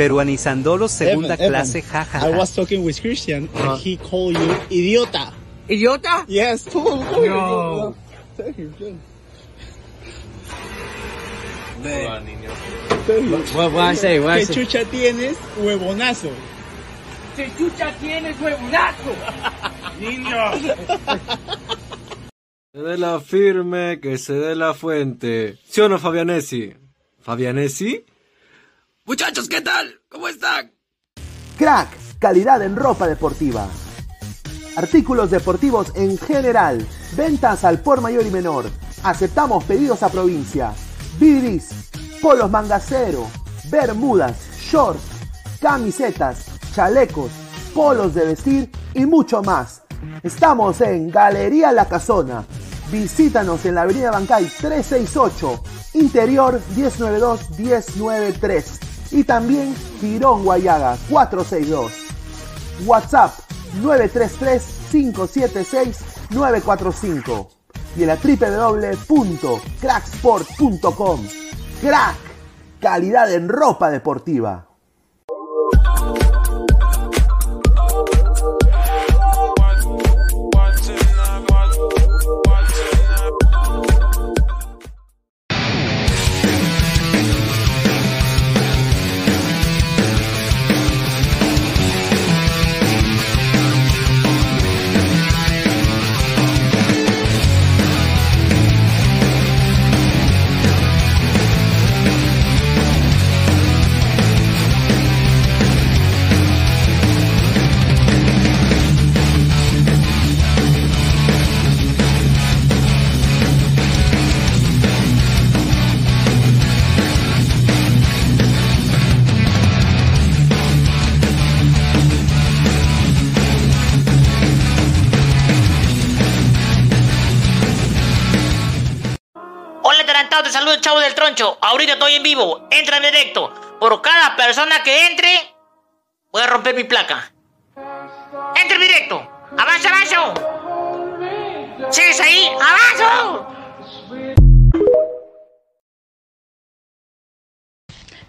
Peruanizando los segunda Evan, clase, jaja. I was talking with Christian and he called you idiota. ¿Idiota? Yes, tú. No. John. What, what I say, what I ¿Qué say? chucha tienes? Huevonazo. ¿Qué chucha tienes, huevonazo? Niño. Se dé la firme, que se dé la fuente. ¿Sí o no, Fabianesi? ¿Fabianesi? Muchachos, ¿qué tal? ¿Cómo están? Crack, calidad en ropa deportiva. Artículos deportivos en general. Ventas al por mayor y menor. Aceptamos pedidos a provincia. Bidris, polos mangacero, bermudas, shorts, camisetas, chalecos, polos de vestir y mucho más. Estamos en Galería La Casona. Visítanos en la Avenida Bancay 368, Interior 1092-1093 y también Girón Guayaga 462. WhatsApp 933-576-945 y en la www.cracksport.com. Crack, calidad en ropa deportiva. Te saludo el chavo del troncho. Ahorita estoy en vivo. Entra en directo. Por cada persona que entre, voy a romper mi placa. Entra en directo. Avanza, avanza. ¿Sigues ahí? ¡Avanza!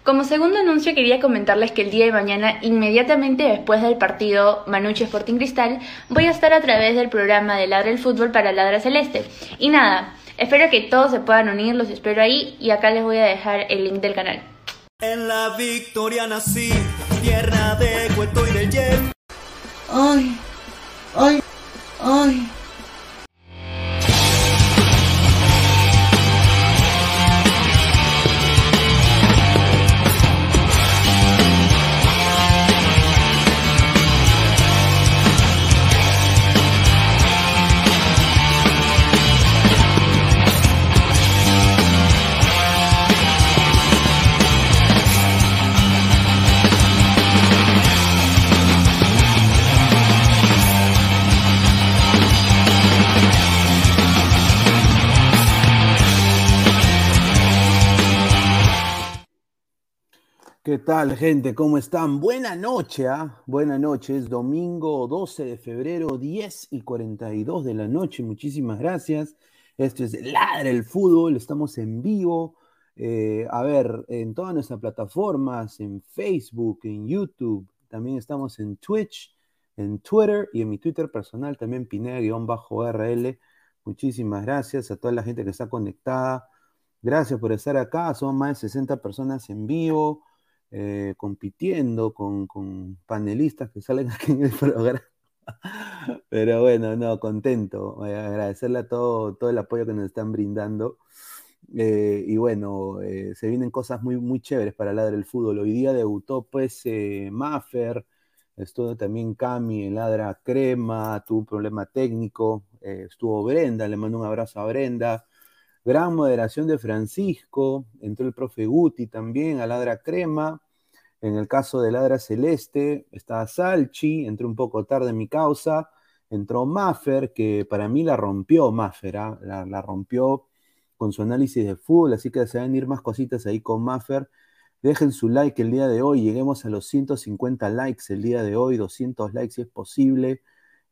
Como segundo anuncio quería comentarles que el día de mañana, inmediatamente después del partido Manucci Sporting Cristal, voy a estar a través del programa de Ladra el Fútbol para Ladra Celeste. Y nada, espero que todos se puedan unir, los espero ahí y acá les voy a dejar el link del canal. En la victoria nací, tierra de cuento y de. Ay, ay, ay. ¿Qué tal, gente? ¿Cómo están? Buena noche, ¿ah? Buena noche. Es domingo 12 de febrero, 10 y 42 de la noche. Muchísimas gracias. Esto es Ladra el Fútbol. Estamos en vivo. Eh, a ver, en todas nuestras plataformas, en Facebook, en YouTube. También estamos en Twitch, en Twitter y en mi Twitter personal también, Pineda-RL. Muchísimas gracias a toda la gente que está conectada. Gracias por estar acá. Son más de 60 personas en vivo eh, compitiendo con, con panelistas que salen aquí en el programa. Pero bueno, no, contento. Eh, agradecerle a todo, todo el apoyo que nos están brindando. Eh, y bueno, se vienen cosas muy, muy chéveres para Ladra el Fútbol. Hoy día debutó pues Maffer, estuvo también Cami en Ladra Crema, tuvo un problema técnico, estuvo Brenda, le mando un abrazo a Brenda. Gran moderación de Francisco, entró el profe Guti también a Ladra Crema. En el caso de Ladra Celeste, está Salchi, entró un poco tarde mi causa. Entró Maffer, que para mí la rompió Maffer, ¿ah? la, la rompió con su análisis de fútbol, así que se van a ir más cositas ahí con Maffer. Dejen su like el día de hoy, lleguemos a los 150 likes el día de hoy, 200 likes si es posible.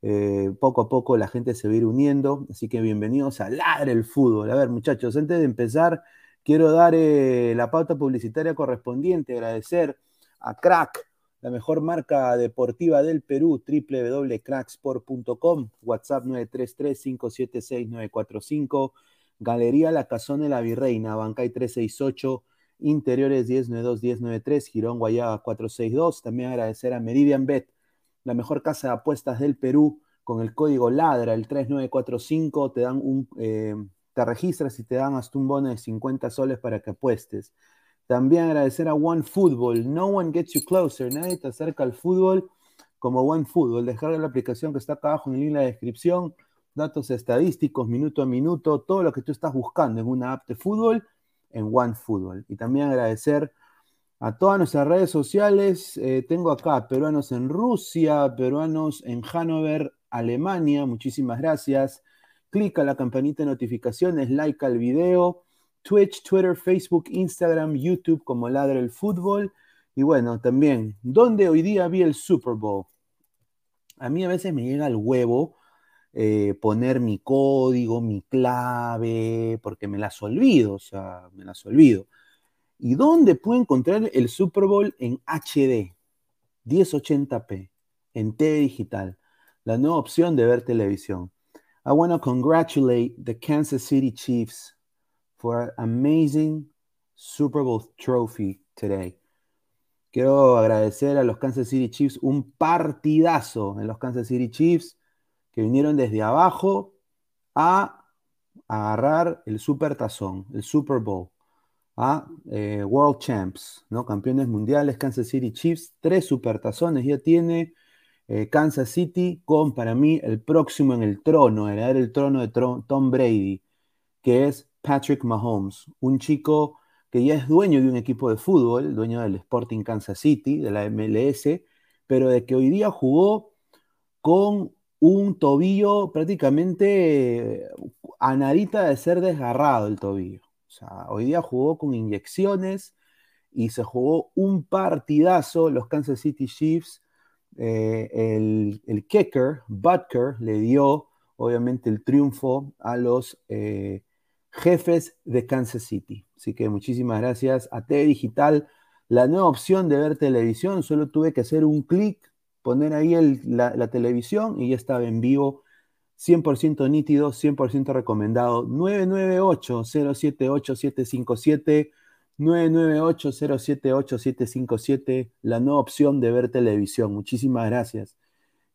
Eh, poco a poco la gente se va a ir uniendo, así que bienvenidos a Ladre el Fútbol. A ver, muchachos, antes de empezar, quiero dar eh, la pauta publicitaria correspondiente, agradecer a Crack, la mejor marca deportiva del Perú, www.cracksport.com, WhatsApp 933-576-945, Galería La Cazón de la Virreina, Bancay 368, Interiores 1092-1093, Girón Guayaba 462. También agradecer a Meridian Bet, la mejor casa de apuestas del Perú, con el código LADRA, el 3945, te dan un, eh, te registras y te dan hasta un bono de 50 soles para que apuestes. También agradecer a One Football. No one gets you closer. Nadie te acerca al fútbol como One Football. Descarga la aplicación que está acá abajo en el link en la descripción. Datos estadísticos, minuto a minuto, todo lo que tú estás buscando en una app de fútbol en One Football. Y también agradecer a todas nuestras redes sociales. Eh, tengo acá peruanos en Rusia, peruanos en Hannover, Alemania. Muchísimas gracias. Clica la campanita de notificaciones, like al video. Twitch, Twitter, Facebook, Instagram, YouTube como Ladra el Fútbol. Y bueno, también, ¿dónde hoy día vi el Super Bowl? A mí a veces me llega el huevo eh, poner mi código, mi clave, porque me las olvido, o sea, me las olvido. ¿Y dónde puedo encontrar el Super Bowl en HD? 1080p, en TV digital, la nueva opción de ver televisión. I want to congratulate the Kansas City Chiefs for an amazing Super Bowl trophy today. Quiero agradecer a los Kansas City Chiefs un partidazo en los Kansas City Chiefs que vinieron desde abajo a agarrar el Super Tazón, el Super Bowl, a eh, World Champs, ¿no? Campeones mundiales, Kansas City Chiefs, tres Super Tazones ya tiene eh, Kansas City con, para mí, el próximo en el trono, heredar el trono de Tom Brady, que es Patrick Mahomes, un chico que ya es dueño de un equipo de fútbol, dueño del Sporting Kansas City, de la MLS, pero de que hoy día jugó con un tobillo prácticamente a nadita de ser desgarrado el tobillo. O sea, hoy día jugó con inyecciones y se jugó un partidazo. Los Kansas City Chiefs, eh, el, el, kicker, Butker, le dio obviamente el triunfo a los eh, jefes de Kansas City. Así que muchísimas gracias a T Digital, la nueva opción de ver televisión. Solo tuve que hacer un clic poner ahí la, televisión y ya estaba en vivo. 100% nítido, 100% recomendado. 998-078-757, 998-078-757, la nueva opción de ver televisión. Muchísimas gracias.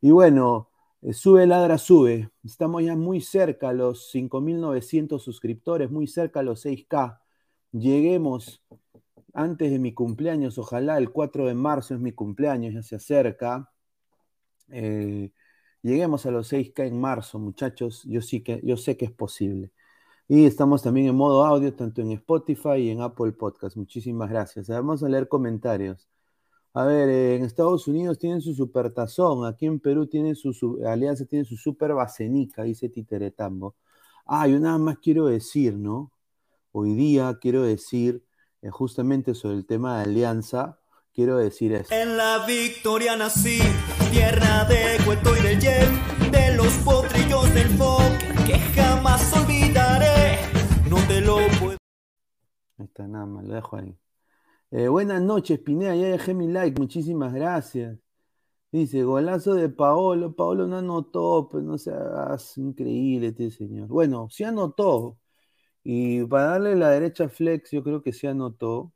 Y bueno, eh, sube ladra, sube. Estamos ya muy cerca a los 5.900 suscriptores, muy cerca a los 6K. Lleguemos antes de mi cumpleaños, ojalá el 4 de marzo es mi cumpleaños, ya se acerca. Eh, lleguemos a los 6K en marzo, muchachos. Yo, sí que, yo sé que es posible. Y estamos también en modo audio, tanto en Spotify y en Apple Podcast. Muchísimas gracias. Vamos a leer comentarios. A ver, en Estados Unidos tienen su supertazón, aquí en Perú tienen su, alianza, tiene su super basenica, dice Titeretambo. Ah, yo nada más quiero decir, ¿no? Hoy día quiero decir eh, justamente sobre el tema de alianza, quiero decir esto. En la victoria nací, tierra de cuento y de yel, de los potrillos del folk, que jamás olvidaré, no te lo puedo. Ahí está, nada más, lo dejo ahí. Eh, buenas noches, Pineda, ya dejé mi like, muchísimas gracias. Dice, golazo de Paolo, Paolo no anotó, pues no seas increíble este señor. Bueno, sí anotó, y para darle la derecha flex, yo creo que sí anotó,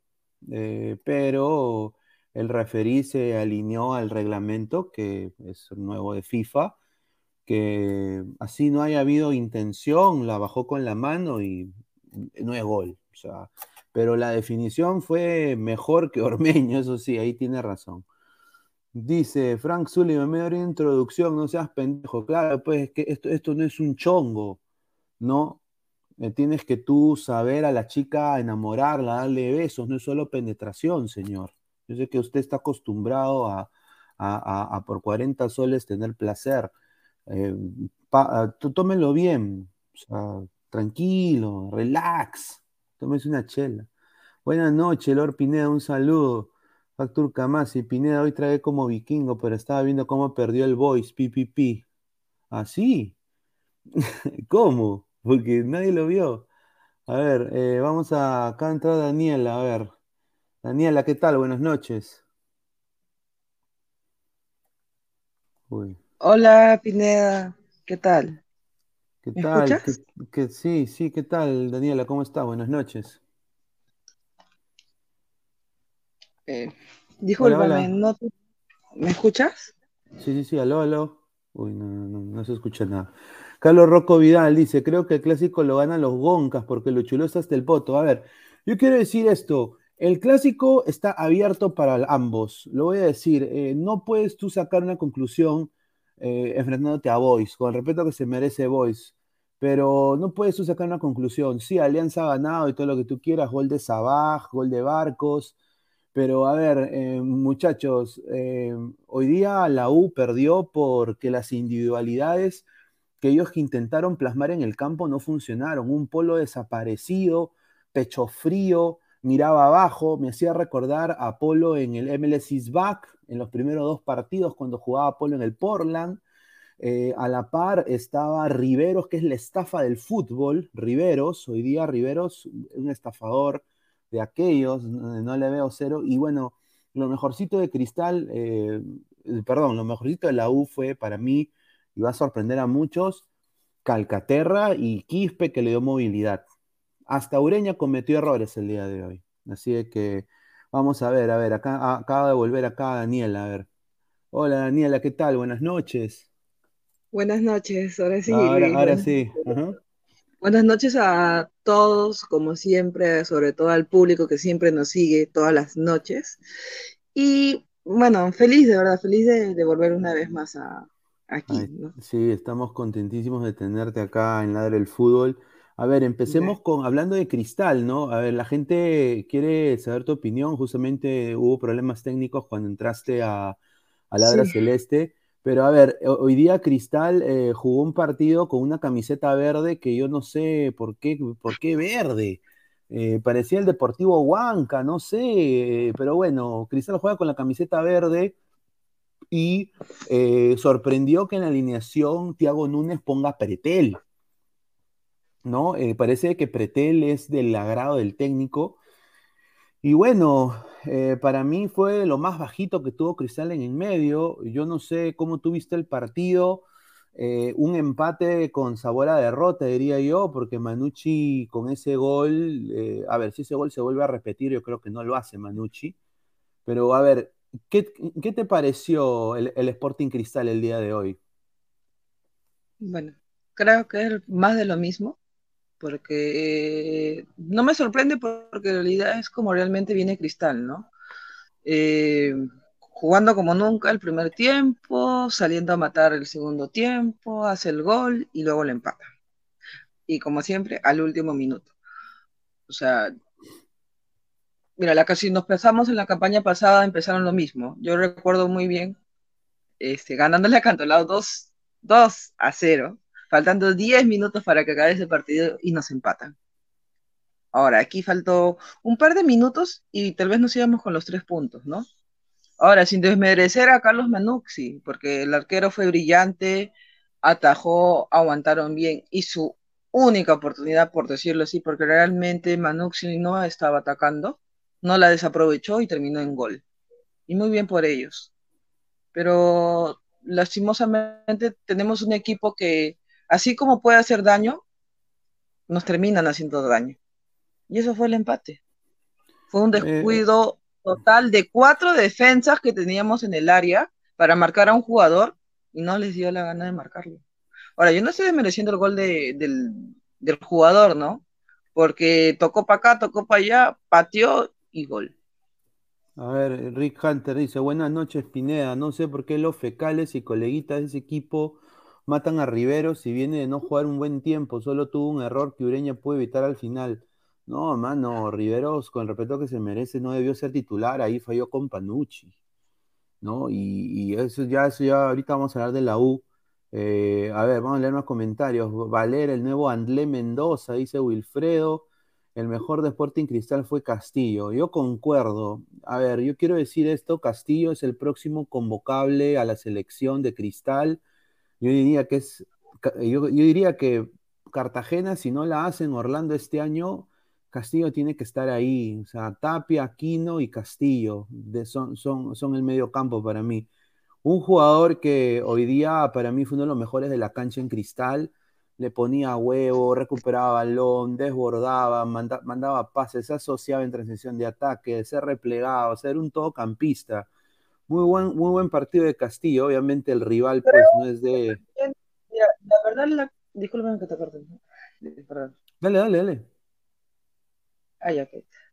eh, pero el referí se alineó al reglamento, que es nuevo de FIFA, que así no haya habido intención, la bajó con la mano y no es gol. O sea, pero la definición fue mejor que Ormeño, eso sí, ahí tiene razón. Dice Frank Sullivan, me da una introducción, no seas pendejo. Claro, pues es que esto, esto no es un chongo, ¿no? Eh, tienes que tú saber a la chica enamorarla, darle besos, no es solo penetración, señor. Yo sé que usted está acostumbrado a, por 40 soles tener placer. Eh, tómelo bien, tranquilo, relax, tómese una chela. Buenas noches, Lord Pineda, un saludo. Factur Kamasi, Pineda hoy trae como vikingo, pero estaba viendo cómo perdió el voice, PPP. ¿Así? ¿Cómo? Porque nadie lo vio. A ver, eh, vamos a acá entrar Daniela, a ver. Daniela, ¿qué tal? Buenas noches. Hola, Pineda, ¿qué tal? ¿Qué ¿Me tal? Escuchas? Sí, sí, ¿qué tal, Daniela? ¿Cómo está? Buenas noches. Eh, discúlpame, hola, ¿no te... ¿me escuchas? Sí, sí, sí, aló, aló. Uy, no, no, no, no se escucha nada. Carlos Rocco Vidal dice, creo que el clásico lo ganan los Goncas porque lo chuló hasta el poto. A ver, yo quiero decir esto el clásico está abierto para ambos. Lo voy a decir, eh, no puedes tú sacar una conclusión eh, enfrentándote a Boys, con el respeto que se merece Boys, pero no puedes tú sacar una conclusión. Sí, Alianza ha ganado y todo lo que tú quieras, gol de Sabaj, gol de Barcos, pero a ver, eh, muchachos, hoy día la U perdió porque las individualidades que ellos intentaron plasmar en el campo no funcionaron. Un polo desaparecido, pecho frío, miraba abajo, me hacía recordar a Polo en el MLS Back, en los primeros dos partidos cuando jugaba Polo en el Portland. Eh, a la par estaba Riveros, que es la estafa del fútbol. Riveros, hoy día Riveros, un estafador de aquellos, no, no le veo cero. Y bueno, lo mejorcito de Cristal, eh, perdón, lo mejorcito de la U fue para mí, y va a sorprender a muchos, Calcaterra y Quispe que le dio movilidad. Hasta Ureña cometió errores el día de hoy. Así de que vamos a ver, a ver, acá acaba de volver acá Daniela, a ver. Hola Daniela, ¿qué tal? Buenas noches. Buenas noches, ahora sí, Ahora, sí. Ajá. buenas noches a todos, como siempre, sobre todo al público que siempre nos sigue todas las noches. Y bueno, feliz, de verdad, feliz de, de volver una vez más a, aquí, Ay, ¿no? sí, estamos contentísimos de tenerte acá en Ladre el Fútbol. A ver, empecemos con hablando de Cristal, ¿no? A ver, la gente quiere saber tu opinión. Justamente hubo problemas técnicos cuando entraste a, a Ladra Sí. Celeste. Pero a ver, ho- hoy día Cristal eh, jugó un partido con una camiseta verde que yo no sé por qué, por qué verde. Eh, parecía el Deportivo Huanca, no sé. pero bueno, Cristal juega con la camiseta verde y eh, sorprendió que en la alineación Thiago Núñez ponga Pretel, ¿no? Eh, parece que Pretel es del agrado del técnico. Y bueno, eh, para mí fue lo más bajito que tuvo Cristal en el medio. Yo no sé cómo tuviste el partido. eh, un empate con sabor a derrota, diría yo, porque Manucci con ese gol, a ver, si ese gol se vuelve a repetir, yo creo que no lo hace Manucci. Pero a ver, ¿qué, qué te pareció el Sporting Cristal el día de hoy? Bueno, creo que es más de lo mismo, porque eh, no me sorprende porque en realidad es como realmente viene Cristal, ¿no? Eh, jugando como nunca el primer tiempo, saliendo a matar el segundo tiempo, hace el gol y luego le empata. Y como siempre, al último minuto. O sea, mira, la casi nos pasamos en la campaña pasada, empezaron lo mismo. Yo recuerdo muy bien, este, ganándole a Cantolao 2, 2 a 0, faltando 10 minutos para que acabe ese partido y nos empatan. Ahora, aquí faltó un par de minutos y tal vez nos íbamos con los tres puntos, ¿no? Ahora, sin desmerecer a Carlos Manucci, porque el arquero fue brillante, atajó, aguantaron bien, y su única oportunidad, por decirlo así, porque realmente Manucci no estaba atacando, no la desaprovechó y terminó en gol. Y muy bien por ellos. Pero lastimosamente tenemos un equipo que, así como puede hacer daño, nos terminan haciendo daño. Y eso fue el empate. Fue un descuido total de cuatro defensas que teníamos en el área para marcar a un jugador y no les dio la gana de marcarlo. Ahora, yo no estoy desmereciendo el gol de, del, del jugador, ¿no? Porque tocó para acá, tocó para allá, pateó y gol. A ver, Rick Hunter dice, buenas noches Pineda, no sé por qué los fecales y coleguitas de ese equipo matan a Rivero si viene de no jugar un buen tiempo, solo tuvo un error que Ureña puede evitar al final. No, mano, Riveros, con el respeto que se merece, no debió ser titular, ahí falló con Panucci, ¿no? Y, eso ya, eso ya, ahorita vamos a hablar de la U. Eh, a ver, vamos a leer unos comentarios. Valer, el nuevo Andlé Mendoza, dice Wilfredo. El mejor de Sporting Cristal fue Castillo. Yo concuerdo. A ver, yo quiero decir esto, Castillo es el próximo convocable a la selección de Cristal. Yo diría que es, yo, diría que Cartagena, si no la hacen Orlando este año, Castillo tiene que estar ahí. O sea, Tapia, Aquino y Castillo son, son, son el medio campo para mí. Un jugador que hoy día para mí fue uno de los mejores de la cancha en cristal. Le ponía huevo, recuperaba balón, desbordaba, manda- mandaba pases, se asociaba en transición de ataque, se replegaba, o era un todocampista. Muy buen, muy buen partido de Castillo. Obviamente el rival pues no es de... Mira, la verdad, la... disculpen que te corte. Perdón. Dale, dale, dale.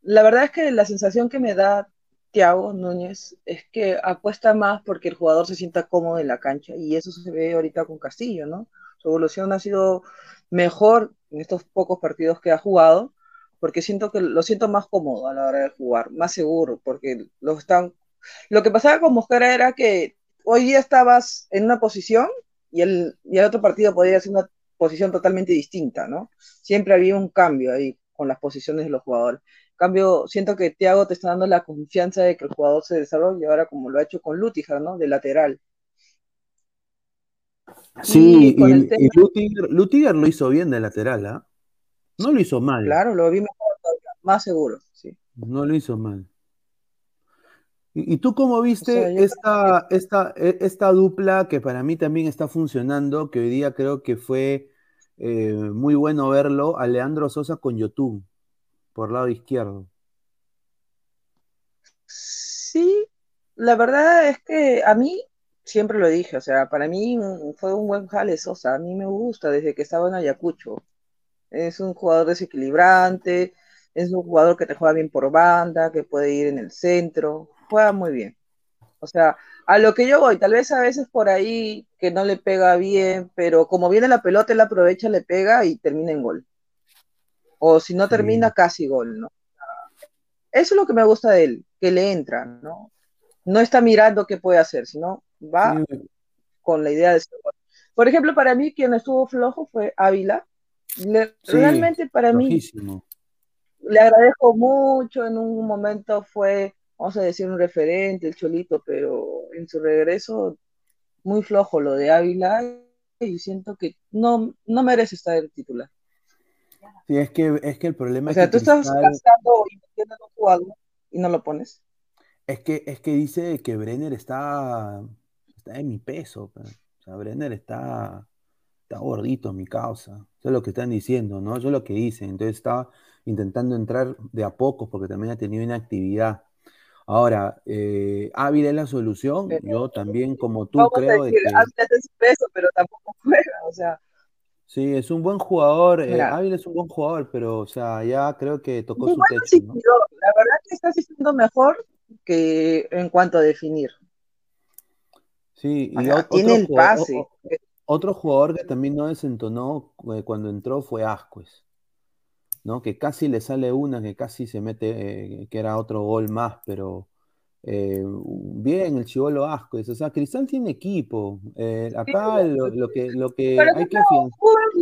La verdad es que la sensación que me da Thiago Núñez es que apuesta más porque el jugador se sienta cómodo en la cancha y eso se ve ahorita con Castillo, ¿no? Su evolución ha sido mejor en estos pocos partidos que ha jugado porque siento que lo siento más cómodo a la hora de jugar, más seguro, porque lo están... Lo que pasaba con Mosquera era que hoy día estabas en una posición y el, y el otro partido podría ser una posición totalmente distinta, ¿no? Siempre había un cambio ahí con las posiciones de los jugadores. En cambio, siento que Thiago te está dando la confianza de que el jugador se desarrolle ahora como lo ha hecho con Lutiger, ¿no? De lateral. Sí, Y con y, el tema- y Lutiger, Lutiger lo hizo bien de lateral, ¿ah? No lo hizo mal. Claro, lo vi mejor todavía, más seguro, sí. No lo hizo mal. ¿Y, tú cómo viste O sea, yo esta, esta, e- esta dupla que para mí también está funcionando, que hoy día creo que fue eh, muy bueno verlo, a Leandro Sosa con Yotun, por lado izquierdo? Sí, la verdad es que a mí, siempre lo dije, o sea, para mí fue un buen jale Sosa, a mí me gusta desde que estaba en Ayacucho. Es un jugador desequilibrante, es un jugador que te juega bien por banda, que puede ir en el centro, juega muy bien. O sea, a lo que yo voy, tal vez a veces por ahí que no le pega bien, pero como viene la pelota, él aprovecha, le pega y termina en gol. O si no termina, casi gol, ¿no? Eso es lo que me gusta de él, que le entra, ¿no? No está mirando qué puede hacer, sino va con la idea de ser gol. Por ejemplo, para mí quien estuvo flojo fue Ávila. Le- Sí, realmente para mí flojísimo. le agradezco mucho, en un momento fue, vamos a decir, un referente, el Cholito, pero en su regreso, muy flojo lo de Ávila y siento que no, no merece estar el titular. Sí, es que, es que el problema O es sea, que tú estás gastando y metiendo en un jugador y no lo pones. Es que, es que dice que Brenner está, está en mi peso. pe. O sea, Brenner está, está gordito, mi causa. Eso es lo que están diciendo, ¿no? Eso es lo que dicen. Entonces está intentando entrar de a pocos porque también ha tenido inactividad. Ahora, eh, ¿Ávila es la solución? Yo también, como tú, Vamos a creo de decir, que Ávila está pero tampoco juega, o sea, sí, es un buen jugador. eh. Ávila es un buen jugador, pero, o sea, ya creo que tocó muy su bueno techo. La verdad que está asistiendo mejor que en cuanto a definir. Sí, y sea, ot- tiene otro el jugador, pase. o- otro jugador que también no desentonó eh, cuando entró fue Ascuez, ¿no? Que casi le sale una, que casi se mete, eh, que era otro gol más, pero eh, bien el chivolo Ascuez. O sea, Cristal tiene equipo. Eh, acá lo, lo que, lo que Pero hay que no,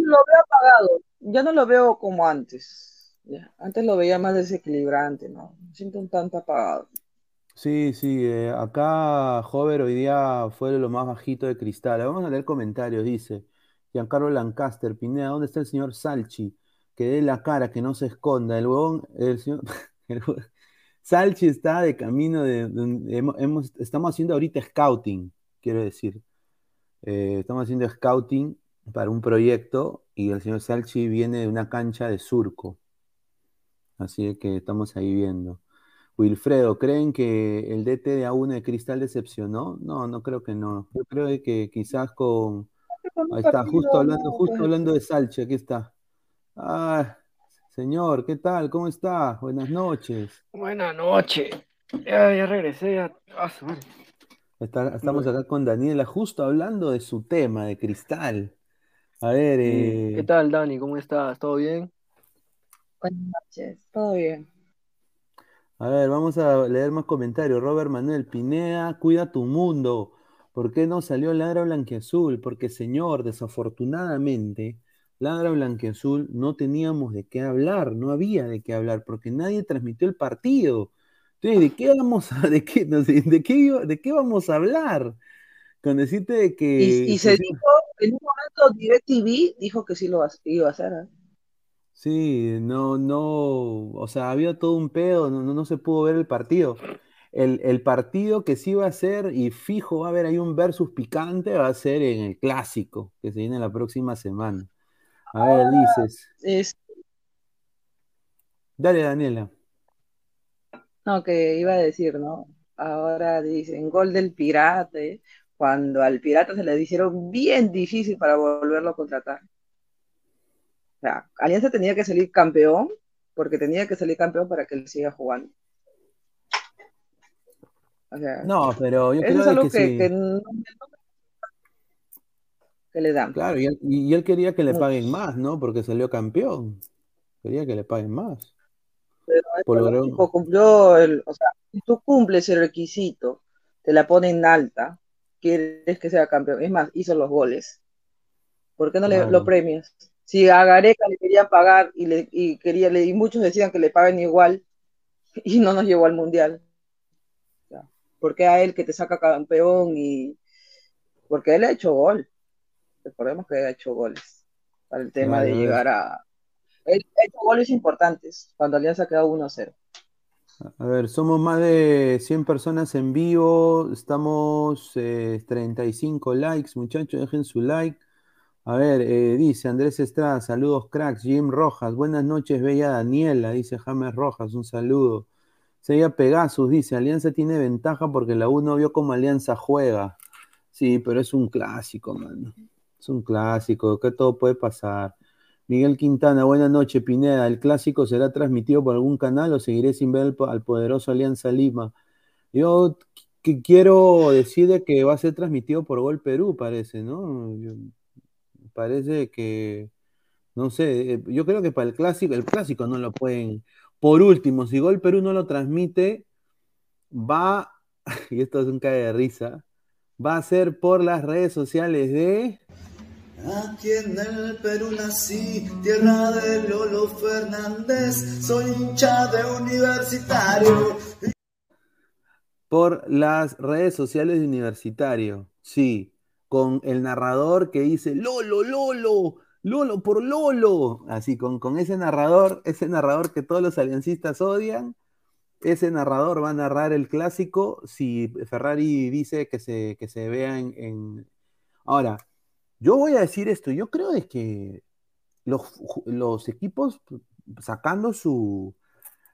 lo veo apagado. Ya no lo veo como antes. Ya, Antes lo veía más desequilibrante, ¿no? Me siento un tanto apagado. Sí, sí, eh, acá Hover hoy día fue lo más bajito de Cristal. Vamos a leer comentarios, dice Giancarlo Lancaster, Pineda, ¿dónde está el señor Salchi? Que dé la cara, que no se esconda. El huevón, el señor, el Salchi está de camino de, de- hemos, hemos- estamos haciendo ahorita scouting, quiero decir. Eh, estamos haciendo scouting para un proyecto y el señor Salchi viene de una cancha de surco. Así que estamos ahí viendo. Wilfredo, ¿creen que el DT de A1 de Cristal decepcionó? No, no creo que no. Yo creo que quizás con... Ahí está, justo hablando, justo hablando de Salchi, aquí está. Ah, señor, ¿qué tal? ¿Cómo está? Buenas noches. Buenas noches. Ya, ya regresé. Ya. Ah. Está- estamos acá con Daniela, justo hablando de su tema, de Cristal. A ver, eh, ¿Qué tal, Dani? ¿Cómo estás? ¿Todo bien? Buenas noches, todo bien. A ver, vamos a leer más comentarios. Robert Manuel Pinea, cuida tu mundo. ¿Por qué no salió Ladra Blanquiazul? Porque, señor, desafortunadamente, Ladra Blanquiazul no teníamos de qué hablar, no había de qué hablar, porque nadie transmitió el partido. Entonces, ¿de qué vamos a, de qué, no sé, de qué, iba- de qué vamos a hablar? Con decirte de que Y, y se dijo, en un momento DirecTV dijo que sí lo iba a hacer. ¿eh? Sí, no, no, o sea, había todo un pedo, no, no, no se pudo ver el partido. el, el partido que sí va a ser, y fijo va a haber ahí un versus picante, va a ser en el clásico, que se viene la próxima semana. A ver, dices. Es, Dale, Daniela. no, que iba a decir, ¿no? Ahora dicen gol del Pirata, ¿eh? cuando al Pirata se le hicieron bien difícil para volverlo a contratar. O sea, Alianza tenía que salir campeón, porque tenía que salir campeón para que él siga jugando. O sea, No, pero yo eso creo es algo que, que, sí. que no- que le dan. Claro, y él, y él quería que le paguen más, ¿no? Porque salió campeón. Quería que le paguen más. Pero Por el equipo cumplió el, o sea, si tú cumples el requisito, te la ponen alta, quieres que sea campeón. Es más, hizo los goles. ¿Por qué no le, lo premias? Si a Gareca le querían pagar y, le, y, quería, y muchos decían que le paguen igual y no nos llevó al mundial. ¿Por qué a él que te saca campeón y porque él ha hecho gol? Recordemos que ha hecho goles para el tema de llegar a... Él ha hecho goles importantes cuando Alianza ha quedado 1-0. A ver, somos más de 100 personas en vivo, estamos eh, 35 likes, muchachos, dejen su like. A ver, eh, dice Andrés Estrada, saludos cracks, Jim Rojas, buenas noches, bella Daniela, dice James Rojas, un saludo. Seiya Pegasus dice, Alianza tiene ventaja porque la U no vio cómo Alianza juega. Sí, pero es un clásico, mano. Es un clásico, que todo puede pasar. Miguel Quintana, buenas noches, Pineda. ¿El clásico será transmitido por algún canal o seguiré sin ver al, po- al poderoso Alianza Lima? Yo que quiero decir de que va a ser transmitido por Gol Perú, parece, ¿no? Parece que, no sé, eh, yo creo que para el clásico, el clásico no lo pueden. Por último, si Gol Perú no lo transmite, va, y esto es un cae de risa, va a ser por las redes sociales de... Aquí en el Perú nací, tierra de Lolo Fernández, soy hincha de universitario. por las redes sociales de Universitario. Sí, con el narrador que dice Lolo, Lolo, Lolo por Lolo. Así, con, con ese narrador, ese narrador que todos los aliancistas odian, ese narrador va a narrar el clásico si Ferrari dice que se, que se vea en, en- Ahora, yo voy a decir esto, yo creo que los, equipos sacando su,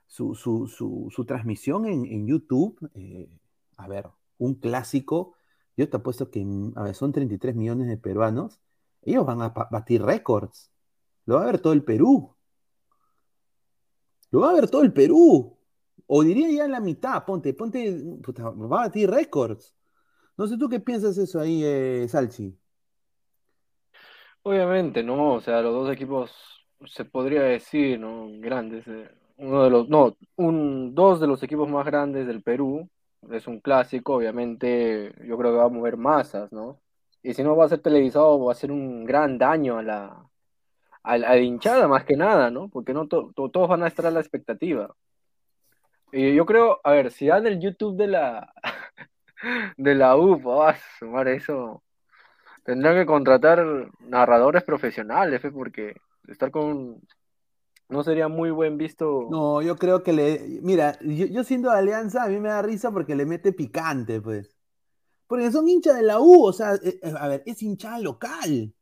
su, su, su- transmisión en, YouTube, eh, a ver, un clásico, yo te apuesto que, mm, a ver, son 33 millones de peruanos, ellos van a batir récords, lo va a ver todo el Perú, lo va a ver todo el Perú, o diría ya la mitad, ponte, ponte, va a batir récords. No sé tú qué piensas eso ahí, eh, Salchi. Obviamente, ¿no? O sea, los dos equipos se podría decir, ¿no? Grandes. eh, Uno de los, no, un, dos de los equipos más grandes del Perú. Es un clásico, obviamente, yo creo que va a mover masas, ¿no? Y si no va a ser televisado, va a ser un gran daño a la, a la, hinchada, más que nada, ¿no? Porque no to- to- todos van a estar a la expectativa. Y yo creo, a ver, si dan el YouTube de la, de la UFA, a sumar eso. Tendrán que contratar narradores profesionales, ¿eh? porque estar con... No sería muy buen visto. No, yo creo que le. Mira, yo, yo siendo de Alianza, a mí me da risa porque le mete picante, pues. Porque son hinchas de la U, o sea, eh, eh, a ver, es hinchada local.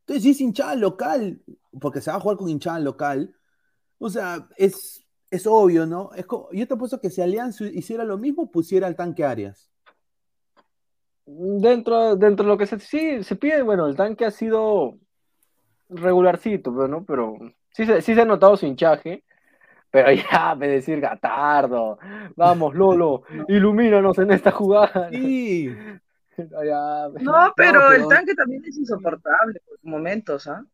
Entonces, si es hinchada local, porque se va a jugar con hinchada local, o sea, es, es obvio, ¿no? Es yo te apuesto que si Alianza hiciera lo mismo, pusiera al tanque Arias. Dentro, dentro de lo que se, sí, se pide, bueno, el tanque ha sido regularcito, pero, ¿no? Pero sí, se- sí se ha notado su hinchaje. Pero ya, me decir Gatardo, vamos, Lolo, ilumínanos en esta jugada. Sí. Ya, No, pero el tanque también es insoportable por momentos, ¿ah?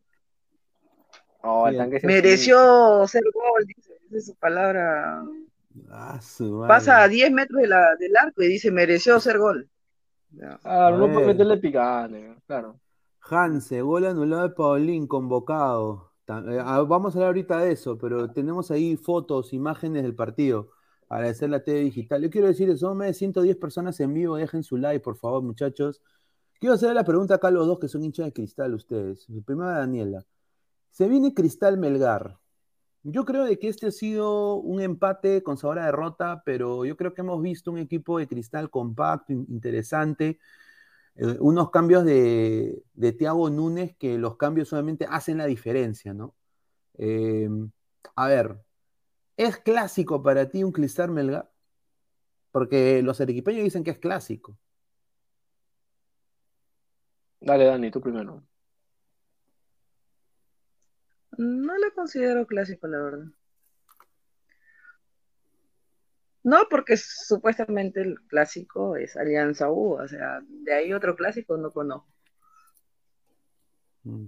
No, el tanque Mereció ser gol, dice, esa es su palabra. Ah, su. Pasa a 10 metros de la- del arco y dice, mereció ser gol. Claro, no A puede ver. meterle picante, claro. Hanse, gol anulado de Paulín, convocado. Eh, ah, vamos a hablar ahorita de eso, pero tenemos ahí fotos, imágenes del partido. Agradecer la TV Digital. Yo quiero decir, son más de 110 personas en vivo. Dejen su like, por favor, muchachos. Quiero hacer la pregunta acá a los dos que son hinchas de cristal, ustedes. Primero a Daniela. Se viene Cristal Melgar. Yo creo de que este ha sido un empate con sabor a derrota, pero yo creo que hemos visto un equipo de cristal compacto, in- interesante, eh, unos cambios de, Thiago Núñez que los cambios solamente hacen la diferencia, ¿no? Eh, a ver, ¿es clásico para ti un Cristal Melgar? Porque los arequipeños dicen que es clásico. Dale, Dani, tú primero. No lo considero clásico, la verdad. No, porque supuestamente el clásico es Alianza U, o sea, de ahí otro clásico no conozco. Mm.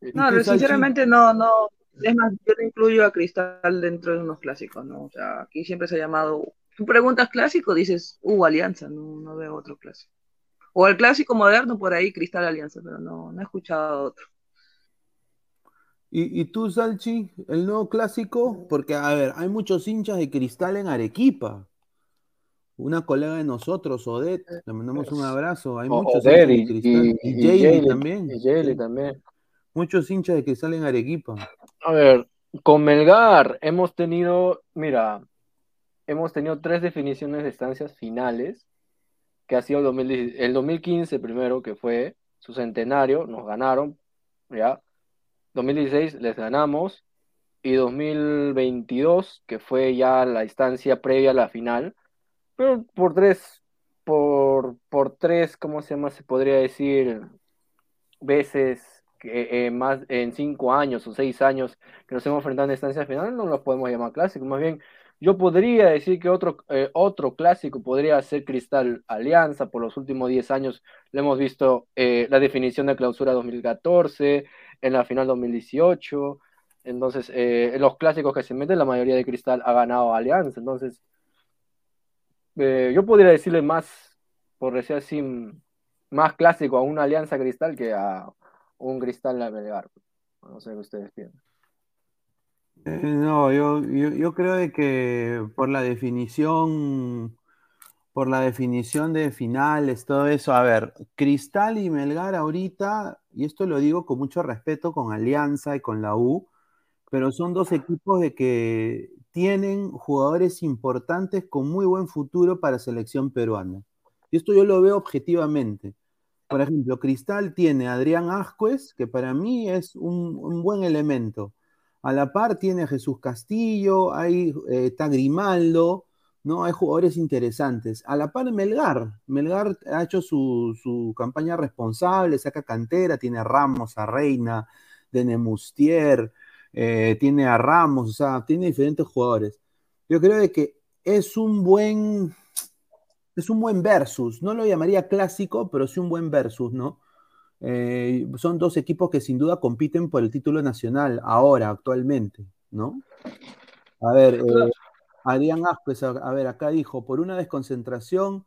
¿Y No, sinceramente no, no, es más, yo no incluyo a Cristal dentro de unos clásicos, ¿no? O sea, aquí siempre se ha llamado, tú preguntas clásico, dices, uh, Alianza, no, no veo otro clásico. O el clásico moderno, por ahí, Cristal Alianza, pero no, no he escuchado otro. ¿Y, y tú, Salchi, el nuevo clásico? Porque, a ver, hay muchos hinchas de cristal en Arequipa. Una colega de nosotros, Odette, le mandamos un abrazo. Hay O- muchos hinchas de cristal. y, Y y Jaylee Jaylee- también. y Jaylee también. Muchos hinchas de cristal en Arequipa. A ver, con Melgar hemos tenido, mira, hemos tenido tres definiciones de estancias finales, que ha sido el, 2010 el 2015 primero, que fue su centenario, nos ganaron, ¿ya? 2016 les ganamos, y 2022, que fue ya la instancia previa a la final, pero por tres, por, por tres, ¿cómo se llama? Se podría decir, veces que eh, más en cinco años o seis años que nos hemos enfrentado en instancia final, no los podemos llamar clásicos. Más bien, yo podría decir que otro, eh, otro clásico podría ser Cristal Alianza. Por los últimos 10 años le hemos visto eh, la definición de clausura 2014, en la final 2018. Entonces, eh, en los clásicos que se meten, la mayoría de Cristal ha ganado Alianza. Entonces, eh, yo podría decirle más, por decir así, más clásico a una Alianza Cristal que a un Cristal a Melgar. No sé qué ustedes piensan. Eh, no, yo, yo, creo que por la definición, por la definición de finales, todo eso, a ver, Cristal y Melgar ahorita, y esto lo digo con mucho respeto con Alianza y con la U, pero son dos equipos de que tienen jugadores importantes con muy buen futuro para selección peruana. Y esto yo lo veo objetivamente. Por ejemplo, Cristal tiene a Adrián Ascuez, que para mí es un, buen elemento. A la par tiene a Jesús Castillo, hay, eh, está Grimaldo, ¿no? Hay jugadores interesantes. A la par Melgar. Melgar ha hecho su, su campaña responsable, saca cantera, tiene a Ramos, a Reina, de Nemustier, eh, tiene a Ramos, o sea, tiene diferentes jugadores. Yo creo de que es un buen, es un buen versus. No lo llamaría clásico, pero sí un buen versus, ¿no? Eh, son dos equipos que sin duda compiten por el título nacional ahora, actualmente, ¿no? A ver, eh, Adrián Ascuez, a, ver, acá dijo, por una desconcentración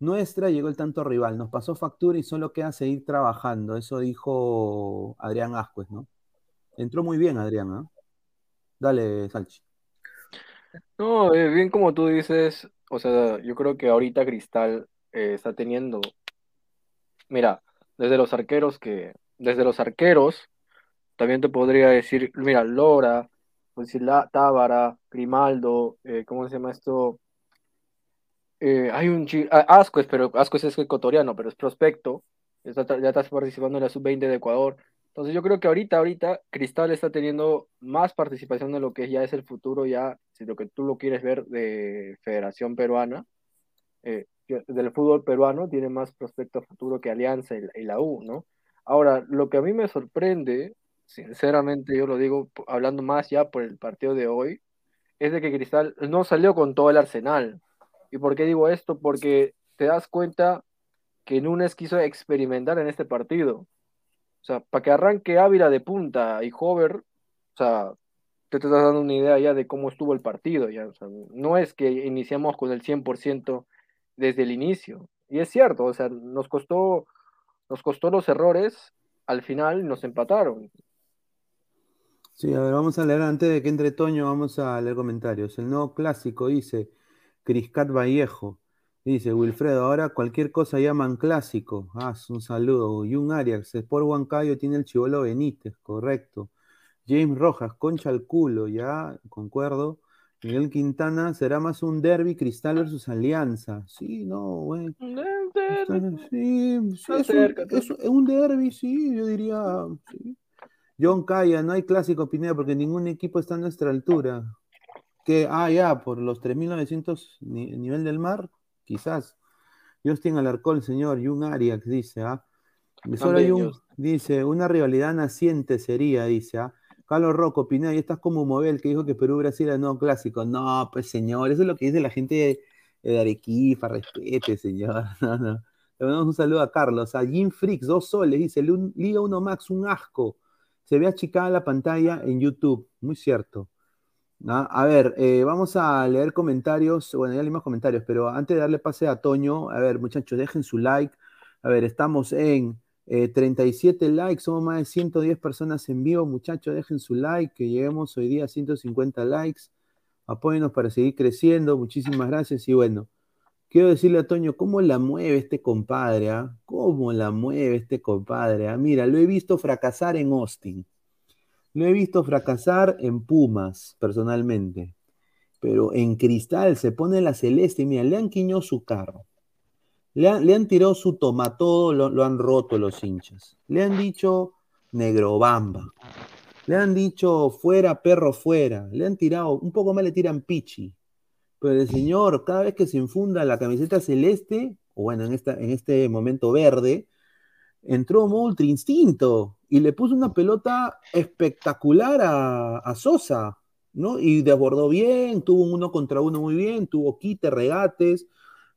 nuestra llegó el tanto rival, nos pasó factura y solo queda seguir trabajando. Eso dijo Adrián Ascuez, ¿no? Entró muy bien, Adrián. Dale, Salchi. No, eh, bien como tú dices, o sea, yo creo que ahorita Cristal eh, está teniendo, mira, desde los arqueros que, desde los arqueros, también te podría decir, mira, Lora, pues decir, la, Tábara, Grimaldo, eh, ¿cómo se llama esto? Eh, hay un chi- ah, Ascuez, pero Ascuez es ecuatoriano, pero es prospecto, está, ya está participando en la sub-20 de Ecuador. Entonces yo creo que ahorita, ahorita, Cristal está teniendo más participación de lo que ya es el futuro, ya, si lo que tú lo quieres ver de Federación Peruana, eh, del fútbol peruano, tiene más prospecto futuro que Alianza y la U, ¿no? Ahora, lo que a mí me sorprende, sinceramente yo lo digo hablando más ya por el partido de hoy, es de que Cristal no salió con todo el arsenal. ¿Y por qué digo esto? Porque te das cuenta que Núñez quiso experimentar en este partido. O sea, para que arranque Ávila de punta y Hover, o sea, te estás dando una idea ya de cómo estuvo el partido. Ya, no es que iniciamos con el 100% desde el inicio. Y es cierto, o sea, nos costó, nos costó los errores al final nos empataron. Sí, a ver, vamos a leer antes de que entre Toño, vamos a leer comentarios. El nuevo clásico dice Criscat Vallejo. Dice Wilfredo, ahora cualquier cosa llaman clásico. Ah, un saludo. Y un Arias, Sport Huancayo tiene el chivolo Benítez, correcto. James Rojas, concha al culo, ya, concuerdo. Miguel Quintana, será más un derby Cristal versus Alianza. Sí, no, güey. Sí, sí, es, un, es un derby, sí, yo diría. sí. John Calla, no hay clásico Pineda porque ningún equipo está a nuestra altura. Que, ah, ya, por los 3.900 ni- nivel del mar, quizás. Justin Alarcón, señor, y un Arias, dice, ¿ah? Solo hay un, dice, una rivalidad naciente sería, dice, ¿ah? Carlos Rocco, Pineda, y estás como Mobel, que dijo que Perú-Brasil era no clásico. No, pues señor, eso es lo que dice la gente de, Arequipa, respete, señor. No, no. Le mandamos un saludo a Carlos. A Jim Freaks, dos soles, dice, "Lu- Liga 1 Max, un asco. Se ve achicada la pantalla en YouTube, muy cierto. A ver, eh, vamos a leer comentarios. Bueno, ya leímos comentarios, pero antes de darle pase a Toño, a ver, muchachos, dejen su like. A ver, estamos en eh, 37 likes, somos más de 110 personas en vivo. Muchachos, dejen su like, que lleguemos hoy día a 150 likes. Apóyenos para seguir creciendo. Muchísimas gracias. Y bueno, quiero decirle a Toño, ¿cómo la mueve este compadre? ah? ¿Cómo la mueve este compadre? ah? Mira, lo he visto fracasar en Austin. Lo he visto fracasar en Pumas, personalmente. Pero en Cristal se pone la celeste mira, le han quiñado su carro. Le han, tirado su tomatodo, lo, lo han roto los hinchas. Le han dicho negrobamba. Le han dicho fuera, perro, fuera. Le han tirado, un poco más le tiran pichi. Pero el señor, cada vez que se infunda la camiseta celeste, o bueno, en, esta, en este momento verde, entró Ultra Instinto y le puso una pelota espectacular a, Sosa, ¿no? Y desbordó bien, tuvo un uno contra uno muy bien, tuvo quite, regates,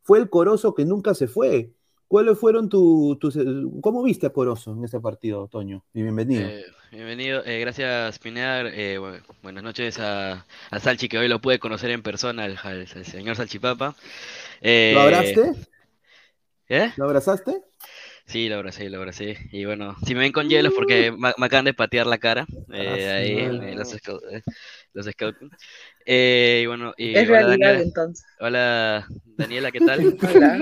fue el Corozo que nunca se fue. ¿Cuáles fueron tu- tus... ¿Cómo viste a Corozo en ese partido, Toño? Y bienvenido. Eh, bienvenido, eh, gracias Pineda. eh, bu- buenas noches a, a Salchi, que hoy lo pude conocer en persona, al, al- al señor Salchipapa. Eh, ¿Lo abraste? ¿Eh? ¿Lo abrazaste? Sí, lo abracé, lo abracé. Y bueno, si me ven con hielos porque me, me acaban de patear la cara. eh, Ah, ahí, sí. eh, los, scout- eh, los scouting. Eh, y bueno, y Es hola realidad, Daniela. entonces. Hola Daniela, ¿qué tal? Hola.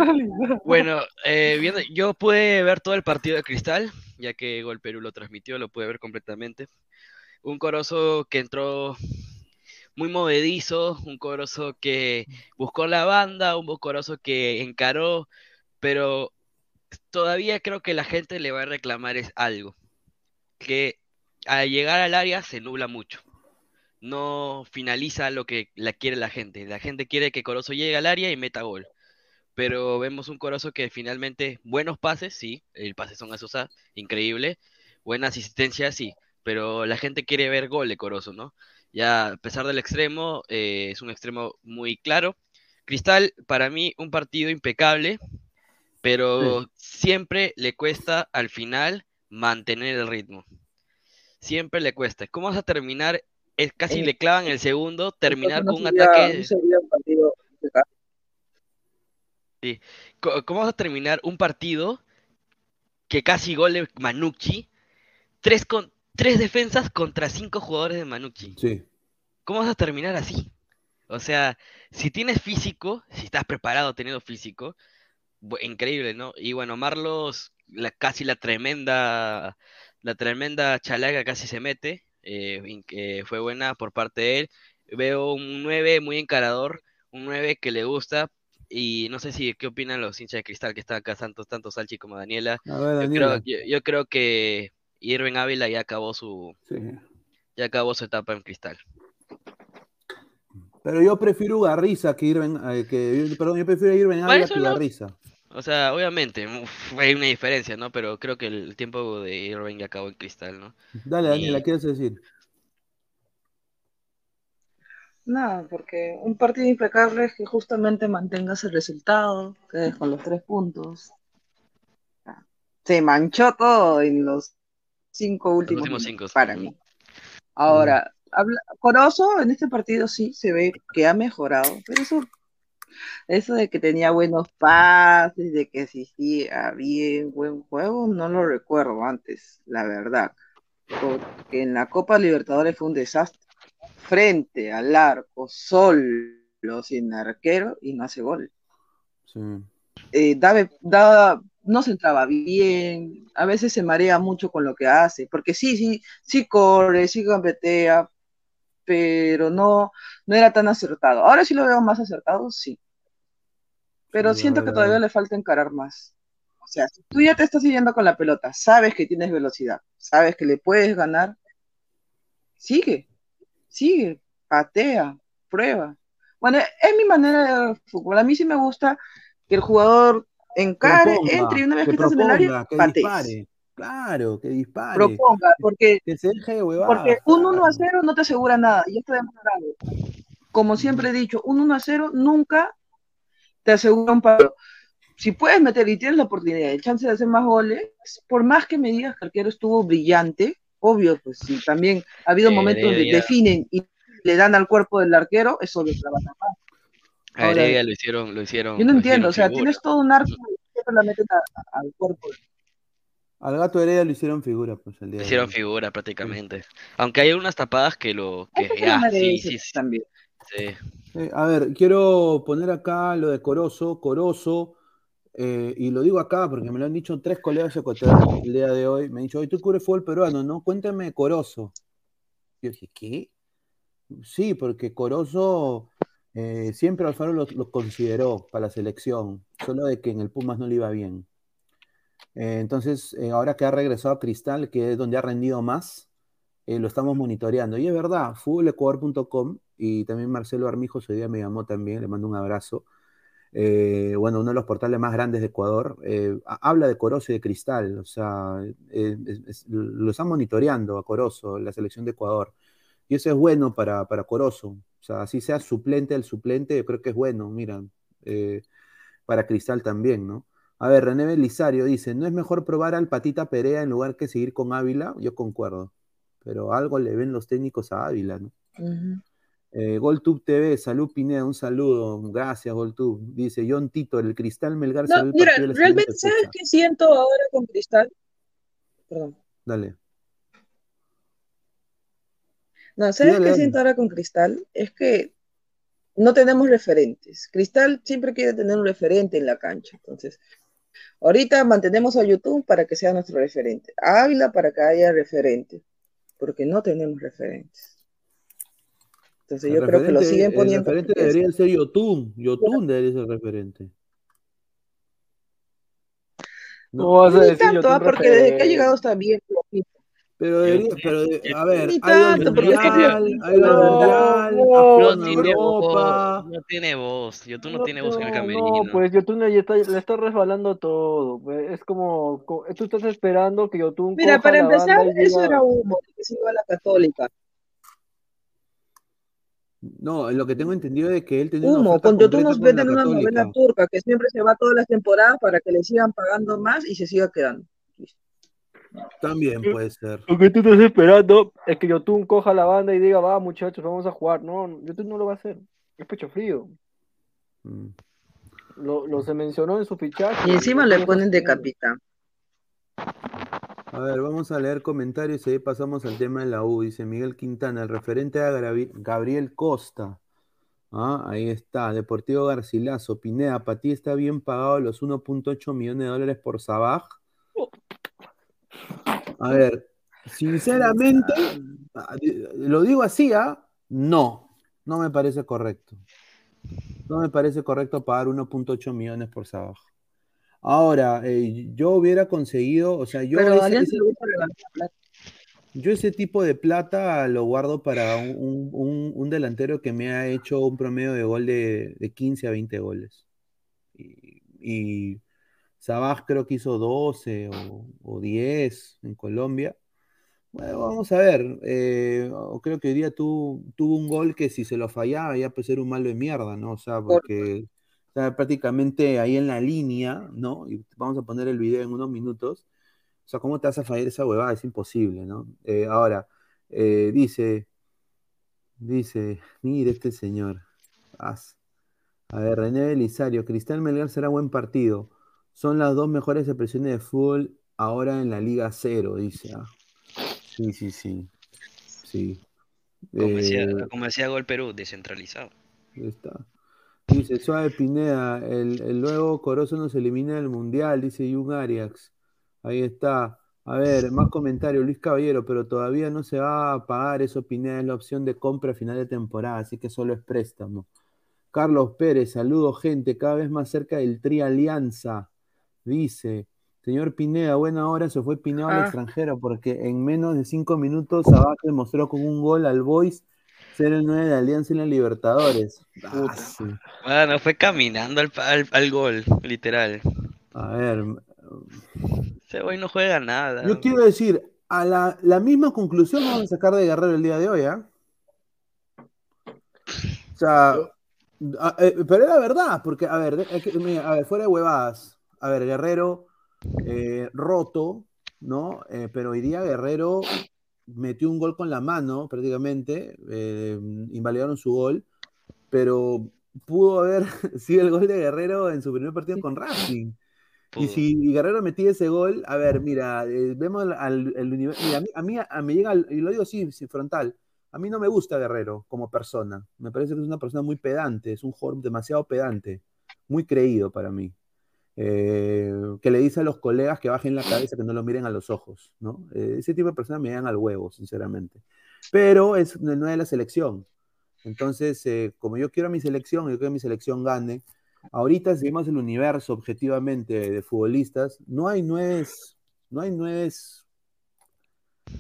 Bueno, eh, viendo, yo pude ver todo el partido de Cristal, ya que Gol Perú lo transmitió, lo pude ver completamente. Un Corozo que entró muy movedizo, un Corozo que buscó la banda, un Corozo que encaró, pero todavía creo que la gente le va a reclamar es algo, que al llegar al área se nubla mucho. No finaliza lo que la quiere la gente. La gente quiere que Corozo llegue al área y meta gol pero vemos un Corozo que finalmente, buenos pases, sí, el pase son a Sosa, increíble, buena asistencia, sí, pero la gente quiere ver gol de Corozo, ¿no? Ya a pesar del extremo, eh, es un extremo muy claro. Cristal, para mí, un partido impecable, pero siempre le cuesta al final mantener el ritmo. Siempre le cuesta. ¿Cómo vas a terminar? Es casi Eh, le clavan el segundo, terminar no con un sería- ataque. no sería un partido. Sí. ¿Cómo vas a terminar un partido que casi gol de Manucci? Tres, con, tres defensas contra cinco jugadores de Manucci. Sí. ¿Cómo vas a terminar así? O sea, si tienes físico, si estás preparado teniendo físico, increíble, ¿no? Y bueno, Marlos, la, casi la tremenda, la tremenda chalaga casi se mete, eh, fue buena por parte de él. Veo un 9 muy encarador, un 9 que le gusta, y no sé si qué opinan los hinchas de Cristal que están acá, tanto, tanto Salchi como Daniela. Ver, Yo Daniela. creo, yo, yo creo que Irving Ávila ya acabó su, Sí. ya acabó su etapa en Cristal. Pero yo prefiero Garriza que Irving, eh, que, perdón, yo prefiero Irving Ávila que Garriza. O sea, obviamente, uf, hay una diferencia, ¿no? Pero creo que el tiempo de Irving ya acabó en Cristal, ¿no? Dale, Daniela, Y- ¿qué quieres decir? Nada, porque un partido impecable es que justamente mantengas el resultado, quedes con los tres puntos. Se manchó todo en los cinco últimos, cinco, para sí. mí. Ahora, habla- Corozo en este partido sí se ve que ha mejorado, pero eso, eso de que tenía buenos pases, de que existía bien buen juego, no lo recuerdo antes, la verdad. Porque en la Copa Libertadores fue un desastre. Frente al arco, solo sin arquero y no hace gol. Sí. Eh, no se entraba bien, a veces se marea mucho con lo que hace, porque sí, sí, sí corre, sí gambetea, pero no, no era tan acertado. Ahora sí lo veo más acertado, sí. Pero siento que todavía le falta encarar más. O sea, si tú ya te estás siguiendo con la pelota, sabes que tienes velocidad, sabes que le puedes ganar, sigue, sigue, patea, prueba. Bueno, es mi manera de ver fútbol. A mí sí me gusta que el jugador encare, Proponga, entre y una vez que que estás en el área, patees. Claro, que dispare. Proponga, porque, Que se deje de huevadas. porque un 1 a 0 no te asegura nada, y esto demostrado. Como siempre he dicho, un 1 a 0 nunca te asegura un palo. Si puedes meter y tienes la oportunidad, el chance de hacer más goles, por más que me digas que el arquero estuvo brillante, obvio, pues sí, también ha habido Eh, momentos donde Heredia. definen y le dan al cuerpo del arquero, eso lo trabaja más. A Ahora, Heredia lo hicieron, lo hicieron. Yo no entiendo, o sea, figura. tienes todo un arco y siempre la meten a- a- al cuerpo. Al gato Heredia lo hicieron figura, pues el día Lo de hicieron figura prácticamente. Aunque hay unas tapadas que lo. que ah, sí, sí, sí. también. sí. Eh, a ver, quiero poner acá lo de Corozo. Corozo, eh, y lo digo acá porque me lo han dicho tres colegas ecuatorianos el día de hoy. Me han dicho, hoy tú cubres fútbol peruano, ¿no? Cuéntame de Corozo. Yo dije, ¿qué? Sí, porque Corozo eh, siempre Alfaro lo, lo consideró para la selección, solo de que en el Pumas no le iba bien. Eh, entonces, eh, ahora que ha regresado a Cristal, que es donde ha rendido más, eh, lo estamos monitoreando. Y es verdad, futbolecuador.com y también Marcelo Armijos hoy día me llamó también, le mando un abrazo. Bueno, uno de los portales más grandes de Ecuador, ha- habla de Corozo y de Cristal, o sea, es- es- lo están monitoreando a Corozo, la selección de Ecuador. Y eso es bueno para, para Corozo, o sea, así sea suplente el suplente, yo creo que es bueno, mira, para Cristal también, ¿no? A ver, René Belisario dice, ¿no es mejor probar al Patita Perea en lugar que seguir con Ávila? Yo concuerdo, pero algo le ven los técnicos a Ávila, ¿no? Eh, GolTube TV, salud Pineda, un saludo, gracias GolTube. Dice John Tito, el Cristal Melgar No, el mira, realmente, ¿sabes qué siento ahora con Cristal? Perdón. Dale. No, ¿sabes dale, qué dale. siento ahora con Cristal? Es que no tenemos referentes. Cristal siempre quiere tener un referente en la cancha. Entonces, ahorita mantenemos a YouTube para que sea nuestro referente. A Ávila para que haya referente. Porque no tenemos referentes. Entonces, El yo creo que lo referente- siguen el poniendo. referente porque es- debería ser Yotun. Yotun debería ser el referente. ¿Cómo vas a Ni decir yo tanto, ah, porque desde que ha referente? llegado está bien flojito. Pero debería, pero de- a ver, Ni ha ido al tanto, porque es que mundial, mira, ha ido al no, mundial, no, No en tiene voz, no tiene voz. YouTube no, No, tiene voz en el no, camerino. No, pues Yotun le está, le está resbalando todo. pues, es como, co- tú estás esperando que Yotun Mira, coja para la empezar, banda eso era humo, que se iba a la católica. No, lo que tengo entendido es que él tenía una Humo, con Yotun concreta nos venden una novela turca que siempre se va todas las temporadas para que le sigan pagando más y se siga quedando. También puede ser. Lo que tú estás esperando es que Yotun coja la banda y diga, va muchachos, vamos a jugar. No, Yotun no lo va a hacer. Es pecho frío. Mm. Lo, lo se mencionó en su fichaje. Y encima le ponen de capitán. A ver, vamos a leer comentarios y ahí pasamos al tema de la U. Dice Miguel Quintana, el referente a Gabriel Costa. Ah, ahí está. Deportivo Garcilaso. Pineda, para ti está bien pagado los 1.8 millones de dólares por Sabaj. A ver, sinceramente, lo digo así, ¿ah? No, no me parece correcto. No me parece correcto pagar 1.8 millones por Sabaj. Ahora, eh, yo hubiera conseguido, o sea, yo Pero ese- yo tipo de plata lo guardo para un, un- un- un delantero que me ha hecho un promedio de gol de, de 15 a 20 goles. Y, y Sabaj creo que hizo 12 o, o 10 en Colombia. Bueno, vamos a ver. eh, creo que hoy día tu- tuvo un gol que si se lo fallaba ya pues era un malo de mierda, ¿no? O sea, porque está prácticamente ahí en la línea, ¿no? Y vamos a poner el video en unos minutos. O sea, ¿cómo te vas a fallar esa huevada? Es imposible, ¿no? Eh, ahora, eh, dice, dice, mire este señor. As- A ver, René Belisario, Cristal Melgar será buen partido. Son las dos mejores expresiones de fútbol ahora en la Liga Cero, dice. ah. Sí, sí, sí. Sí. Como decía, Eh, como decía Gol Perú, descentralizado. ahí está. Dice Suave Pineda, el, el nuevo Corozo nos elimina del Mundial, dice Jung Arias. Ahí está. A ver, más comentarios, Luis Caballero, pero todavía no se va a pagar eso, Pineda, es la opción de compra a final de temporada, así que solo es préstamo. Carlos Pérez, saludos gente, cada vez más cerca del Tri Alianza. Dice, señor Pineda, buena hora se fue Pineda al Ah. extranjero porque en menos de cinco minutos Sabac demostró con un gol al Boys ser el 9 de Alianza en la Libertadores. Ah. Bueno, fue caminando al, al, al gol, literal. A ver, Ese güey no juega nada. yo quiero decir, a la, la misma conclusión vamos a sacar de Guerrero el día de hoy, ¿ah? O sea, a- eh, pero era verdad, porque, a ver, de- es que, mira, a ver, fuera de huevadas. A ver, Guerrero eh, roto, ¿no? Eh, pero hoy día Guerrero metió un gol con la mano, prácticamente. eh, invalidaron su gol, pero pudo haber sido el gol de Guerrero en su primer partido con Racing. Y si Guerrero metía ese gol, a ver, mira, eh, vemos al, el universo. Mira, a mí, a mí a- me llega, al- y lo digo así, sí, frontal. A mí no me gusta Guerrero como persona. Me parece que es una persona muy pedante, es un jugador demasiado pedante, muy creído para mí. Eh, que le dice a los colegas que bajen la cabeza, que no lo miren a los ojos, ¿no? Eh, ese tipo de personas me dan al huevo, sinceramente. Pero es no es la selección. Entonces, eh, como yo quiero a mi selección, yo quiero que mi selección gane. Ahorita, si vemos el universo objetivamente de futbolistas, no hay nueves, no hay nueves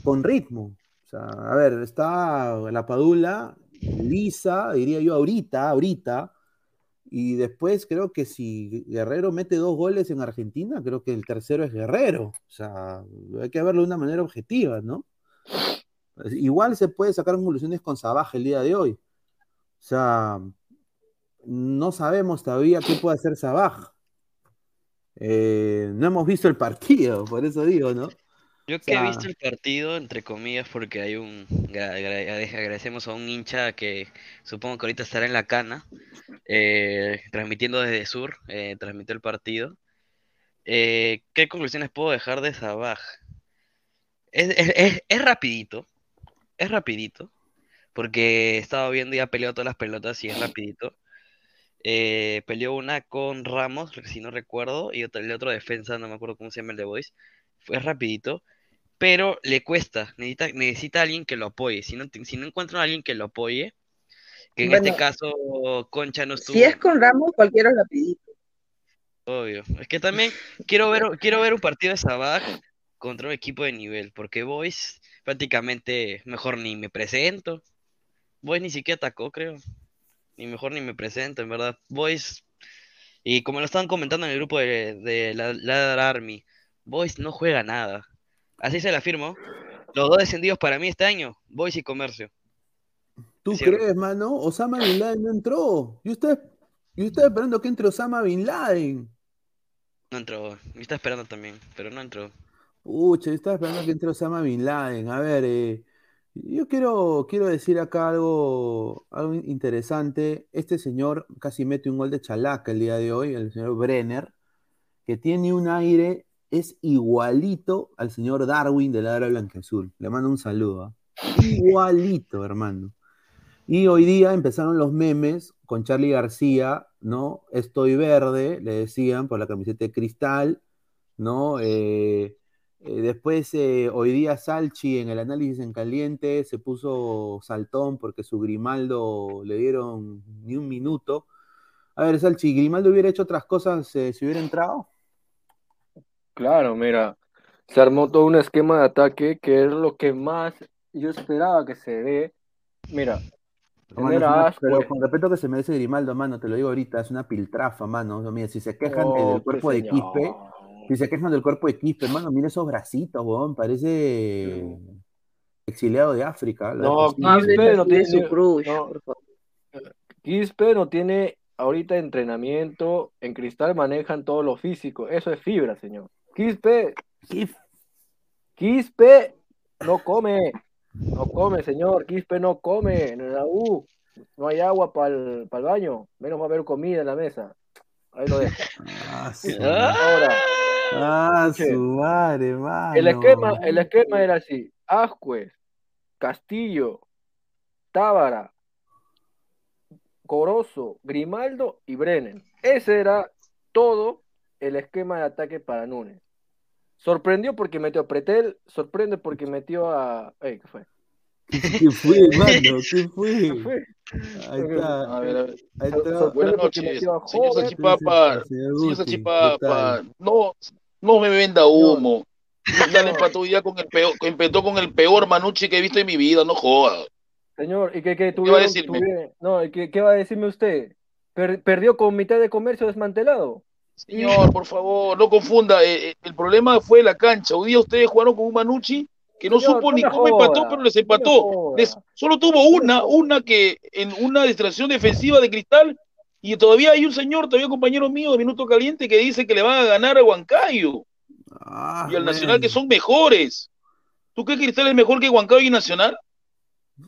con ritmo. O a ver, está la Padula, lisa, diría yo ahorita, ahorita, y después creo que si Guerrero mete dos goles en Argentina, creo que el tercero es Guerrero. O sea, hay que verlo de una manera objetiva, ¿no? Igual se puede sacar conclusiones con Sabaje el día de hoy. O sea, no sabemos todavía qué puede hacer Sabaj. Eh, no hemos visto el partido, por eso digo, ¿no? Yo que he sea- visto el partido, entre comillas, porque hay un. gra- agra- Agradecemos a un hincha que supongo que ahorita estará en la cana, eh, transmitiendo desde Sur, eh, transmitió el partido. Eh, ¿qué conclusiones puedo dejar de Sabaj? Es, es, es- es rapidito, es rapidito, porque he estado viendo y ha peleado todas las pelotas y es rapidito. Eh, peleó una con Ramos, si no recuerdo, y otra, el otro defensa, no me acuerdo cómo se llama el de Boys. Fue rapidito, pero le cuesta, necesita, necesita alguien que lo apoye. Si no, si no encuentra a alguien que lo apoye, que en este caso Concha no estuvo, Si es con Ramos, cualquiera es rapidito. obvio. Es que también quiero ver, quiero ver un partido de Sabaj contra un equipo de nivel, porque Boys prácticamente mejor ni me presento. Boys ni siquiera atacó, creo. Ni mejor ni me presento, en verdad. Boys, y como lo estaban comentando en el grupo de, de la, la Army, Boys no juega nada. Así se la afirmo. Los dos descendidos para mí este año, Boys y Comercio. ¿Tú crees, mano? Osama Bin Laden no entró. Yo estaba, yo estaba esperando que entre Osama Bin Laden. No entró. Me está esperando también, pero no entró. Pucha, yo estaba esperando que entre Osama Bin Laden. A ver, eh, yo quiero, quiero decir acá algo, algo interesante. Este señor casi mete un gol de chalaca el día de hoy, el señor Brenner, que tiene un aire, es igualito al señor Darwin de la Hora Blanqueazul. Le mando un saludo. ¿ah? Igualito, hermano. Y hoy día empezaron los memes con Charlie García, ¿no? Estoy verde, le decían, por la camiseta de cristal, ¿no? Eh, eh, después, eh, hoy día Salchi en el análisis en caliente se puso saltón porque su Grimaldo le dieron ni un minuto. A ver, Salchi, ¿Grimaldo hubiera hecho otras cosas eh, si hubiera entrado? Claro, mira, se armó todo un esquema de ataque que es lo que más yo esperaba que se dé. Mira, Mano, una- pero con respeto que se merece Grimaldo, mano, te lo digo ahorita, es una piltrafa, mano. Mira, si se quejan Oh, del cuerpo de. Quispe, si se quejan del cuerpo de Quispe, mano, mira esos bracitos, weón, parece exiliado de África. No, Quispe no tiene, su crush, no. Quispe no tiene ahorita entrenamiento, en Cristal manejan todo lo físico, eso es fibra, señor. Quispe, Quispe no come, no come, señor, Quispe no come, en la U no hay agua para el baño, menos va a haber comida en la mesa. Ahí lo dejo. Ah, su Ahora, Ah, su madre, mano. el esquema, el esquema era así, Ascuez, Castillo, Tábara, Corozo, Grimaldo y Brenner. Ese era todo el esquema de ataque para Núñez. Sorprendió porque metió a Pretel, sorprende porque metió a. Ey, ¿Qué fue? ¿Qué fue, mano? ¿Qué fue? ¿Qué fue? Ahí está. A ver, a ver. Ahí está. Buenas noches, señor Joven. Salchipapa. Señor ¿qué tal? no, no me venda humo. Cristal empató hoy día con el peor, empezó con el peor Manucci que he visto en mi vida, no joda. Señor, ¿y qué, qué, va a tuvieron- decirme? tuvieron- no, ¿y qué, qué va a decirme usted? Per- ¿Perdió con mitad de comercio desmantelado? Señor, por favor, no confunda. eh, eh, el problema fue la cancha. Hoy día ustedes jugaron con un Manucci que no Señor, supo no ni cómo empató, pero les empató. Les- solo tuvo una, una que en una distracción defensiva de Cristal. Y todavía hay un señor, todavía compañero mío de Minuto Caliente, que dice que le van a ganar a Huancayo Ah, y al Nacional, que son mejores. ¿Tú crees que Cristal es mejor que Huancayo y Nacional?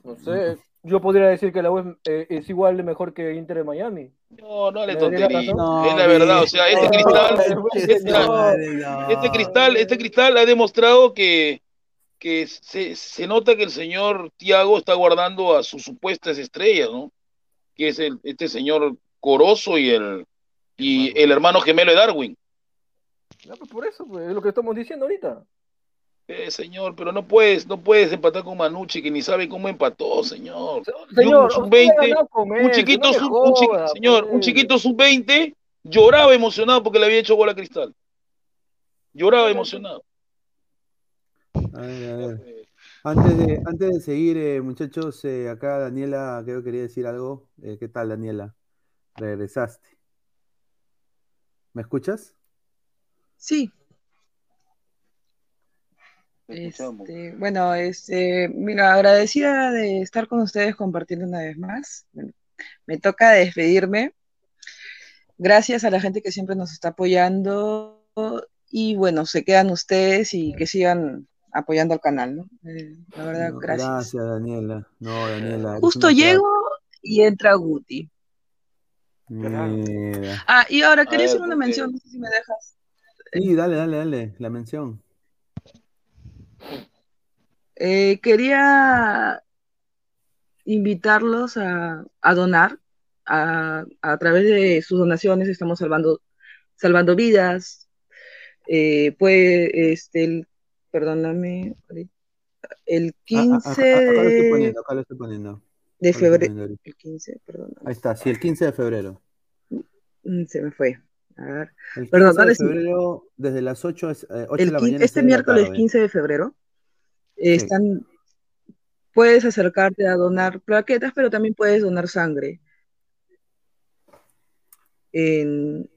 No sé, yo podría decir que la es, eh, es igual de mejor que Inter de Miami. No, no le ¿Me daría tontería. es la verdad, o sea, este cristal, este, no. este cristal, este cristal ha demostrado que, que se, se nota que el señor Tiago está guardando a sus supuestas estrellas, ¿no? Que es el, este señor Corozo y el y el hermano gemelo de Darwin. No, pues por eso, pues, es lo que estamos diciendo ahorita. Eh, señor, pero no puedes, no puedes empatar con Manucci, que ni sabe cómo empató, señor. Señor, un sub usted ha 20, ganado con un él, chiquito, no sub- un chi- joda, señor, un chiquito sub 20 lloraba emocionado porque le había hecho gol a Cristal. Lloraba emocionado. A ver, a ver. Antes de, antes de seguir, eh, muchachos, eh, acá Daniela creo que quería decir algo. Eh, ¿qué tal, Daniela? Regresaste. ¿Me escuchas? Sí. Este, bueno, este, mira, agradecida de estar con ustedes compartiendo una vez más. Bueno, me toca despedirme. Gracias a la gente que siempre nos está apoyando y bueno, se quedan ustedes y que sigan apoyando al canal, ¿no? Eh, la verdad, No, gracias. Gracias, Daniela. No, Daniela. Justo llego y entra Guti. Mira. Ah, y ahora quería hacer una porque- mención, no sé si me dejas. Sí, dale, dale, dale, la mención. Eh, quería invitarlos a, a donar. A, a través de sus donaciones estamos salvando, salvando vidas. Eh, puede, este, perdóname, el Ah, ah, 15 acá, acá lo estoy de, poniendo, acá lo estoy poniendo. de Acá lo estoy febrero. El 15, perdón, Ahí está, sí, el 15 de febrero. mm, se me fue. A ver. El 15 Perdón, de desde las 8, es- eh, 8 de El la quin- maña a este 6 de la miércoles tarde. 15 de febrero eh, están, puedes acercarte a donar plaquetas, pero también puedes donar sangre en,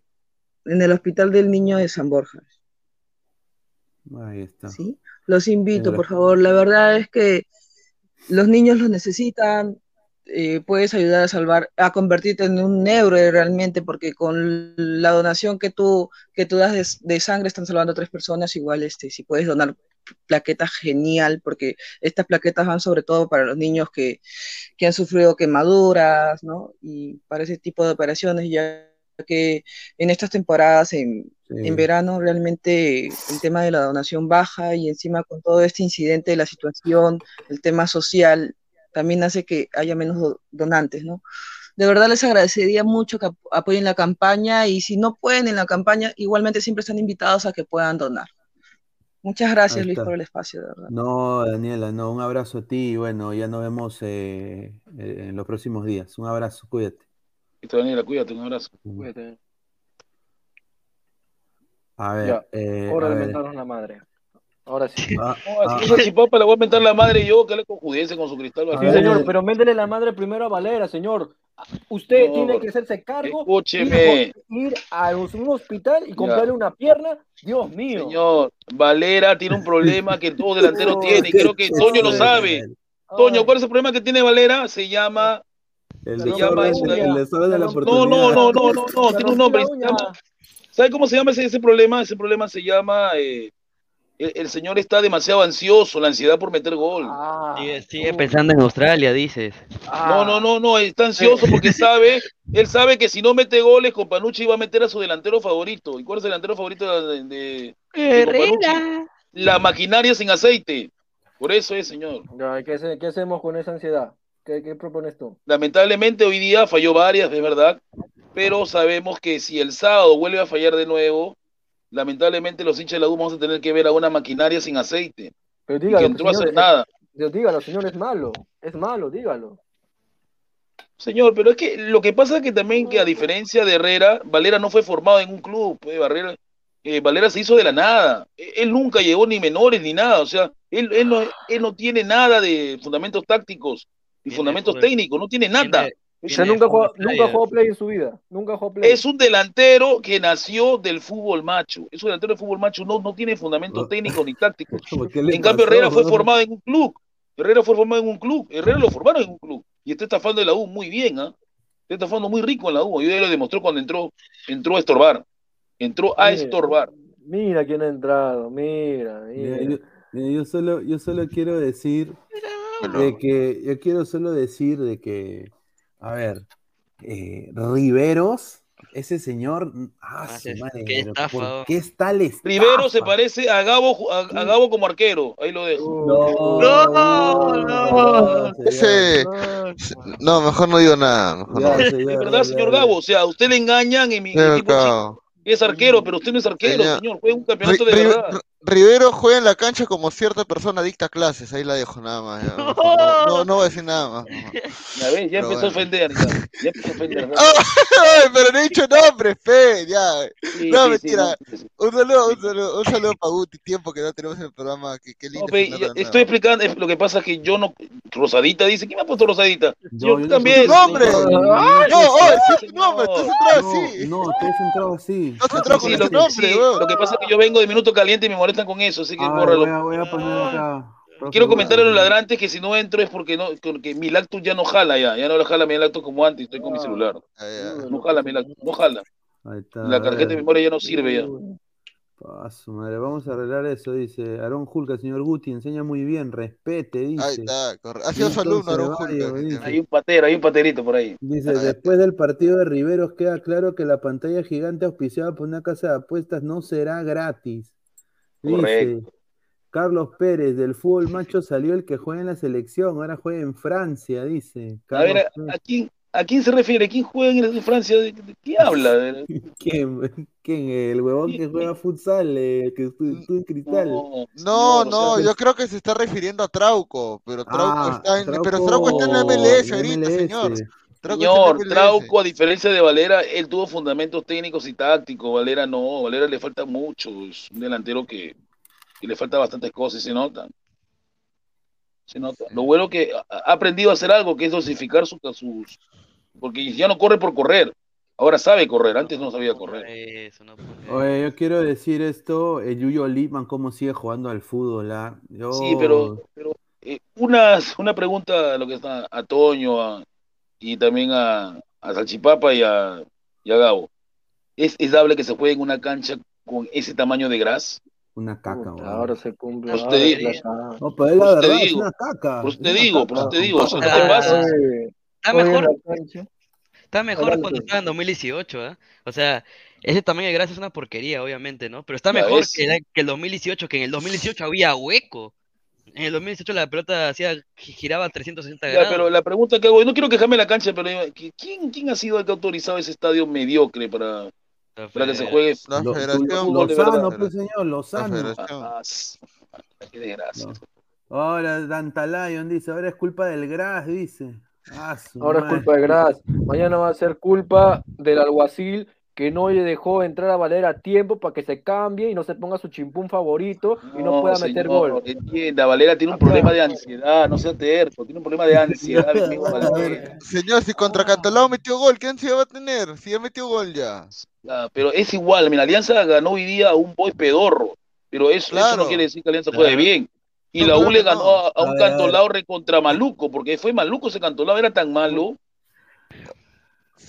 en el Hospital del Niño de San Borja. Ahí está. ¿sí? Los invito, por favor. La verdad es que los niños los necesitan. Eh, puedes ayudar a salvar, a convertirte en un héroe realmente, porque con la donación que tú, que tú das de, de sangre están salvando a tres personas. Igual, este, si puedes donar plaquetas, genial, porque estas plaquetas van sobre todo para los niños que, que han sufrido quemaduras, ¿no? Y para ese tipo de operaciones, ya que en estas temporadas, en, Sí. en verano, realmente el tema de la donación baja y encima con todo este incidente de la situación, el tema social, también hace que haya menos do- donantes, ¿no? De verdad les agradecería mucho que ap- apoyen la campaña y si no pueden en la campaña, igualmente siempre están invitados a que puedan donar. Muchas gracias, Luis, por el espacio, de verdad. No, Daniela, no, un abrazo a ti y bueno, ya nos vemos eh, eh, en los próximos días. Un abrazo, cuídate. Listo, Daniela, cuídate, un abrazo. Cuídate. A ver, Ya, eh, hora a de ver. la madre. Ahora sí. Ah, No, ah, Salchipapa le voy a mentar la madre yo, que le conjudiese con su cristal Sí, señor, pero méndele la madre primero a Valera, señor. Usted No, tiene que hacerse cargo, escúcheme. ir, ir a un hospital y comprarle una pierna. Dios mío. Señor, Valera tiene un problema que todo delantero tiene, y creo que Toño lo sabe. Toño, ¿cuál es el problema que tiene Valera? Se llama. el se llama el de la No, no, no, no, no, no, tiene un nombre. ¿Sabe cómo se llama ese, ese problema? Ese problema se llama. eh, el, el señor está demasiado ansioso, la ansiedad por meter gol. Ah, Sigue, sigue pensando en Australia, dices. No, no, no, no, está ansioso porque sabe, él sabe que si no mete goles, Companucci va a meter a su delantero favorito. ¿Y cuál es el delantero favorito de, de, de? La maquinaria sin aceite. Por eso es, señor. ¿qué, qué hacemos con esa ansiedad? ¿Qué, qué propones tú? Lamentablemente hoy día falló varias, de verdad, pero sabemos que si el sábado vuelve a fallar de nuevo, lamentablemente los hinchas de la U vamos a tener que ver a una maquinaria sin aceite. Pero y que dígalo, entró a hacer nada. Dios, dígalo, señor, es malo. Es malo, dígalo. Señor, pero es que lo que pasa es que también que a diferencia de Herrera, Valera no fue formado en un club, pues, Valera, eh, Valera se hizo de la nada. E- Él nunca llegó ni menores ni nada, o sea, él, él, no, él no tiene nada de fundamentos tácticos y fundamentos técnicos, no tiene nada. O sea, nunca jugó, nunca jugó play en su vida. Nunca jugó play. Es un delantero que nació del fútbol macho. Es un delantero del fútbol macho, no, no tiene fundamentos técnicos ni tácticos. ¿Qué le En cambio, Herrera fue formado en un club. Herrera fue formado en un club. Herrera lo formaron en un club. Y está estafando de la U muy bien, ¿ah? Está estafando muy rico en la U. Y él lo demostró cuando entró, entró a estorbar. Entró a Mira, estorbar. Mira quién ha entrado, mira, Mira, mira. yo, mira, yo solo, yo solo quiero decir de que, yo quiero solo decir de que, a ver, eh, Riveros, ese señor, ah, su qué- madre, qué estafa, ¿por qué es tal estafa? Rivero se parece a Gabo, a, a Gabo como arquero. Ahí lo dejo. No, no, Ese. No, mejor no digo nada. Mejor no. Es verdad, señor Gabo. O sea, a usted le engañan en mi equipo. Es arquero, pero usted no es arquero, Señor- señor. Juega un campeonato de verdad. Ri- Rivero juega en la cancha como cierta persona dicta clases, ahí la dejo nada más. ya. No, no, no voy a decir nada más. Ya ves, ya empezó a bueno. ofender. Ya, ya empezó a ofender. Ay, pero no he dicho nombre, fe, ya. Sí, no, sí, mentira. sí. Un saludo, un saludo, un saludo para Guti, tiempo que no tenemos en el programa. Que, qué lindo pe, yo estoy explicando, es- lo que pasa es que yo no. Rosadita dice, ¿quién me ha puesto Rosadita? yo Yo, no también. ¡Nombre! No, ¡No, nombre! ¡Estás entrado así! No, has entrado así. No entrado con lo, nombre, lo que pasa es que yo vengo de minuto caliente y me molestan con eso, así que bórralo. voy a, voy a poner acá. profe, Quiero voy a- comentar a los ladrantes que si no entro es porque no, porque mi lactus ya no jala ya, ya no lo jala mi lactus como antes, estoy con mi celular. No jala mi lactus, no jala. Ahí está, La tarjeta de memoria ya no sirve ya. Ah, su madre, vamos a arreglar eso, dice. Aarón Julca, señor Guti, enseña muy bien, respete, dice. Ahí está, correcto. Ha sido su alumno, Aarón Julca. Hay un patero, hay un paterito por ahí. Dice, después del partido de Riveros queda claro que la pantalla gigante auspiciada por una casa de apuestas no será gratis. Dice. Carlos Pérez, del fútbol macho salió el que juega en la selección, ahora juega en Francia, dice. A ver, ¿a, quién, ¿a quién se refiere? ¿Quién juega en Francia? ¿De, de qué habla? ¿Quién? ¿Quién? El huevón que juega futsal, eh, que estuvo estuvo en cristal. No, No, yo creo que se está refiriendo a Trauco, pero Trauco Ah, está en, pero Trauco está en la ahorita, MLS. señor. Trauco Señor, MLS. Trauco, a diferencia de Valera, él tuvo fundamentos técnicos y tácticos. Valera no, Valera le falta mucho. Es un delantero que, que le falta bastantes cosas y se nota. Se nota. Lo bueno que ha aprendido a hacer algo, que es dosificar sus, sus. Porque ya no corre por correr. Ahora sabe correr, antes no sabía correr. Eso, no. Oye, yo quiero decir esto, el Yuyo Lipman, cómo sigue jugando al fútbol, ¿ah? Yo... Sí, pero, pero eh, una, una pregunta a lo que está a Toño a- y también a, a Salchipapa y a, y a Gabo. ¿Es, ¿Es dable que se juegue en una cancha con ese tamaño de gras? Una caca, Puta, ahora se cumple. Eso ahora te digo. No, pero es la eso te verdad, es digo. una caca. Por eso te digo, por eso caca. te digo. O sea, no te. Oye, Está mejor, la cancha. está mejor Adelante. cuando estaba en 2018, ¿ah? O sea, ese tamaño de grasa es una porquería, obviamente, ¿no? Pero está mejor que, que el 2018, que en el 2018 había hueco. En el 2018 la pelota hacía, giraba 360 Ya, grados. pero la pregunta que hago, y no quiero quejarme la cancha, pero digo, ¿quién, quién ha sido el que ha autorizado ese estadio mediocre para, para que se juegue La Lo- federación. Lozano, pues señor, Lozano. Ah, s- qué desgracia. Ahora Dantalayon dice, ahora es culpa del Gras, dice. Ah, Ahora es culpa de Gras. Mañana va a ser culpa del alguacil que no le dejó entrar a Valera a tiempo para que se cambie y no se ponga su chimpún favorito y no, pueda meter gol. Entienda, Valera tiene un problema de ansiedad, no sea terco, tiene un problema de ansiedad. el mismo Valera. Señor, si contra Cantolao metió gol, ¿qué ansiedad va a tener? Si ya metió gol ya. Ah, pero es igual, mira, Alianza ganó hoy día a un boy pedorro, pero eso, eso Claro. no quiere decir que Alianza juegue Claro. bien. Y No, la U le ganó no. a, a un A ver, a ver. cantolao recontra maluco, porque fue maluco ese cantolao, era tan malo.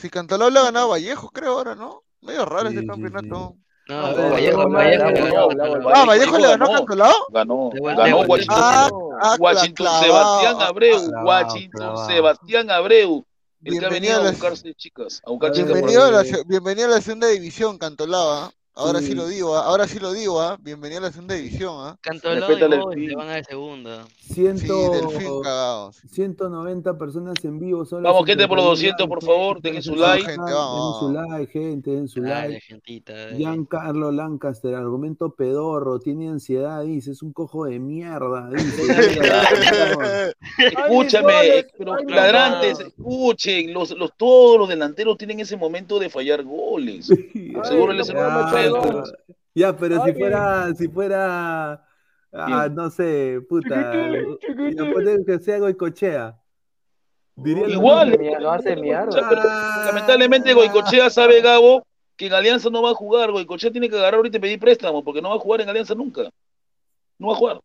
Si Cantolao le ha ganado a Vallejo, creo ahora, ¿no? Medio raro Sí, ese sí, campeonato. No, no, Vallejo, no, Vallejo le ganó Ah, ¿Vallejo le ganó a ganó. Cantolao? Ganó, ganó Washington, Ah, ah, Washington clavado. Sebastián Abreu, Clavado, Washington clavado. Sebastián Abreu, el que ha Bienvenido venido a buscarse chicas, a buscar Bienvenido a la, bienvenido a segunda división, Cantolao. ¿ah? Ahora sí Sí. lo digo, ¿ah? ahora sí lo digo, ¿ah? Bienvenido a la segunda división, ¿ah? Cantolón y fin. se van a la segunda. Ciento, Delfín cagados. 190 personas en vivo. Son Vamos, gente, por los 51 200, por favor, dejen su like. Gente, Den vamos. su like, gente, den su Dale, like. gentita. Giancarlo Lancaster, argumento pedorro, tiene ansiedad, dice, es un cojo de mierda, dice. Escúchame, pero ladrantes, escuchen, los, los, todos los delanteros tienen ese momento de fallar goles. Seguro él ya, pero, ya, pero si fuera, si fuera, ah, no sé, puta, y después de que sea Goicochea. Diría Igual. Lo hace mierda. O sea, pero lamentablemente Goicochea sabe, Gabo, que en Alianza no va a jugar. Goicochea tiene que agarrar ahorita y pedir préstamo, porque no va a jugar en Alianza nunca. No va a jugar.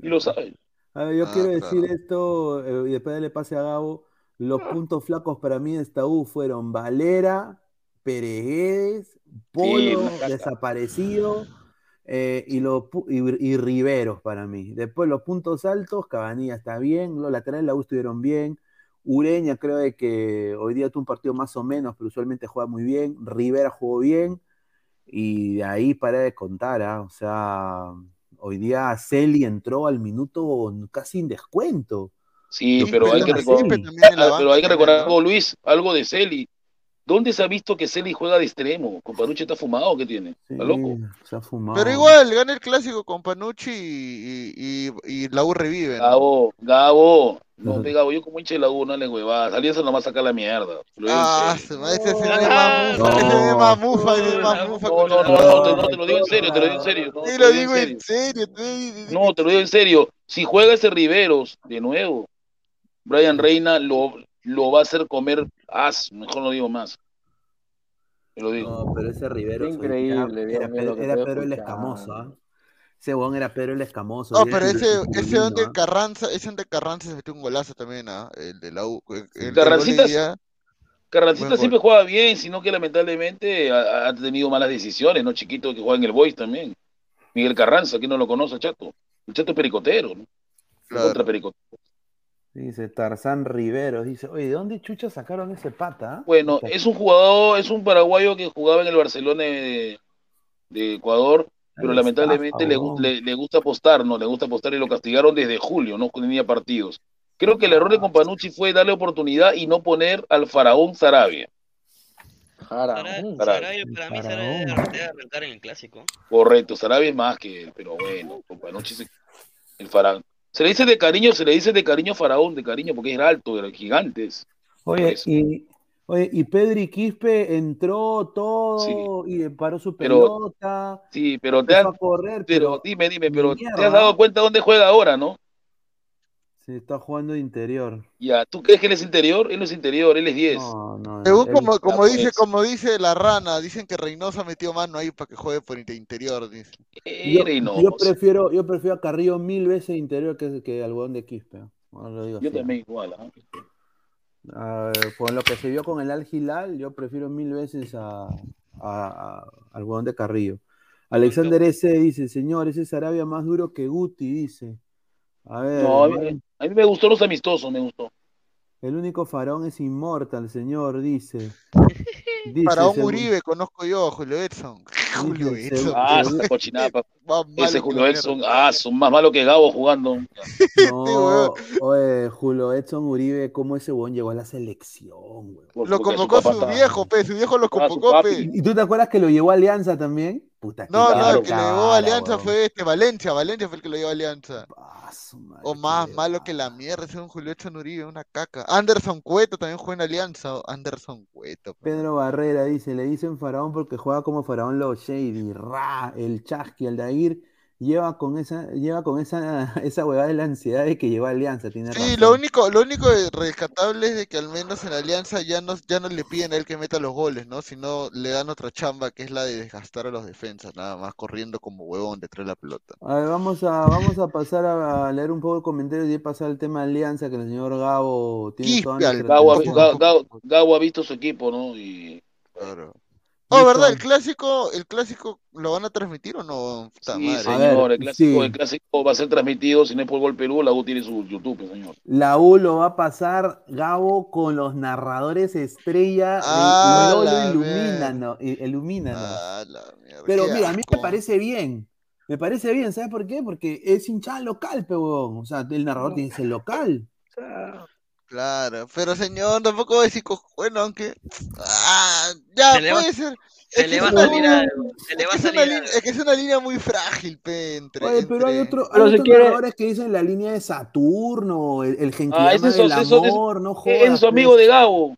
Y lo sabe. A ver, yo Ah, quiero claro. decir esto, eh, y después le pase a Gabo, los puntos flacos para mí de esta U fueron Valera, Pereguedes, Polo, caca. desaparecido, eh, y, pu- y, y Riveros para mí. Después los puntos altos, Cabanilla está bien, los laterales la U estuvieron bien, Ureña creo de que hoy día tuvo un partido más o menos, pero usualmente juega muy bien, Rivera jugó bien, y de ahí para de contar, ¿ah? O sea, hoy día Celi entró al minuto casi en descuento. Sí, pero hay que recordar, pero hay que recordar algo, Luis, algo de Celi. ¿Dónde se ha visto que Celi juega de extremo? ¿Comparuche está fumado o qué tiene? ¿Está loco? Se ha fumado. Pero igual, gana el clásico con Panucci y, y, y- y la U revive, ¿no? Gabo, Gabo. No, ve, Gabo, yo como hincha de la U, no le huevadas. Alianza no va a sacar la mierda. Ah, se ese sí es más mufa, ese es más mufa, ese es más mufa. No, no, no, no, te, no, te lo digo en serio, te lo digo en serio. No, Sí, te lo digo en serio. te- No, te lo digo en serio. Si juega ese Riveros de nuevo, Brian Reina lo, lo va a hacer comer as, mejor no digo más. Te lo digo. No, pero ese Rivero increíble, era, Pedro, era el escamoso, ¿ah? Ese huevón era Pedro el escamoso. No, pero ese, el ese lindo, donde ¿ah? Carranza, ese donde Carranza se metió un golazo también, ¿ah? El de la U. El, el gol Carrancita, siempre gol. juega bien, sino que lamentablemente ha, ha tenido malas decisiones, ¿no? Chiquito que juega en el Boys también. Miguel Carranza, que no lo conoce, Chato. El Chato es pericotero, ¿no? Claro. Contra pericotero. Dice Tarzán Riveros. Dice, oye, ¿de dónde chucha sacaron ese pata? ah? Bueno, es un jugador, es un paraguayo que jugaba en el Barcelona de, de Ecuador, pero lamentablemente le, le, le gusta apostar, ¿no? Le gusta apostar y lo castigaron desde julio, no tenía partidos. Creo que el error de Companucci fue darle oportunidad y no poner al faraón Sarabia. Sarabia, Sarabia. para mí Sarabia debe arrancar en el clásico. Correcto, Sarabia es más que él, pero bueno, Companucci es el faraón. Se le dice de cariño, se le dice de cariño faraón, de cariño, porque era alto, era gigante. es. Oye, y, oye, y Pedri Quispe entró todo y paró su Pero- pelota. Sí, pero te has, a correr, pero dime, dime, pero te has dado cuenta dónde juega ahora, ¿no? Se está jugando de interior. Ya, ¿tú crees que él es interior? Él no es interior, él es 10. No, no. Según él- como, como pues. dice, como dice la rana, dicen que Reynoso metió mano ahí para que juegue por inte- interior, dice. Yo, yo prefiero, yo prefiero a Carrillo mil veces interior que, que al de Quispe. ¿no? Ahora lo digo Yo así, también igual. ¿ah? A ver, por lo que se vio con el Al Hilal, yo prefiero mil veces a, a- a- al huevón de Carrillo. Alexander S. dice, señor, ese es Arabia más duro que Guti, dice. A ver, No, a mí, a mí me gustó los amistosos, me gustó. el único faraón es inmortal, señor, dice. Dice, Faraón según- Uribe, conozco yo, Julio Edson. Julio Edson. Ah, esa cochinapa. Ese Julio la Edson, ah, son más malo que Gabo jugando. No, oye, Julio Edson Uribe, ¿cómo ese huevón llegó a la selección, weón? Lo convocó su viejo, pe, su viejo lo convocó, pe. ¿Y tú te acuerdas que lo llevó a Alianza también? Puta, No, no, el que le llevó a Alianza fue este, Valencia, Valencia fue el que lo llevó a Alianza. Ah, O más malo que la mierda, es un Julio Uribe, una caca. Anderson Cueto también juega en Alianza, Anderson Cueto. pe. Pedro Barrera dice, le dicen faraón porque juega como faraón los Shady, Ra, el Chasqui, el Dair, lleva con esa, lleva con esa, esa huevada de la ansiedad de que llegó a Alianza, tiene Sí, razón. lo único, lo único rescatable es de que al menos en Alianza ya no, ya no le piden a él que meta los goles, ¿no? Sino le dan otra chamba que es la de desgastar a los defensas, nada más corriendo como huevón detrás de la pelota. A ver, vamos a, vamos a pasar a, leer un poco de comentarios y pasar al tema de Alianza, que el señor Gabo tiene toda. Gabo- Gabo- Gabo ha visto su equipo, ¿no? Y Claro. Oh, ¿verdad? El clásico, el clásico lo van a transmitir o no? Puta Sí, madre. señor, el clásico, sí. el clásico va a ser transmitido, si no es por Gol Perú, la U tiene su YouTube, señor. La U lo va a pasar, Gabo, con los narradores estrella de Ah, Lolo la Ilumínano. Ilumínanos. Ah, la mierda, Pero mira, a mí me parece bien. Me parece bien, ¿sabes por qué? Porque es hinchada local, pe huevón. O sea, el narrador tiene que ser local. Claro, pero señor, tampoco voy a decir, bueno, aunque... Ah, ya, Se le va- puede ser. Se Es le que va a es una salir línea- algo. Se le va a es que es una salir línea- es que es una línea muy frágil, pe, entre... Oye, pero hay, otro, hay otros quiere- narradores que dicen la línea de Saturno, el, el Ah, ese es del eso, eso, amor, no es jodas. su amigo de Gabo.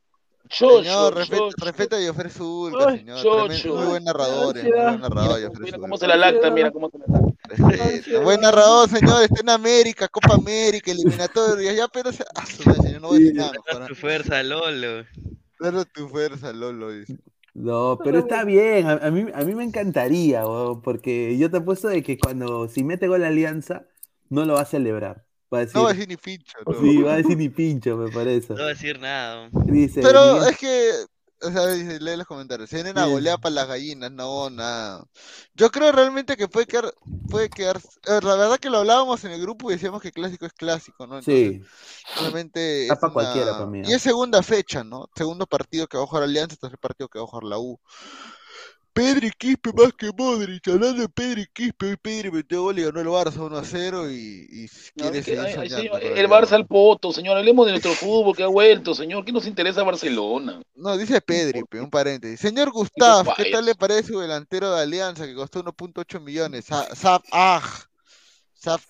Chocho, Señor, respeta, chocho. respeta a Jofer Zulca, Ay, señor. muy buen narrador, eh, muy buen narrador, Mira, cómo se la lacta, mira cómo se la lacta. Respeta. Buen narrador, señor. Está en América, Copa América, eliminatoria. Ya, pero. se- Ah, señor, no voy a decir nada. Toda tu fuerza, Lolo. Pero tu fuerza, Lolo. dice. No, pero está bien, a, a mí, a mí me encantaría, porque yo te apuesto de que cuando, si mete gol la Alianza, no lo va a celebrar. Va a decir, No va a decir ni pincho. no. sí, va a decir ni pincho, me parece. No va a decir nada. Dice, Pero es que. O sea, dice, lee los comentarios. Se vienen a golear para las gallinas. No, nada. Yo creo realmente que puede quedar. Puede quedar. ver, la verdad que lo hablábamos en el grupo y decíamos que clásico es clásico, ¿no? Entonces, sí, Realmente Está es pa' cualquiera, una- pa' mí, Y es segunda fecha, ¿no? Segundo partido que va a jugar Alianza, tercer partido que va a jugar la U. Pedri Quispe más que Modric, hablando de Pedri Quispe, Pedri metió gol y ganó el Barça 1 a 0 y, y No, quiere es que, seguir ay, señor, el Barça al poto, señor. Hablemos de nuestro fútbol que ha vuelto, señor. ¿Qué nos interesa Barcelona? No, dice Pedri, pe, un paréntesis. Señor Gustav, ¿qué tal le parece su delantero de Alianza que costó 1.8 millones? Aj. Saf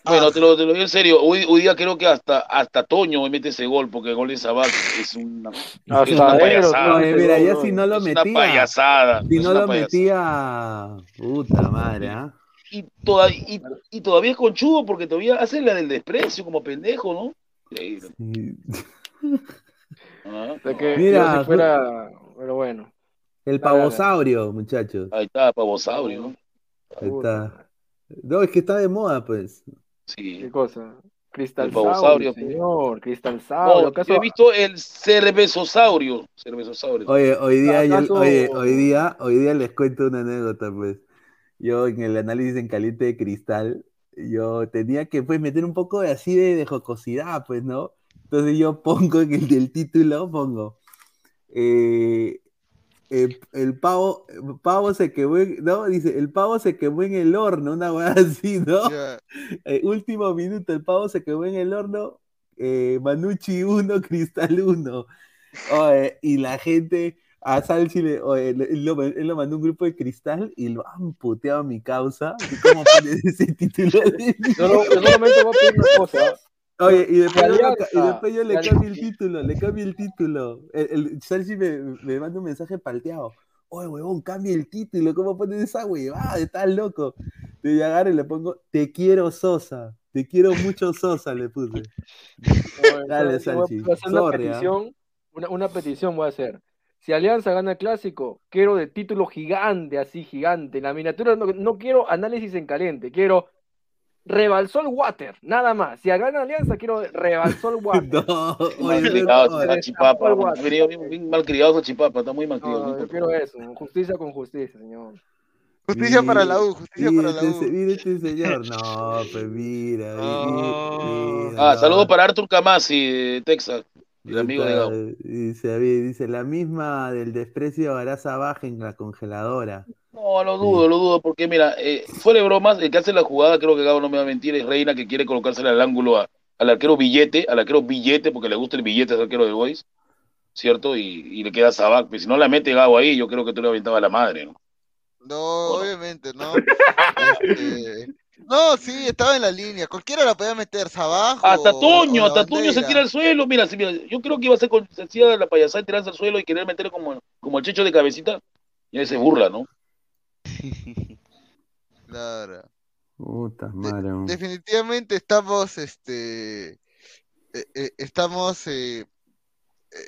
Bueno, Aj. te lo, te lo digo en serio. Hoy, hoy día creo que hasta, hasta Toño me mete ese gol porque el gol de Sabac es una, es una payasada. Mira, yo si no lo Es una metía, payasada. si no lo payasada. metía, puta madre, ¿ah? Y, toda- y, y todavía es conchudo porque todavía hace la del desprecio como pendejo, ¿no? Increíble. Ah, que Mira, si fuera. Pero bueno. El pavosaurio, muchachos. Ahí está, pavosaurio. Ahí está. No, es que está de moda, pues. Sí. ¿Qué cosa? Cristal El Saurio, señor. Cristal Saurio. No, ¿Acaso yo he visto el cervezosaurio. Cervezosaurio. Oye, hoy día, yo- ¿Acaso- oye, hoy día, hoy día les cuento una anécdota, pues. Yo en el análisis en caliente de cristal, yo tenía que pues meter un poco de así de, de jocosidad, pues, ¿no? Entonces yo pongo en el del título, pongo eh, el, el pavo, el pavo se quemó, en- ¿no? Dice, el pavo se quemó en el horno, una weá así, ¿no? Ya. Eh, último minuto, el pavo se quemó en el horno, eh, Manucci 1, Cristal 1. Oye, y la gente, a Salchi le, oye, le- él, lo, él lo mandó un grupo de Cristal y lo han puteado a mi causa. ¿Y ¿Cómo pones ese título de Yo, no- yo solamente voy a pedir una cosa. Oye, y después, De yo, y después yo le cambio el título, le cambio el título. El, el Salchi me, me manda un mensaje palteado. Oye, huevón, cambia el título, ¿cómo pones esa huevada? Estás loco. Te agarro y le pongo, te quiero Sosa, te quiero mucho Sosa, le puse. Dale, Yo voy a- hacer una Sorry, ¿ah? petición. Una, una petición voy a hacer. Si Alianza gana el clásico, quiero de título gigante, así gigante. En la miniatura no, no quiero análisis en caliente, quiero rebalsó el water, nada más. Si gana Alianza, quiero rebalsó el water. No, Mal oye, criado no, esa oye, chipapa. Ha venido bien, bien mal criado esa chipapa. Está muy mal criado. No, yo quiero eso. Justicia con justicia, señor. Justicia para la U, justicia mira para la este, U. mira este señor. No, pues mira. mi- mi- mira, Ah, no. saludos para Arthur Camasi de Texas. El amigo de Puta, Gabo. Dice, dice, la misma del desprecio grasa baja en la congeladora. No, lo dudo, lo dudo, porque mira, eh, fuera de bromas, el que hace la jugada, creo que Gabo no me va a mentir, es Reina que quiere colocársela al ángulo a- al arquero billete, al arquero billete, porque le gusta el billete al arquero de Boys, ¿cierto? Y, y le queda Sabac, pues si no la mete Gabo ahí, yo creo que tú le aventaba la madre, ¿no? No, obviamente, no. Este, No, sí, estaba en la línea. Cualquiera la podía meter, abajo. Hasta Toño, hasta Toño se tira al suelo, mira, mira, yo creo que iba a ser con, se hacía la payasada de tirarse al suelo y querer meter como, como el checho de cabecita, y ahí se burla, ¿no? Claro. Puta madre. Definitivamente estamos, este, eh, eh, estamos, eh,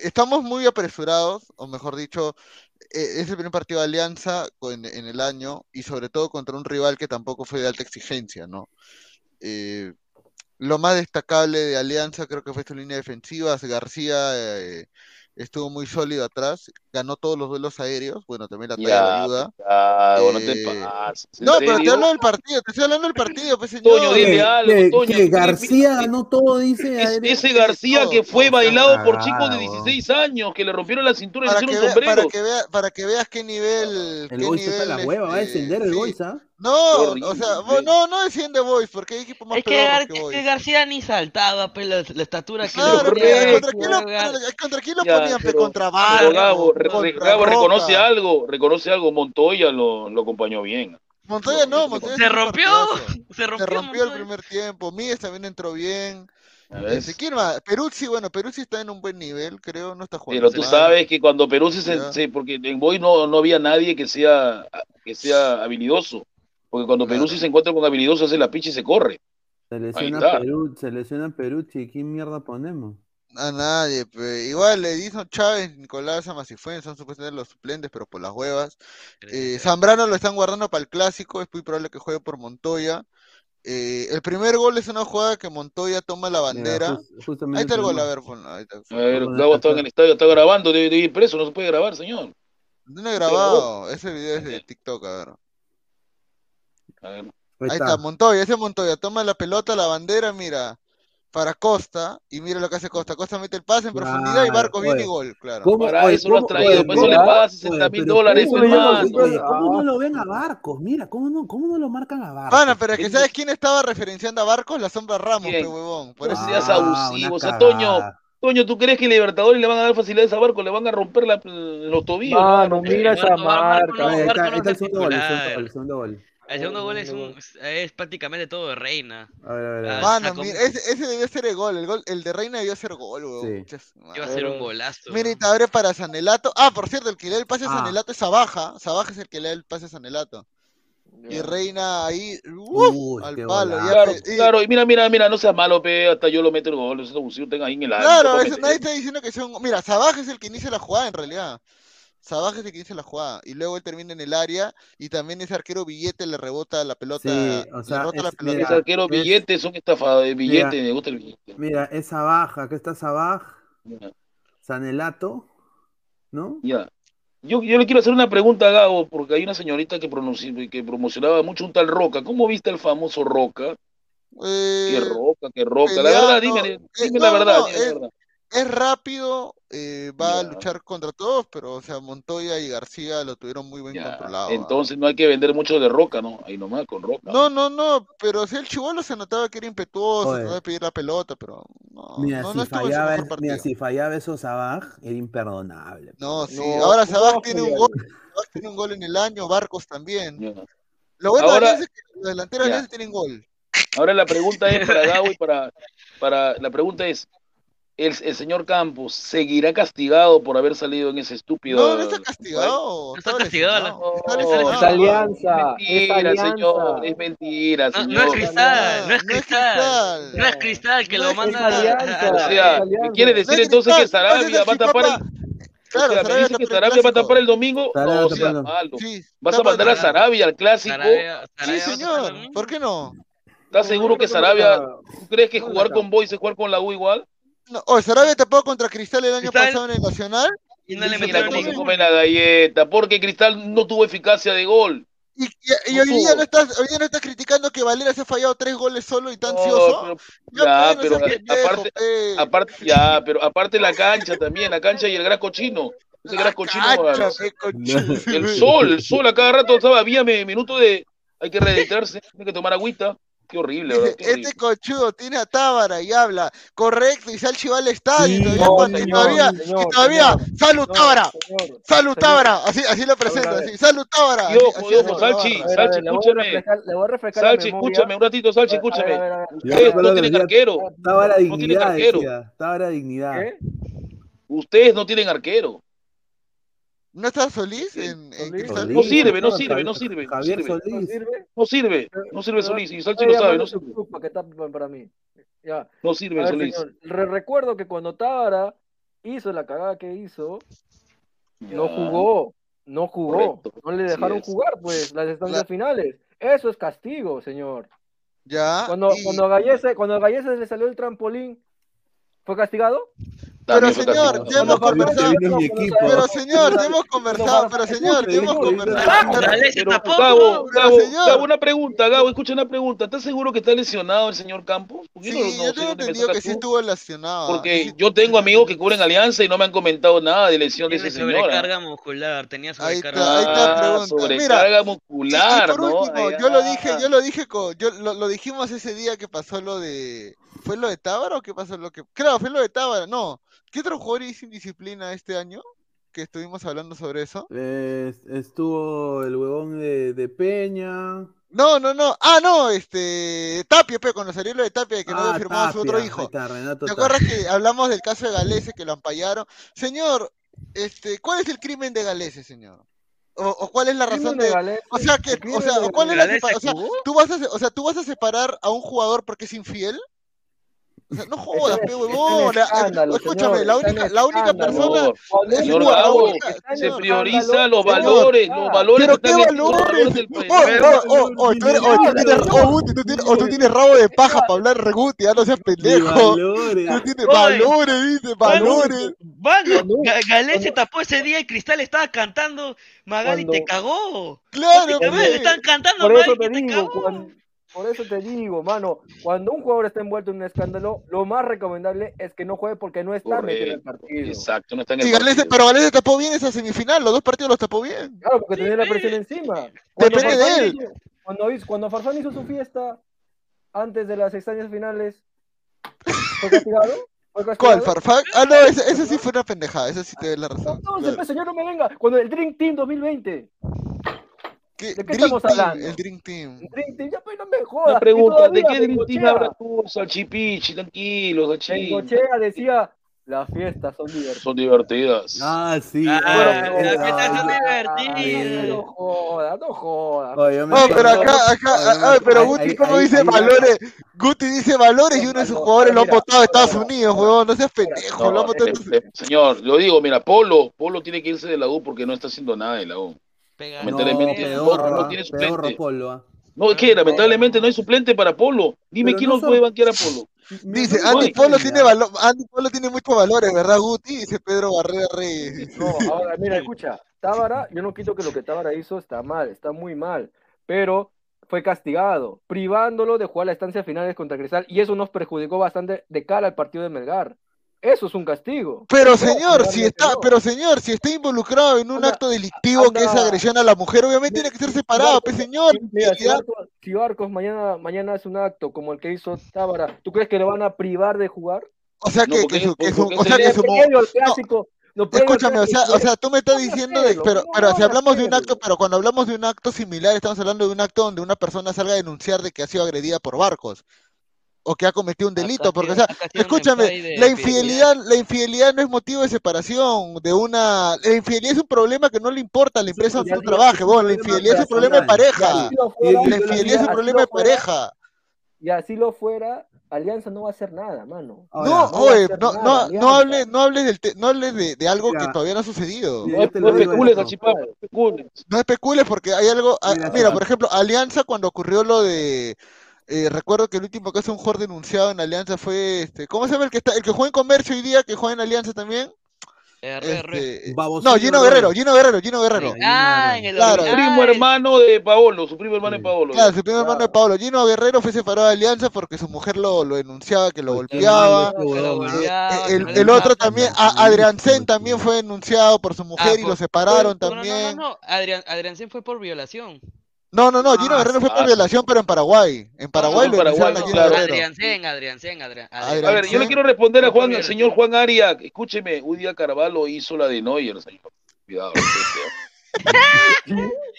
estamos muy apresurados, o mejor dicho, es el primer partido de Alianza con- en el año y sobre todo contra un rival que tampoco fue de alta exigencia, ¿no? Eh, lo más destacable de Alianza creo que fue su línea defensiva, García, eh, estuvo muy sólido atrás, ganó todos los duelos aéreos, bueno, también la talla ayuda. ya, no te Eh. ¿En No, pero te hablo del partido, te estoy hablando del partido, pues señor. Toño, dime algo, ¿Qué- Toño. qué, García ganó todo, dice. Es- ese García que fue no, bailado por cagada, chicos de weón. 16 años que le rompieron la cintura y le Para que, hicieron para, sombreros. que vea- para que veas qué nivel. El qué Boys está nivel, la hueva, va a este, descender el sí. No, o sea, no, no defiende Boys, porque hay equipos más Es que, Gar- que que García ni saltaba, pues la, la estatura que Claro, le pero ponía ¿contra quién lo, jugar. pero ¿contra quién lo Ya, ponían? pe? pero- contra Gabo, re- re- contra Gabo Roca. reconoce algo, reconoce algo. Montoya lo, lo acompañó bien. Montoya no, Montoya Se hizo un rompió, se Se rompió. rompió el primer tiempo. Míguez también entró bien. Este, ¿Quién más? Peruzzi, bueno, Peruzzi está en un buen nivel, creo, no está jugando Pero tú mal. sabes que cuando Perú se, se- porque en Boy no, no había nadie que sea, que sea habilidoso. Porque cuando Claro. Perú se encuentra con habilidoso hace la picha y se corre. Se lesiona está. Perú, se lesiona Peruzzi, ¿quién mierda ponemos? A nadie, pe. igual Edison Chávez, Nicolás Amasifuen son supuestamente los suplentes, pero por las huevas. Eh, Zambrano lo están guardando para el clásico, es muy probable que juegue por Montoya. Eh, el primer gol es una jugada que Montoya toma la bandera. Mira, Ahí está el gol, a ver, ponlo, ahí está. A ver, Gabo estaba en el estadio, está grabando, debe, debe ir preso, no se puede grabar, señor. ¿Dónde he grabado? Ese video es de TikTok, a ver. Ahí Ahí está. está, Montoya, ese Montoya, toma la pelota, la bandera, mira, para Costa, y mira lo que hace Costa. Costa mete el pase en profundidad y Barcos viene y oye. gol, claro. ¿Cómo- Para oye, eso lo has cómo- traído, oye, por eso le ¿cómo- pagas oye, 60 mil pero dólares, ¿cómo, hermano. oye, ¿Cómo no lo ven a Barcos? Mira, ¿cómo no, cómo no lo marcan a Barcos? Pana, pero es que ¿sabes quién estaba referenciando a Barcos? La sombra Ramos, ¿Quién? pe huevón. Por eso seas Ah, abusivo, o sea, Toño, ¿tú crees que Libertadores le van a dar facilidades a Barco? Le van a romper la- los tobillos. Mano, ¿no? mira esa marca. está, Barco el segundo gol, el segundo gol, el segundo gol. Es, un, es prácticamente todo de reina. A ver, a ver, a ver. Ah, Mano, mira, ese, ese debió ser el gol. El gol, el de Reina debió ser gol, huevón. Sí. Iba a ser un golazo. Mira, y te abre para Sanelato. Ah, por cierto, el que le da el pase a Ah. Sanelato es Sabaja. Sabaja es el que le da el pase a Sanelato. Y Ya. Reina ahí, uf, Uy, al palo. ya Claro, pe- y- claro, y mira, mira, mira, no seas malo, pe, hasta yo lo meto el gol, eso es abusivo, tenga ahí en el área. Claro, no eso, nadie está diciendo que sea un... Mira, Sabaje es el que inicia la jugada en realidad. Sabaje es el que inicia la jugada. Y luego él termina en el área y también ese arquero Billete le rebota la pelota. Sí, o sea, le rebota la es- pelota. Ese mira, arquero es- billetes son estafadores, billetes, Mira. me gusta el billete. Mira, esa baja, acá está Sabaj. Sanelato, ¿no? Ya. Yo, yo le quiero hacer una pregunta a Gabo, porque hay una señorita que, que promocionaba mucho un tal Roca. ¿Cómo viste el famoso Roca? Eh, Qué Roca, qué Roca. La verdad, dime, eh, dime no, la verdad, no, dime la es- verdad. Es rápido, eh, va a luchar contra todos, pero o sea, Montoya y García lo tuvieron muy bien Ya, controlado. Entonces no hay que vender mucho de Roca, ¿no? Ahí nomás con Roca. No, no, no, pero si el chivolo se notaba que era impetuoso, trataba de pedir la pelota, pero no, Mira, no, si no en su fallaba, mejor mira, si fallaba eso Sabaj, era imperdonable. No, sí, No, ahora ¿cómo Sabaj tiene un gol, Sabaj tiene un gol en el año, Barcos también. Ya. Lo bueno de Ahora- Alianza es que los delanteros tienen gol. Ahora la pregunta es para Gabo y para, para la pregunta es, ¿el, el señor Campos seguirá castigado por haber salido en ese estúpido? No, no está castigado. No está castigado, No, es alianza. Es Es mentira, alianza. señor, es mentira, No, es cristal, no es cristal. No es cristal que lo manda cristal. a- O Alianza. sea, Alianza. ¿me quiere decir es entonces que Sarabia va a tapar el... papá. o Claro, sea, me Sarabia dice que Sarabia va a tapar el domingo? Sarabia No, va sea tapando. malo. Sí, ¿Vas a mandar a Sarabia al clásico? Sarabia- Sí, Sarabia señor. ¿Por qué no? ¿Estás seguro que Sarabia, tú crees que jugar con Boys es jugar con la U igual? No, oye, Sarabia tapó contra Cristal el año Cristal- pasado en el Nacional. Y no le Mira cómo se come la galleta, porque Cristal no tuvo eficacia de gol. Y, y- y hoy día no estás, hoy día no estás criticando que Valera se ha fallado tres goles solo y está No, ansioso. pero- Ya, no pero aparte, pe. aparte, ya, pero aparte la cancha también, la cancha y el gras cochino. Ese cochino, conchudo. el sol, el sol a cada rato estaba, había mi- minuto de, hay que reeditarse, hay que tomar agüita. Qué horrible, horrible. Este conchudo tiene a Tábara y habla correcto y Salchi va al estadio y Sí, todavía, No, y señor, todavía, señor, y todavía señor. salud Tábara, salud. Tábara, así, así lo presento, así, salud Tábara. Y ojo, y ojo, Salchi, Salchi, escúchame. le voy a refrescar la Salchi, escúchame, un ratito, Salchi, escúchame. Ustedes no tienen arquero. Tienen dignidad, la dignidad. Ustedes no tienen arquero. ¿No está Solís en, en Solís. Cristal? No sirve, no sirve, no sirve, no Javier sirve. ¿No Solís. sirve? No sirve, no sirve Pero- Solís. Y Salchi lo sabe, no sirve. club para que tape para mí. Ya. No A sirve ver, Solís. señor, recuerdo que cuando Tábara hizo la cagada que hizo, no jugó, no jugó, Correcto, no le dejaron jugar, pues, las estancias La- finales. Eso es castigo, señor. Ya. Cuando, y- cuando a Gallese, cuando a Gallese le salió el trampolín, ¿fue castigado? Pero señor, ya hemos conversado. Pero señor, ya hemos conversado. Pero señor, ya hemos conversado. Pero, Gabo, Gabo, Gabo, una pregunta, Gabo, escucha una pregunta. ¿Estás seguro que está lesionado el señor Campos? Sí, yo tengo entendido que sí estuvo lesionado. Porque yo tengo amigos que cubren alianza y no me han comentado nada de lesión de ese señor. sobrecarga muscular, tenía Ahí sobrecarga ahí está Ah, pregunta. sobrecarga Mira, muscular, y por ¿no? último, Ahí, yo lo ah. dije, yo lo dije yo lo, lo dijimos ese día que pasó lo de, ¿fue lo de Tábara o qué pasó lo que? Claro, fue lo de Tábara, no. ¿Qué otro jugador hizo indisciplina este año? Que estuvimos hablando sobre eso. Eh, estuvo el huevón de, de Peña. No, no, no. Ah, no, este Tapia, pe, cuando salió lo de Tapia de que no Ah, había firmado a su otro Tapia, hijo. ahí está, Renato ¿Te Tapia. acuerdas que hablamos del caso de Galese que lo ampallaron? Señor, este, ¿cuál es el crimen de Galese, señor? O, o cuál es la ¿Crimen razón de o sea que, ¿El crimen o sea, o cuál es la o sea, tú vas a, o sea, tú vas a separar a un jugador porque es infiel? O sea, no jodas, pe huevón. la- escándalo, Escúchame, la única, la única persona, Señor Gabo, se prioriza los valores, los valores Pero qué valores, país. Oh, oh, oh, tú tienes, rabo de paja para hablar reguti, ya no seas pendejo. valores. Tú tienes valores, dice, valores. Mano, Ga- Galés se tapó ese día y Cristal estaba cantando, Magali te cagó. Claro, pe. están cantando Magali te cagó. Por eso te digo, mano, cuando un jugador está envuelto en un escándalo, lo más recomendable es que no juegue porque no está metido en el partido. Exacto, no está en el Galese, partido. pero Galese tapó bien esa semifinal, los dos partidos los tapó bien. Claro, porque tenía la presión encima. Cuando Depende de él. hizo- Cuando, cuando Farfán hizo su fiesta antes de las extrañas finales, ¿fue castigado? ¿Fue ¿Cuál? Farfán? Ah, no, ese, ese sí fue una pendejada, ese sí te doy la razón. Entonces, claro. pues, señor, no me venga. Cuando el Dream Team 2020. ¿Qué? ¿De qué Dream estamos Team, hablando? el Dream Team. El Dream Team, ya pues no me jodas. Una pregunta, ¿de qué Dream Team hablas tú, Salchipichi? Tranquilo, Salchi. Bengochea decía, las fiestas son divertidas. Son divertidas. Ah, sí. Ah, ah, las fiestas son ah, divertidas. No jodas, no jodas. No, pero acá, acá, pero Guti, ¿cómo ahí- dice ahí- valores? Guti dice valores y uno de sus jugadores lo han Mira, votado a Estados mira, Unidos, huevón, no seas pendejo, lo No, han votado. eh, eh, señor, lo digo, mira, Polo, Polo tiene que irse de la U porque no está haciendo nada de la U. Pega- Lamentablemente no, tiene suplente. Polo, ah. No, es que lamentablemente no hay suplente para Polo. Dime Pero quién no nos son- puede banquear a Polo. Dice, Andy Polo tiene Andy Polo tiene muchos valores, ¿verdad, Guti? Dice Pedro Barrera Reyes. No, ahora, mira, escucha, Tábara, yo no quito que lo que Tábara hizo está mal, está muy mal, pero fue castigado, privándolo de jugar las estancias finales contra Cristal, y eso nos perjudicó bastante de cara al partido de Melgar. Eso es un castigo. Pero No, señor, si está, no. pero señor, si está involucrado en un Anda- acto delictivo que es agresión a la mujer, obviamente tiene que ser separado, pues señor. Mira, si Barcos, si Barcos mañana, mañana hace un acto como el que hizo Tábara, ¿tú crees que le van a privar de jugar? O sea No, que, porque- que su, que su, porque o sea se que Previo al clásico, previo al Escúchame, o sea, o sea, tú me estás no diciendo de, pero, no pero si hablamos de un acto, pero cuando hablamos de un acto similar, estamos hablando de un acto donde una persona salga a denunciar de que ha sido agredida por barcos o que ha cometido un Acá delito, porque, o sea, escúchame, la infidelidad. infidelidad, la infidelidad no es motivo de separación, de una, la infidelidad es un problema que no le importa a la empresa donde tú trabajes, la infidelidad es un problema de pareja, la infidelidad es un problema de pareja. Y así lo fuera, Alianza no va a hacer nada, mano. Ahora, No, no oye, no, nada, no, no hables, no hables del te- no hables de, de algo que todavía no ha sucedido. No, no especules, no especules. No especules porque hay algo. ah, Mira, por ejemplo, Alianza, cuando ocurrió lo de. Eh, recuerdo que el último caso de un jugador denunciado en Alianza fue este. ¿Cómo se llama el que está, el que juega en comercio hoy día, que juega en Alianza también? R. Este, no, Gino Guerrero, Gino Guerrero, Gino Guerrero. Ah, en el Claro. Su ah, primo hermano de Paolo, su primo hermano de Paolo. Claro, su primer hermano de. Pablo. Gino Guerrero fue separado de Alianza porque su mujer lo, lo denunciaba, que lo Uy, qué golpeaba. ah. El, otro también, Ah, a Adrián el también fue denunciado por su mujer y por- lo separaron No, no, no, también. no, no. Adrián, Adrián Sen fue por violación. No, no, no, Gino Ah, Guerrero fue por violación, pero en Paraguay. En Paraguay en lo Paraguay, denunciaron a no, Gino claro. Guerrero. Adrián Sen, Adrián Sen, Adrián. Adrián A ver, yo le quiero responder a Juan, al señor Juan Arias. Escúcheme, un día Carvalho hizo la de Neuer, señor. Cuidado.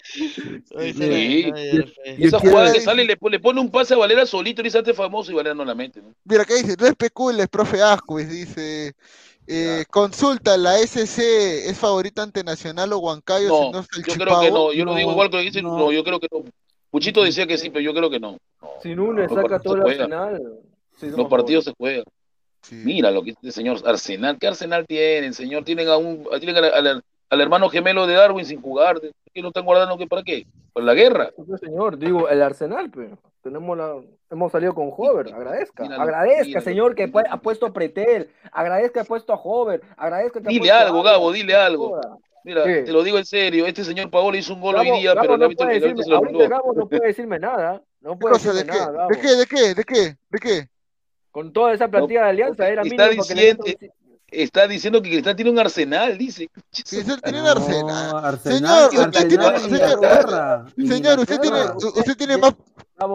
Sí. esa no. Y jugada que sale, le, pone- le pone un pase a Valera solito y dice antes famoso y Valera no la mete. ¿no? Mira, ¿qué dice? No especules, profe Ascuez, dice. Eh, consulta, ¿la SC es favorita ante Nacional o Huancayo? si No, no es el yo creo que no. Yo lo digo No, igual que lo dicen. no. No, yo creo que no. Puchito decía que sí, pero yo creo que no. No, Si Nunes los saca partidos todo el arsenal. sí, Los partidos se juegan. Sí. Mira lo que dice el señor Arsenal. ¿Qué Arsenal tienen, señor? Tienen a un, tienen al, al- al hermano gemelo de Darwin sin jugar. ¿Qué ¿Qué lo están guardando qué para qué? ¿Para la guerra? Pues, señor, digo, el Arsenal, pero tenemos la, hemos salido con Hover, agradezca, Míralo, agradezca, míralo. señor, que pu- ha puesto a Pretel, agradezca que ha puesto a Hover, agradezca que ha Dile a algo, Gabo, dile algo. Mira, ¿Qué? te lo digo en serio, este señor Paolo hizo un gol Gabo, hoy día, Gabo pero el no árbitro, puede el árbitro decirme, se lo. Gabo no puede decirme nada, no ¿Qué puede? ¿De decirme qué? nada, Gabo. ¿De qué? ¿De qué? ¿De qué? ¿De qué? Con toda esa plantilla de alianza era mínimo que diciendo, está diciendo que Cristal tiene un arsenal, dice. Cristal tiene un No, arsenal. Arsenal, Señor, usted tiene, señor, señor, usted tiene, Inglaterra. usted tiene más,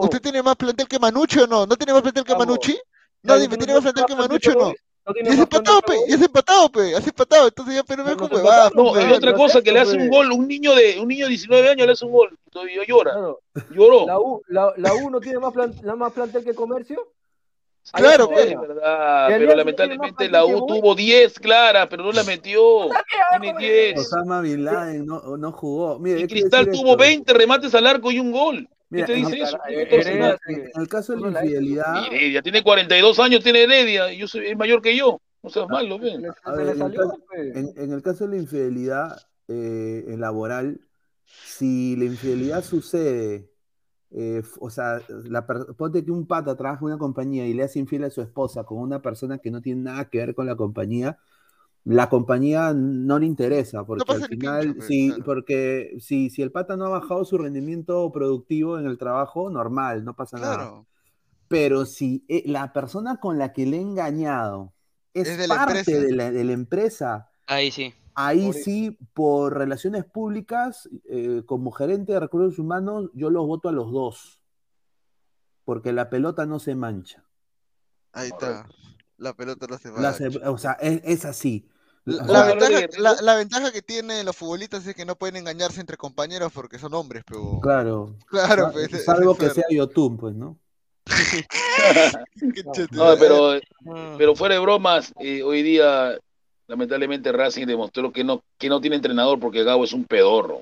usted tiene más plantel que Manucci o no? ¿No tiene más plantel que Manucci? No, dime, ¿tiene más plantel que Manucci o no? Y es empatado, pe, y es empatado, pe, es empatado, entonces ya pero me con huevadas, No, y otra cosa, que le hace un gol, un niño de un niño de 19 años le hace un gol, todavía llora. Lloró. La U, la, la U no tiene más, plan- más plantel que comercio. Claro, es verdad, pero lamentablemente la U tuvo 10 claras, pero no la metió. Tiene 10. Osama Bin Laden no, no jugó. Mire, Y Cristal tuvo esto. 20 remates al arco y un gol. ¿Qué Mira, te en dice eso? en ¿Qué el caso de la infidelidad, Heredia tiene 42 años, tiene Heredia, y yo soy es mayor que yo. No seas malo, ven. en, el caso, en- en el caso de la infidelidad eh, laboral, si la infidelidad sucede, eh, o sea, la ponte que un pata trabaja en una compañía y le hace infiel a su esposa con una persona que no tiene nada que ver con la compañía, la compañía no le interesa, porque pasa al final, pincho, pues, si, claro. porque si, si el pata no ha bajado su rendimiento productivo en el trabajo, normal, no pasa nada. Claro. Pero si eh, la persona con la que le he engañado es, Es de la parte empresa. de la, de la empresa, Ahí sí. Ahí sí, por relaciones públicas, eh, como gerente de recursos humanos, yo los voto a los dos. Porque la pelota no se mancha. Ahí está. La pelota no se. La se- o sea, es, es así. La, ventaja, la, la ventaja que tienen los futbolistas es que no pueden engañarse entre compañeros porque son hombres, pero. Claro. Claro, pues, es- salvo es que sea YouTube, pues, ¿no? No, pero, pero fuera de bromas, eh, hoy día, lamentablemente, Racing demostró que no, que no tiene entrenador porque Gabo es un pedorro.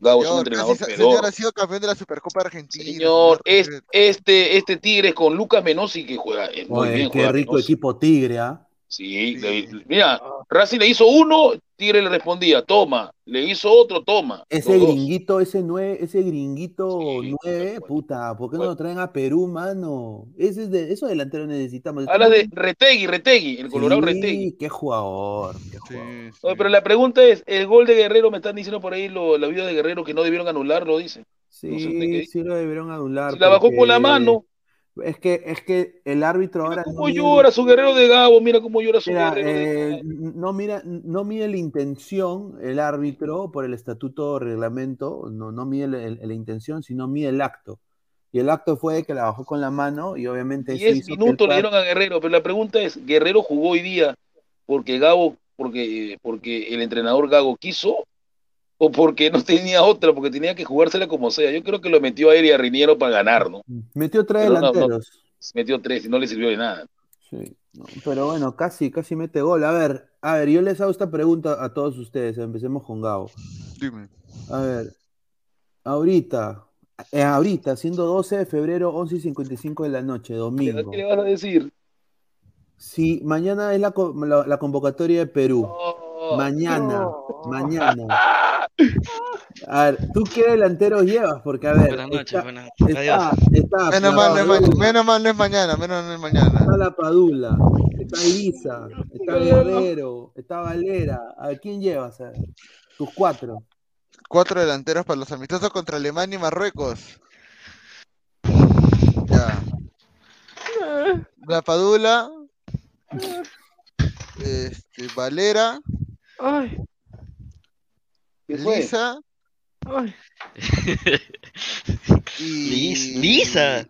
Gabo es un entrenador casi- pedorro. señor ha sido campeón de la Supercopa Argentina. Señor, es- este, este Tigres con Lucas Menosi que juega eh, muy Oye, bien. qué juega rico equipo Tigre, ¿ah? Sí, le- mira, Racing le hizo uno, Tigre le respondía, toma, le hizo otro, toma. Ese los dos. gringuito, ese nueve, ese gringuito nueve, puta, ¿por qué no lo traen a Perú, mano? Ese es de, esos delanteros necesitamos. Habla de Retegui, Retegui, el Colorado Sí, Retegui. qué jugador, qué jugador. Oye, pero la pregunta es, el gol de Guerrero, me están diciendo por ahí lo- la vida de Guerrero que no debieron anularlo, dice. Sí, No sé sí lo debieron anular. Si la bajó con la mano. Es que, es que el árbitro ahora no ¿Cómo mide- llora su Guerrero de Gabo? Mira cómo llora su Mira, Guerrero de eh, no mira, no mide la intención el árbitro por el estatuto reglamento, no, no mide la, intención, sino mide el acto. Y el acto fue que la bajó con la mano y obviamente eso 10 hizo que el minutos le dieron a Guerrero, pero la pregunta es, ¿Guerrero jugó hoy día porque Gabo, porque, porque el entrenador Gago quiso o porque no tenía otra, porque tenía que jugársela como sea? Yo creo que lo metió a él y a Riniero para ganar, ¿no? Metió tres Pero no, no, delanteros. metió tres y no le sirvió de nada. Sí, no, pero bueno, casi, casi mete gol. A ver, a ver, yo les hago esta pregunta a todos ustedes. Empecemos con Gabo. Dime. A ver, ahorita, eh, ahorita, siendo 12 de febrero, 11 y 55 de la noche, domingo. ¿Qué le vas a decir? Si mañana es la, co- la- la convocatoria de Perú, mañana, mañana. A ver, ¿tú qué delanteros llevas? Porque, a ver, Buenas noches, está, buenas- está, adiós. está Menos mal, no es Padula, ma- menos mal no es mañana, menos no es mañana. está la Padula, está Elisa, está Guerrero, está Valera. ¿A quién llevas? A ver, tus cuatro. Cuatro delanteros para los amistosos contra Alemania y Marruecos. Ya. La Padula. Este, Valera. ¿Qué fue? Lisa. Y, Lis- Lisa.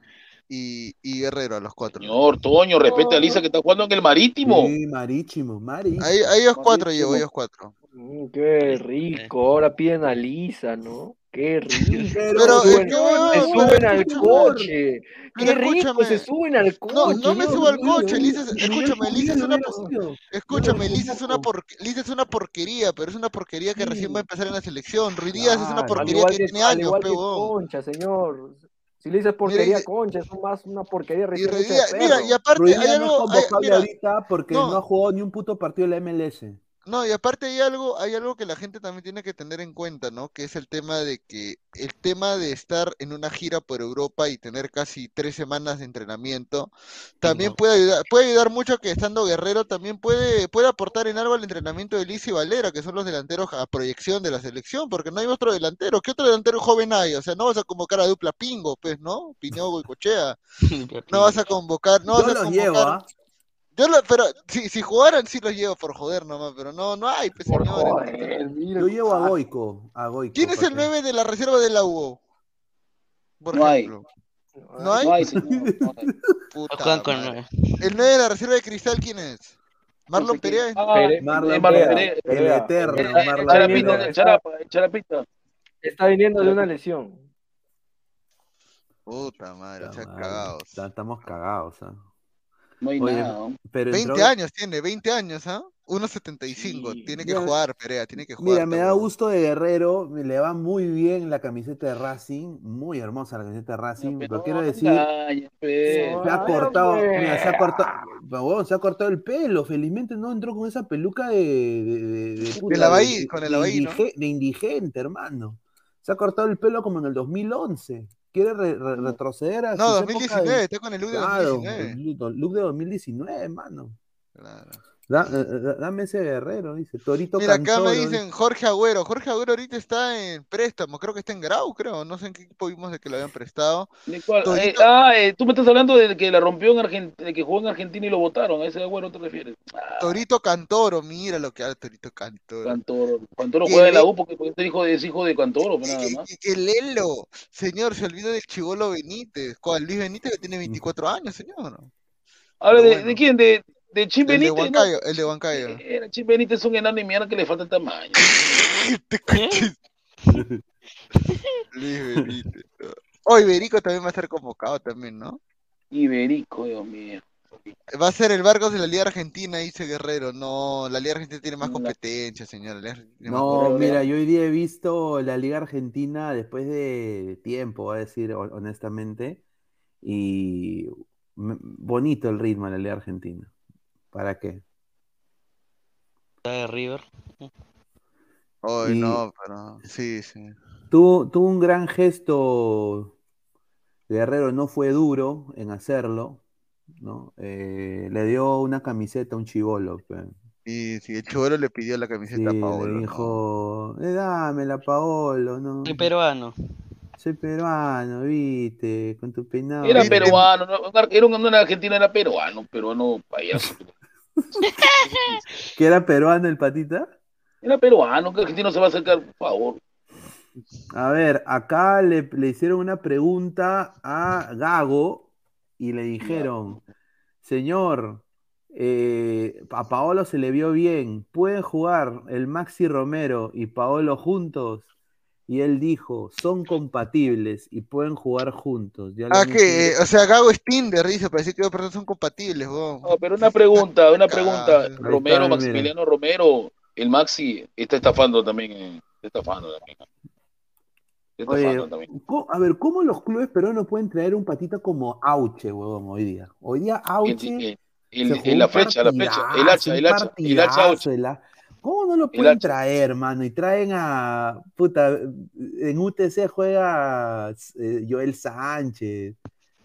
Y, y Guerrero a los cuatro. Señor Toño, respete a Lisa que está jugando en el Marítimo. Sí, marítimo, marítimo. Ahí, ahí ellos cuatro llevo, ellos cuatro. Mm, Qué rico, ahora piden a Lisa, ¿no? Qué rico. Pero suben, que, weón, se suben al coche. Qué rico, se suben al coche. No, no me subo al coche, Lisa, es- escúchame, Lisa es una escúchame, Lisa es una por- Lisa es una porquería, pero es una porquería que recién va a empezar en la selección. Ruiz Díaz es una porquería que tiene años. Concha, señor. Si le dices porquería Concha, es más una porquería Y mira, y aparte hay no es hay- mira, ahorita porque no. no. ha jugado ni un puto partido de la MLS. No, y aparte hay algo, hay algo que la gente también tiene que tener en cuenta, ¿no? Que es el tema de que el tema de estar en una gira por Europa y tener casi tres semanas de entrenamiento, también puede ayudar, puede ayudar mucho a que estando Guerrero también puede, puede aportar en algo al entrenamiento de Liz y Valera, que son los delanteros a proyección de la selección, porque no hay otro delantero. ¿Qué otro delantero joven hay? O sea, no vas a convocar a dupla Pingo, pues, ¿no? Piñogo y Cochea. No vas a convocar, no Yo vas a convocar. llevo, ¿ah? Yo lo- pero si, si jugaran sí los llevo por joder nomás, pero no, no hay, pues, señores. Yo llevo a Goico. A Goico ¿Quién es el 9 de la reserva de la UO? Por No hay. ejemplo. ¿No hay? No hay, señor, no hay. Puta Juegan con madre. ¿El 9 de la reserva de cristal quién es? Marlon Perea. Ah, Pere- Marlon eh, Marlon Perea, el eterno, Eh, Marlon el Charapita, el Charapa, el Charapita. Está viniendo de una lesión. Puta madre, Puta madre, cagados. Estamos cagados, ¿ah? No hay Oye, nada. ¿no? pero 20 entró- años tiene, 20 años, ¿ah? 1.75. Tiene que Mira, jugar, Perea, tiene que jugar. Mira, me da gusto de Guerrero, me le va muy bien la camiseta de Racing, muy hermosa la camiseta de Racing, pero quiero decir, se ha cortado, mira, se ha cortado, se ha cortado el pelo, felizmente no entró con esa peluca de, de, de, de puta, la Bahí, de- con el de indigente, hermano. Se ha cortado el pelo como en el 2011. Quiere re- re- retroceder a No, sus 2019, épocas de- está con el look de Claro, 2019. el look- look de 2019, hermano. Claro. Da- eh, eh, dame ese guerrero, dice. Torito Mira, acá me dicen Jorge Agüero. Jorge Agüero ahorita está en préstamo, creo que está en Grau, creo. No sé en qué equipo vimos de que lo habían prestado. ¿De cuál? Eh, Torito- ah, eh, tú me estás hablando del que la rompió en Argentina, de que jugó en Argentina y lo votaron. ¿A ese agüero te refieres? Ah, Torito Cantoro, mira lo que hace Torito Cantoro. Cantoro. Cantoro juega en la U porque, porque es hijo de, es hijo de Cantoro, pero nada más. Que Lelo, señor, se olvidó del chivolo Benítez. ¿Cuál? Luis Benítez que tiene 24 años, señor. De, bueno. ¿de quién? ¿De, de Chim El de Benítez? ¿no? Huancayo, el de Huancayo. Era Chim Benítez es un enano y mierda que le falta tamaño. Luis Benítez. Hoy Iberico también va a ser convocado también, ¿no? Iberico, Dios mío. Va a ser el Vargas de la Liga Argentina, dice Guerrero. No, la Liga Argentina tiene más competencia, señor. No, mira, yo hoy día he visto la Liga Argentina después de tiempo, voy a decir hon- honestamente, y bonito el ritmo de la Liga Argentina. ¿Para qué? de River. Hoy Y- no, pero sí, sí. Tuvo, tuvo un gran gesto, Guerrero no fue duro en hacerlo, ¿no? Eh, le dio una camiseta a un chivolo. Y si el chivolo le pidió la camiseta Sí, a Paolo, le ¿no? dijo, "Eh, dámela, Paolo, ¿no? Soy peruano. Soy peruano, viste, con tu peinado. Era viste". peruano, no, era un argentino, era peruano, peruano payaso. ¿Que era peruano el patita? Era peruano, que argentino se va a acercar, por favor. A ver, acá le, le hicieron una pregunta a Gago y le dijeron, señor, eh, a Paolo se le vio bien, ¿pueden jugar el Maxi Romero y Paolo juntos? Y él dijo, son compatibles y pueden jugar juntos. Ya Ah, que, hecho- o sea, Gago es Tinder, dice, parece que dos personas son compatibles, weón. No, pero una pregunta, una pregunta. Romero, está, mira. Maximiliano Romero, el Maxi, está estafando también. eh, Está estafando también. Está Oye, estafando también. ¿cómo- a ver, ¿cómo los clubes peruanos pueden traer un patita como Auche, huevón, hoy día? Hoy día Auche... El- la flecha, la flecha, el hacha, el hacha, el hacha ¿Cómo no lo pueden traer, mano? Y traen a. Puta, en UTC juega eh, Joel Sánchez.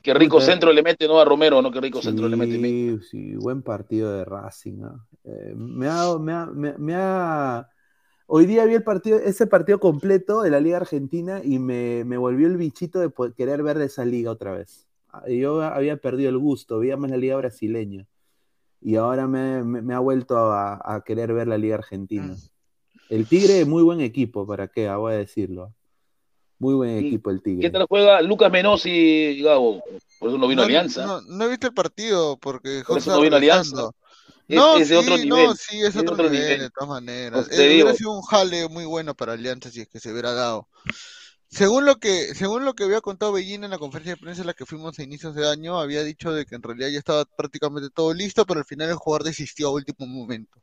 Qué rico Puta, centro le mete, ¿no? A Romero, ¿no? Qué rico centro le mete. Sí, sí, buen partido de Racing. ¿ah? Eh, me, ha, me, ha, me- me ha- Hoy día vi el partido, ese partido completo de la Liga Argentina y me, me volvió el bichito de querer ver esa liga otra vez. Ah, Yo había perdido el gusto, veía más la Liga brasileña. Y ahora me, me- me ha vuelto a, a querer ver la Liga Argentina. El Tigre, muy buen equipo, ¿para qué? Ah, voy a decirlo. Muy buen equipo el ¿Qué Tigre. tal juega Lucas Menossi, Gabo? Por eso no vino No, Alianza. no, no he visto el partido porque Por eso no vino. Alianza. Es- No, es de otro sí, nivel, no, sí, es es otro, otro nivel, nivel. de todas maneras. Pues Eh, hubiera sido un jale muy bueno para Alianza si es que se hubiera dado. Según lo que, según lo que había contado Bellín en la conferencia de prensa en la que fuimos a inicios de año, había dicho de que en realidad ya estaba prácticamente todo listo, pero al final el jugador desistió a último momento.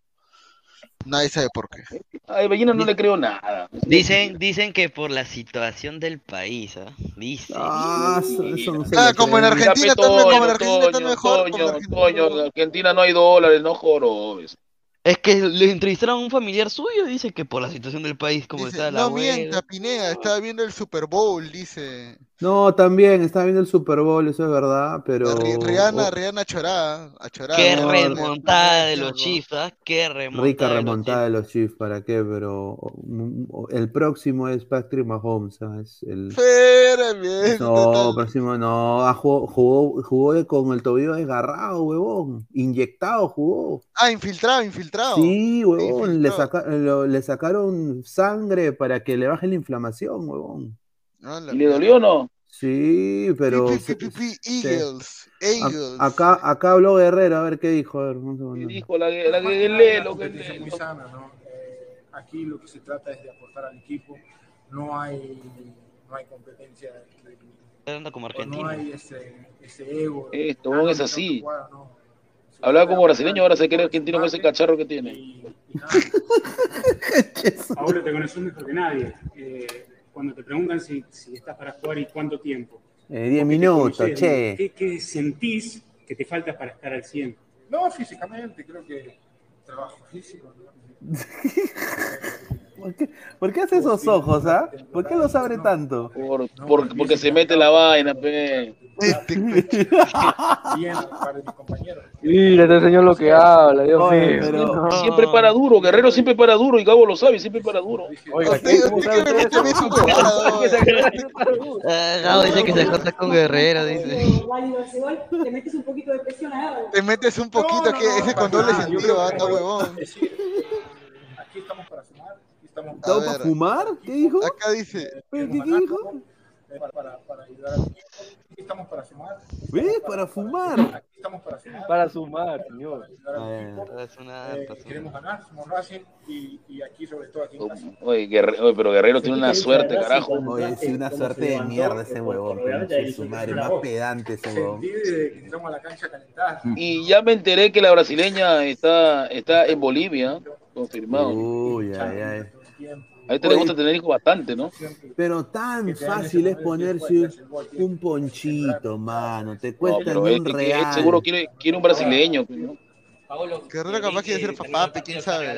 Nadie sabe por qué. A Bellina no le creo nada. Dicen, dicen que por la situación del país, ¿ah? Dicen. Ah, eso, eso no se Ah, como en. Argentina también, como en Argentina Toño, mejor, como en Toño, Argentina Toño, en Argentina no hay dólares, no jorobes. Es que le entrevistaron a un familiar suyo y dice que por la situación del país, como Dice, está el no mienta, Pineda, estaba viendo el Super Bowl, dice. No, también estaba viendo el Super Bowl, eso es verdad, pero... Ri- Rihanna, oh, Rihanna chorada, a chorar. Qué No, remontada de los Chiefs, ¿ah? Qué remontada. rica de los remontada de los Chiefs, ¿para qué? Pero mm, el próximo es Patrick Mahomes, ¿ah? Es el... Espérame, No, total. próximo no, ah, jugó, jugó, jugó con el tobillo desgarrado, huevón, inyectado jugó. Ah, infiltrado, infiltrado. Sí, huevón, le, saca- lo- le sacaron sangre para que le baje la inflamación, huevón. No, la ¿Y le dolió o no? Sí, pero... Pi, pi, pi, pi, se- Eagles, a- Eagles. acá, acá habló Guerrero, a ver qué dijo. A ver, un segundo. Dijo la que la que lee, nada, lo que lee. muy sana, ¿no? Eh, aquí lo que se trata es de aportar al equipo. No hay, no hay competencia, de- Anda como no argentino. hay ese, ese ego. Esto, "Ah, no, es así. que jugar", no. Hablaba como brasileño, ahora se cree argentino con ese cacharro que tiene. y- y nada. Ahora te conoces mejor que nadie. Eh, cuando te preguntan si, si estás para jugar y cuánto tiempo. Eh, 10 Porque te minutos, conoces, che. ¿Qué, qué sentís que te falta para estar al 100? No, físicamente, creo que trabajo físico. ¿no? ¿Por qué, por qué hace esos ojos, ah? ¿Por qué los abre tanto? Por, por- porque se mete la vaina, pe. Este, Bien, para mis compañeros. Mira, te enseñó lo que habla, Dios mío. pero-. Siempre para duro, Guerrero siempre para duro y Gabo lo sabe, siempre para duro. Gabo dice que se corta con Guerrero, dice. te metes un poquito de presión a. Te metes un poquito que ese no, con doble para nada. Yo sentido, es huevón. aquí estamos para aquí estamos A ¿Todo para fumar? ¿Qué dijo? Acá dice, ¿Qué, qué dijo? para, para, para ayudar. Aquí estamos para sumar. aquí estamos ¿Ves? Para fumar. Aquí estamos para sumar. Para sumar, señor. ayudar Ah, equipo. Es una- Eh, queremos ganar, somos Racing y, y aquí sobre todo aquí en casa. Oye, pero Guerrero tiene una suerte, carajo. Oye, sí, una suerte de mierda ese huevón. su madre, más pedante ese huevón. Sentí de que entramos a la cancha a calentar. Y ya me enteré que la brasileña está, está en Bolivia, confirmado. Uy, ay, ay. A este le gusta tener hijos bastante, ¿no? Pero tan fácil es ponerse un ponchito, mano. Te No, cuesta él, un real. seguro quiere, quiere un brasileño. pues, ¿no? Guerrero capaz quiere ser papá, pe, quién sabe.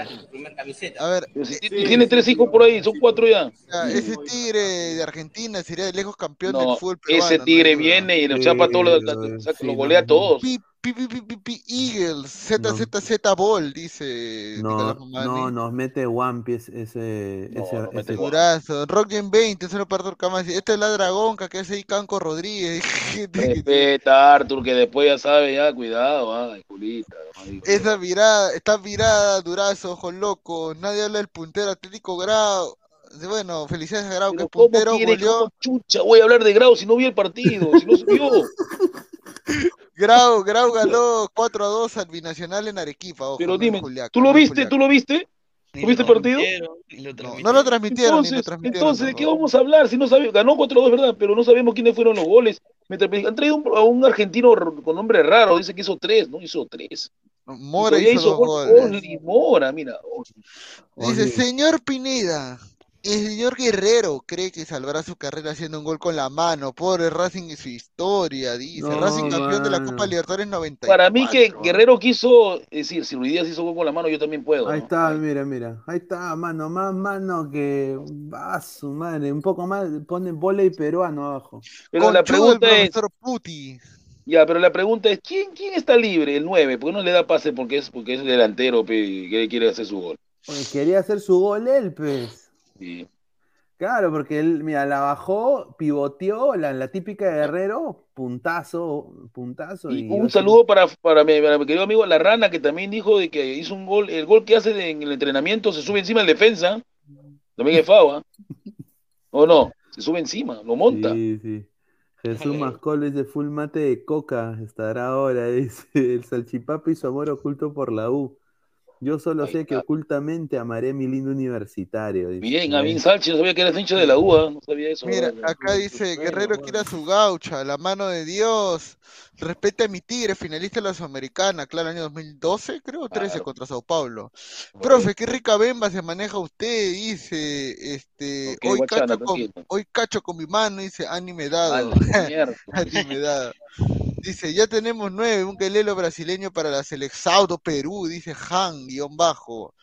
A ver, si ti- tiene tres hijos por ahí, son cuatro ya. ese tigre de Argentina sería de lejos campeón No, del fútbol peruano. ese no tigre viene y lo chapa todo, lo, lo- saca- lo golea a todos. Pi, pi, pi, pi, pi, pi, Eagles, ZZZ Ball, dice No, no, nos mete One Piece ese, ese, no ese-. Durazo, Rockgen 20, solo para Torcamas. Este es la dragonca que hace ahí Canco Rodríguez. Respeta, Arthur, que después ya sabe, ya, cuidado, ay, Esa mirada, está virada, Durazo, ojo loco. Nadie habla del puntero Atlético Grau. Bueno, felicidades a Grau, que es ¿cómo puntero, quiere, chucha voy a hablar de Grau si no vi el partido, si no se vio? Grau, Grau ganó 4 a 2 al Binacional en Arequipa. Ojo, Pero dime, Juliaca, ¿tú lo viste? ¿Tú lo viste? ¿Tú viste el partido? lo No, no lo transmitieron, ni lo Entonces, transmitieron. entonces, ¿de qué vamos a hablar si no sabemos? Ganó 4-2, ¿verdad? Pero no sabemos quiénes fueron los goles. Mientras me- Han traído un- a un argentino con nombre raro, dice que hizo tres, ¿no? Hizo tres. Mora Y todavía hizo dos gol- goles. Only Mora, mira. Dice, señor Pineda, el señor Guerrero cree que salvará su carrera haciendo un gol con la mano. Pobre Racing y su historia, dice. No, Racing campeón de la. Copa Libertadores 90. Para mí que Guerrero quiso, decir, si Ruiz Díaz hizo gol con la mano, yo también puedo. Ahí ¿no? está, mira, mira. Ahí está, mano. Más mano que. Va su madre. Un poco más. Ponen volei peruano abajo. Pero la Conchudo el pregunta es, profesor Puti. ya, pero la pregunta es, ¿quién, quién está libre? El 9, ¿por qué no le da pase? Porque es, porque es delantero, pe, que quiere hacer su gol. Oye, quería hacer su gol él, pues. Sí. Claro, porque él, mira, la bajó, pivoteó, la, la típica de Guerrero, puntazo, puntazo. Y Y un saludo para, para, mi, para mi querido amigo La Rana, que también dijo de que hizo un gol, el gol que hace de- en el entrenamiento se sube encima del defensa. También es FAO, ¿ah? ¿O no? Se sube encima, lo monta. Sí, sí. Jesús Mascol dice full mate de coca, estará ahora, dice el salchipapa y su amor oculto por la U. Yo solo sé que ocultamente amaré mi lindo universitario. dice. Bien, a Vin Sánchez, no sabía que eras hincha de la UA, no sabía eso. Mira, acá dice, Guerrero quiere a su gaucha, la mano de Dios. Respete a mi tigre, finalista de la Sudamericana, claro, año 2012, creo, 13 contra Sao Paulo. Profe, qué rica bemba se maneja usted, dice, este, hoy, guachana, cacho con, hoy cacho con mi mano, dice, anime dado. Mierda. anime dado. Dice, ya tenemos nueve, un quelelo brasileño para la Selexaudo Perú, dice Han, guion bajo.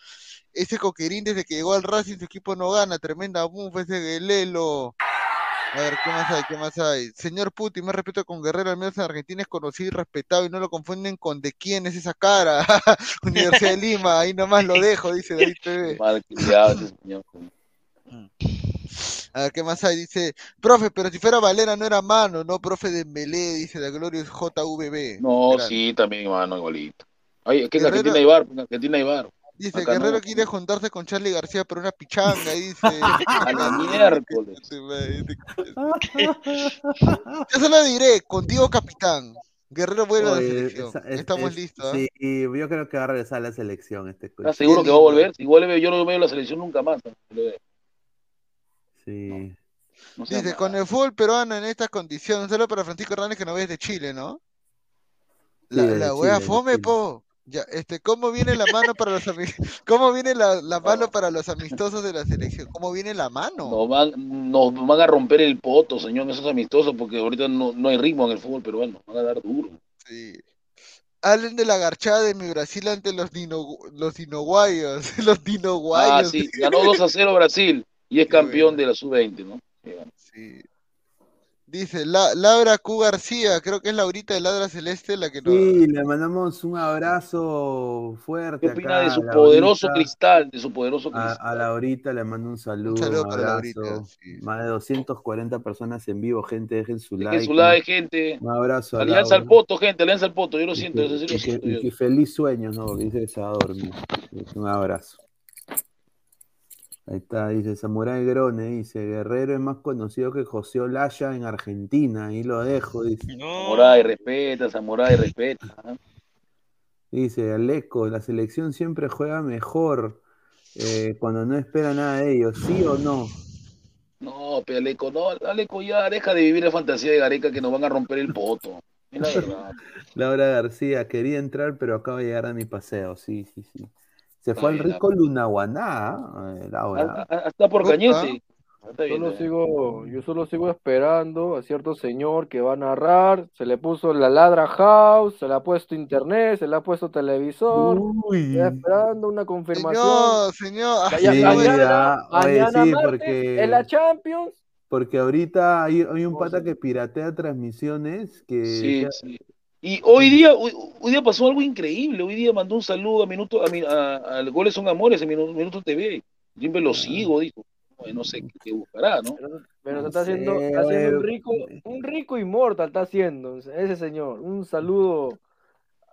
Ese coquerín desde que llegó al Racing su equipo no gana, tremenda buff ese Guelelo. A ver, ¿qué más hay? ¿Qué más hay? Señor Putin, más respeto con Guerrero, al menos en Argentina es conocido y respetado y no lo confunden con de quién es esa cara. Universidad de Lima, ahí nomás lo dejo, dice David TV. Mal ese señor. A ver, ¿qué más hay? Dice, profe, pero si fuera Valera no era mano, no, profe de Melé, dice la Glorious JVB. No, sí, también, mano, igualito. Ay, es que en Guerrero- Argentina hay bar, en Argentina bar. Dice, Acá no. Guerrero quiere juntarse con Charlie García por una pichanga, y dice. A la miércoles. Yo solo diré, contigo capitán. Guerrero vuelve a la Oye, selección. es- Estamos es- listos. ¿ah? Sí, yo creo que va a regresar a la selección este coche. ¿Estás seguro que va a volver? Si vuelve, yo no veo la selección nunca más. Sí. No sea Dice, con el fútbol peruano en estas condiciones, solo para Francisco Hernández que no ves de Chile, ¿no? La, Sí, la wea Chile, fome, Chile. po. Ya, este, ¿cómo viene la mano para los ¿Cómo viene la, la mano para los amistosos de la selección? ¿Cómo viene la mano? Nos van, nos van a romper el poto, señor, esos amistosos, porque ahorita no, no hay ritmo en el fútbol peruano. Van a dar duro. Sí. Hablen de la garchada de mi Brasil ante los dino, los dinoguayos, los dinoguayos. Ah, sí, ganó 2 a 0 Brasil y es campeón de la sub-20, ¿no? Sí. Dice la, Laura Q García, creo que es Laurita de Ladra Celeste la que nos... Sí, le mandamos un abrazo fuerte ¿Qué opina acá de su a Laurita. poderoso cristal? De su poderoso A, cristal. a Laurita le mando un saludo, un, saludo para abrazo. Laurita, Más de 240 personas en vivo, gente, dejen su Dejen like. su like, gente. Un abrazo a Alianza al poto, gente, alianza al poto. Yo lo Y siento, que, eso sí lo y que- siento y yo. que feliz sueño, ¿no? Porque dice que se va a dormir. Un abrazo. Ahí está, dice Samurai Grone, dice Guerrero es más conocido que José Olaya en Argentina, ahí lo dejo, dice. Samurai, respeta, Samurai, respeta. ¿ah? Dice Aleco, la selección siempre juega mejor eh, cuando no espera nada de ellos, ¿sí o no? No, pero Aleco, no, Aleco ya deja de vivir la fantasía de Gareca que nos van a romper el poto. Es la verdad. Laura García, quería entrar, pero acabo de llegar a mi paseo, sí, sí, sí. Se fue al rico Lunaguaná, eh, Laura. Ah, ah, por Cañete. Solo bien. sigo, yo solo sigo esperando a cierto señor que va a narrar. Se le puso la ladra house, se le ha puesto internet, se le ha puesto televisor. Uy. Estoy esperando una confirmación. Señor, señor, Sí, mañana, oye, mañana sí, martes, porque- en la Champions. Porque ahorita hay, hay un pata que piratea transmisiones que... Sí, sí. Y hoy día, hoy, hoy día pasó algo increíble. Hoy día mandó un saludo a Minuto, a, mi- a, al Goles son Amores en Minuto, Minuto TV. Siempre Ah. lo sigo, dijo. No sé qué, qué buscará, ¿no? Pero No está haciendo, está haciendo un rico, un rico inmortal, está haciendo ese señor. Un saludo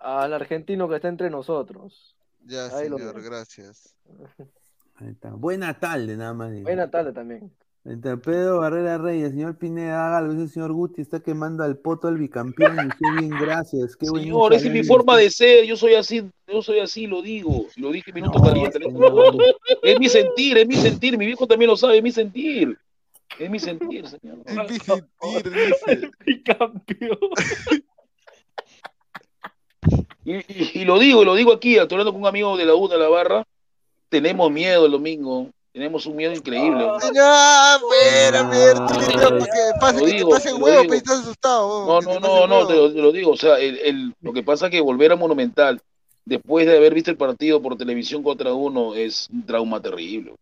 al argentino que está entre nosotros. Ya, Ahí señor, gracias. Ahí está. Buena tarde, nada más. digo. Buena tarde también. Está, Pedro Barrera Reyes, señor Pineda, haga algo. Ese señor Guti está quemando al poto al bicampeón. Y usted bien, gracias. Qué Señor, esa es mi forma de ser. Yo soy así, yo soy así, lo digo. Y lo dije Minuto No, Caliente. señor. Es mi sentir, es mi sentir. Mi viejo también lo sabe, es mi sentir. Es mi sentir, señor. Es mi sentir, dice. Bicampeón. Y, y- y lo digo, y lo digo aquí, hablando con un amigo de la U de la barra, tenemos miedo el domingo, tenemos un miedo increíble. Señor, bueno, mierda, tú dices, para que que te digo, pase huevo, digo. pero estás asustado. No, no, no, no, te lo, te lo digo, o sea, el, el- lo que pasa es que volver a Monumental, después de haber visto el partido por televisión contra uno, es un trauma terrible.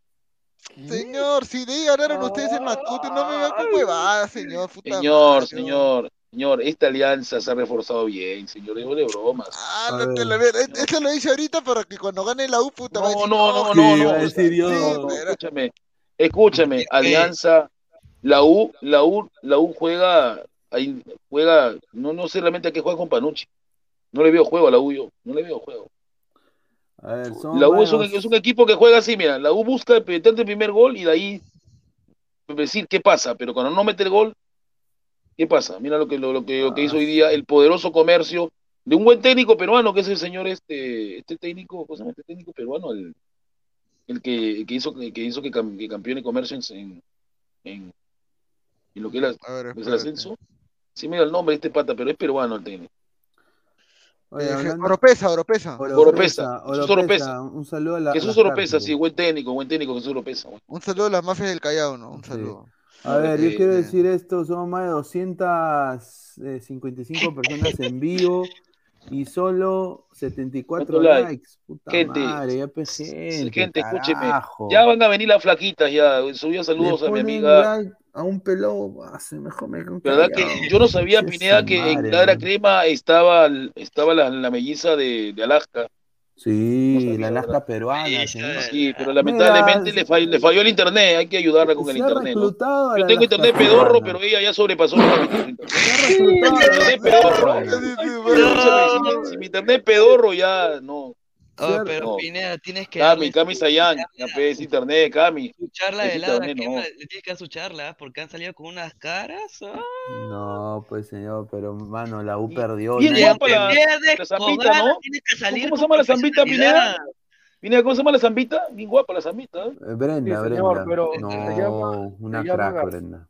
Señor, si de ahí ganaron ustedes en Matute, no me vean con huevadas, señor. Puta Señor, madre, señor, señor, esta alianza se ha reforzado bien, señor, es de bromas. Ah, no te lo veo. Esto lo hice ahorita para que cuando gane la U, puta, va a No, decir, no, no, no, no, no, no, escúchame, escúchame, Alianza, la U, la U, la U juega, juega, no, no sé realmente a qué juega con Panucci. No le veo juego a la U yo, no le veo juego. A ver, son La U es un, es un equipo que juega así, mira, la U busca meter el primer gol y de ahí decir qué pasa, pero cuando no mete el gol, ¿qué pasa? Mira lo que, lo, lo que, lo que hizo hoy día el poderoso comercio de un buen técnico peruano, que es el señor este, este técnico, ¿cómo se llama este técnico peruano? El, el que, el que hizo, que hizo que, cam- que campeone comercio en, en, en, en lo que era A ver, es el ascenso. Sí, mira el nombre de este pata, pero es peruano el técnico. Oye, Eh, hablando- Oropesa, Oropesa. Oropesa, Jesús Oropesa. Un saludo a la. Jesús Oropesa, sí, buen técnico, buen técnico, Jesús Oropesa. Un saludo a las mafias del Callao, ¿no? Un Sí. A ver, yo Eh, quiero decir esto, somos más de 255 personas en vivo y solo 74 ¿Cuántos likes? likes. Puta Gente, madre, ya pues, gente, escúcheme. Ya van a venir las flaquitas, ya. Subió saludos a mi amiga. like a un pelado, se mejor me ¿Verdad que yo no sabía, Pineda, que en madre, Ladra man. Crema estaba, estaba la, la melliza de, de Alaska? Sí, la Alaska peruana, señor. Sí, pero lamentablemente le falló, le falló el internet. Hay que ayudarla con el internet. Yo tengo Alaska internet pedorro, peruana. pero ella ya sobrepasó de internet. Pedorro. Si mi internet pedorro ya no. Oh, pero No. Pineda, tienes que Cami, Cami Sayan, ya internet, Cami. su charla de ¿qué no. Le tienes que dar su charla, ¿ah? porque han salido con unas caras. ah. No, pues señor, pero mano, la U perdió. Bien ¿no? guapa la, zambita, ¿no? tienes que salir ¿Cómo se llama la zambita, Pineda? Pineda, ¿cómo se llama la zambita? Bien guapa la zambita. ¿eh? Eh, Brenda, Sí, señor, Brenda. pero no, se llama- una crack, Brenda.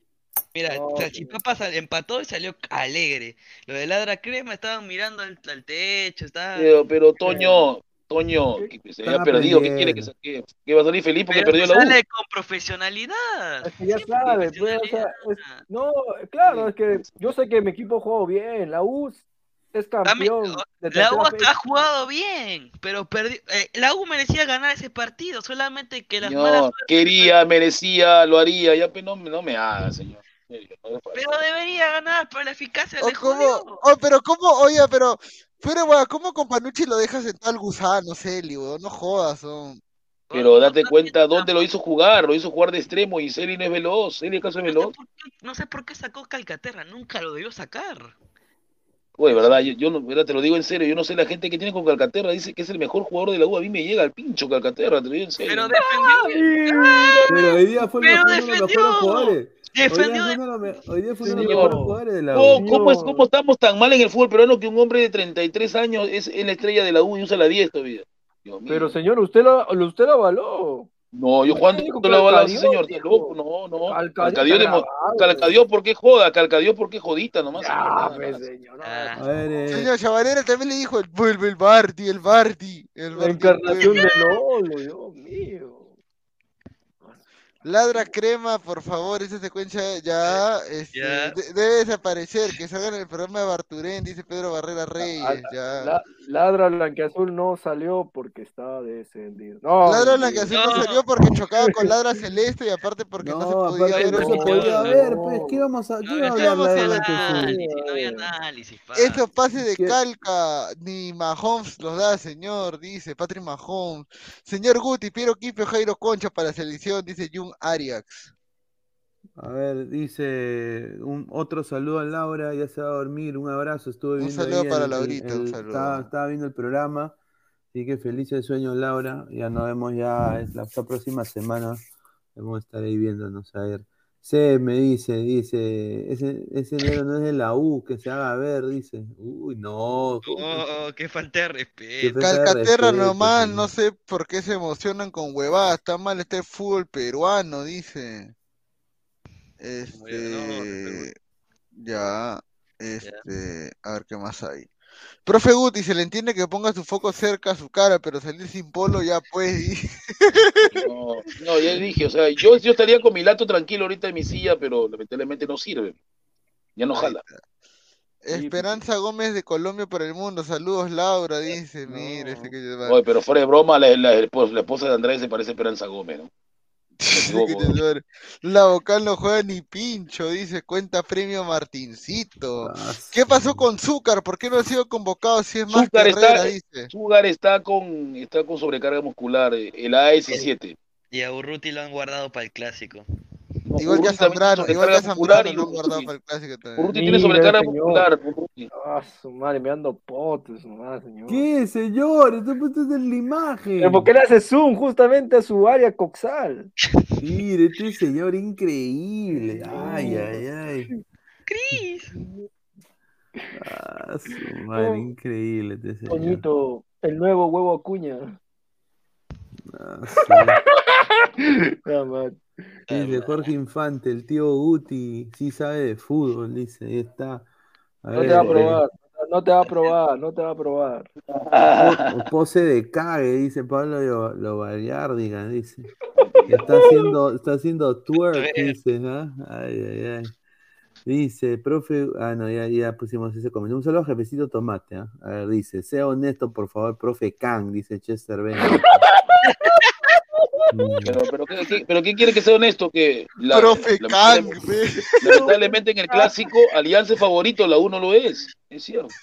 Mira, No, Salchipapa sal- empató y salió alegre. Lo de Ladra Crema estaban mirando al, al techo, estaban... Pero, pero Toño, Toño, que se haya Están perdido, ¿qué quiere que, aprendiendo. que, que va a salir feliz porque Pero perdió la U? sale con profesionalidad. Es que ya sabe, pues, o sea, es- no, claro, es que yo sé que mi equipo jugó bien, la U es campeón de La U ha jugado bien, pero perdió. eh, la U merecía ganar ese partido, solamente que las malas Señor, quería, merecía, lo haría, ya pues no, me- no me haga, señor. No. Pero debería ganar, pero la eficacia O le cómo, oh, pero cómo, oye, pero, pero, weón, ¿cómo con Panucci lo dejas sentado al gusano, Celi, weón? No jodas, weón. Pero date cuenta dónde lo hizo jugar, lo hizo jugar de extremo y Celi no es veloz, Celi acaso es veloz. No sé por qué sacó Calcaterra, nunca lo debió sacar. Oye, verdad, yo, yo no, verdad, te lo digo en serio, yo no sé la gente que tiene con Calcaterra, dice que es el mejor jugador de la U, a mí me llega al pincho Calcaterra, te lo digo en serio. Pero defendió. Pero hoy día fue Pero uno de los mejores jugadores. Defendió Hoy día fue uno de los me- hoy día fue uno de los Señor. mejores jugadores de la U. ¿Cómo, cómo es, ¿Cómo estamos tan mal en el fútbol peruano que un hombre de 33 años es, es la estrella de la U y usa la 10 todavía? Pero señor, usted lo, usted lo avaló. No, yo cuando dijo no ese Calcadio, señor, está loco, no, no. Calcadio Calcadio, está demo- grabado. Calcadio, ¿por qué joda? Calcadio, ¿por qué jodita nomás? señor, Ya, pues, señor. A ver, eh, Señor Chavarera también le dijo, el vuelve el Bardi, el Bardi, el La Bardi. encarnación vuelve. de Lolo, Dios mío. Ladra crema, por favor, esa secuencia ya, este, Ya. de- debe desaparecer, que salga en el programa de Barturén, dice Pedro Barrera Reyes, ya. La- Ladra Blanqueazul no salió porque estaba descendido. No, Ladra. Blanqueazul no salió porque chocaba con Ladra Celeste y aparte porque no, se no, podía aparte ver. no se podía ver, pues, ¿qué íbamos a, qué No, a hablar? Análisis, no había análisis, pa. Estos pases de ¿Qué? calca, ni Mahomes los da, señor, dice Patrick Mahomes. Señor Guti, Piero Quipio, Jairo Concha para la selección, dice Jun Arias. A ver, dice un otro saludo a Laura, ya se va a dormir, un abrazo, estuve Un viendo saludo ahí para el- Laurita, el- un saludo. Estaba, estaba viendo el programa, así que feliz el sueño Laura, ya nos vemos ya es la, la próxima semana, vamos a estar ahí viéndonos a ver. Se me dice, dice, ese, ese negro no es de la U, que se haga ver, dice. Uy, no. ¿cómo que- Oh, qué falta de respeto. falta de Calcaterra respeto, nomás, señor. no sé por qué se emocionan con huevadas, está mal este fútbol peruano, dice. Este, ya, este, a ver qué más hay. Profe Guti, se le entiende que ponga su foco cerca a su cara, pero salir sin polo ya pues. No, no, ya dije, o sea, yo, yo estaría con mi lato tranquilo ahorita en mi silla, pero lamentablemente no sirve. Ya no jala. Esperanza Gómez de Colombia para el mundo, saludos Laura, dice, mire, ese que lleva- Oye, pero fuera de broma, la, la, esposa, la esposa de Andrés se parece a Esperanza Gómez, ¿no? La vocal no juega ni pincho, dice, cuenta premio Martincito. ¿Qué pasó con Zúcar? ¿Por qué no ha sido convocado si es más Zúcar carrera, está, dice? Zúcar está con, está con sobrecarga muscular, eh, el AS7. Y a Urruti lo han guardado para el clásico. Igual que a Zambrano, igual que a Zambrano Urruti- para el clásico también. Urruti tiene sobrecarga. Urruti. Ah, su madre, me ando potes nomás, señor. ¿Qué, señor? Está puesto en la imagen. Pero ¿por qué le hace zoom justamente a su área coxal? Mire, este señor increíble. Ay, ay, ay. Cris. Ah, su madre, increíble este señor. Toñito, el nuevo huevo acuña. Ah, sí. Dice Jorge Infante, el tío Guti, sí sabe de fútbol, dice, ahí está. A No ver, te va a eh, probar, no te va a probar, no te va a probar. po- pose de cague, dice Pablo Lo- Lobayárdiga, dice. Está haciendo, está haciendo twerk, dice, ¿ah? Ay, ay, ay. Dice, profe, ah, no, ya, ya pusimos ese comentario. Un saludo a Jefecito Tomate, ¿ah? A ver, dice, sea honesto, por favor, profe Kang, dice Chester Bennett. Pero, pero, ¿qué, qué- pero ¿qué quiere que sea honesto? Que la- Profe Kang, lamentablemente, lamentablemente en el clásico, Alianza favorito, la U no lo es. Es cierto.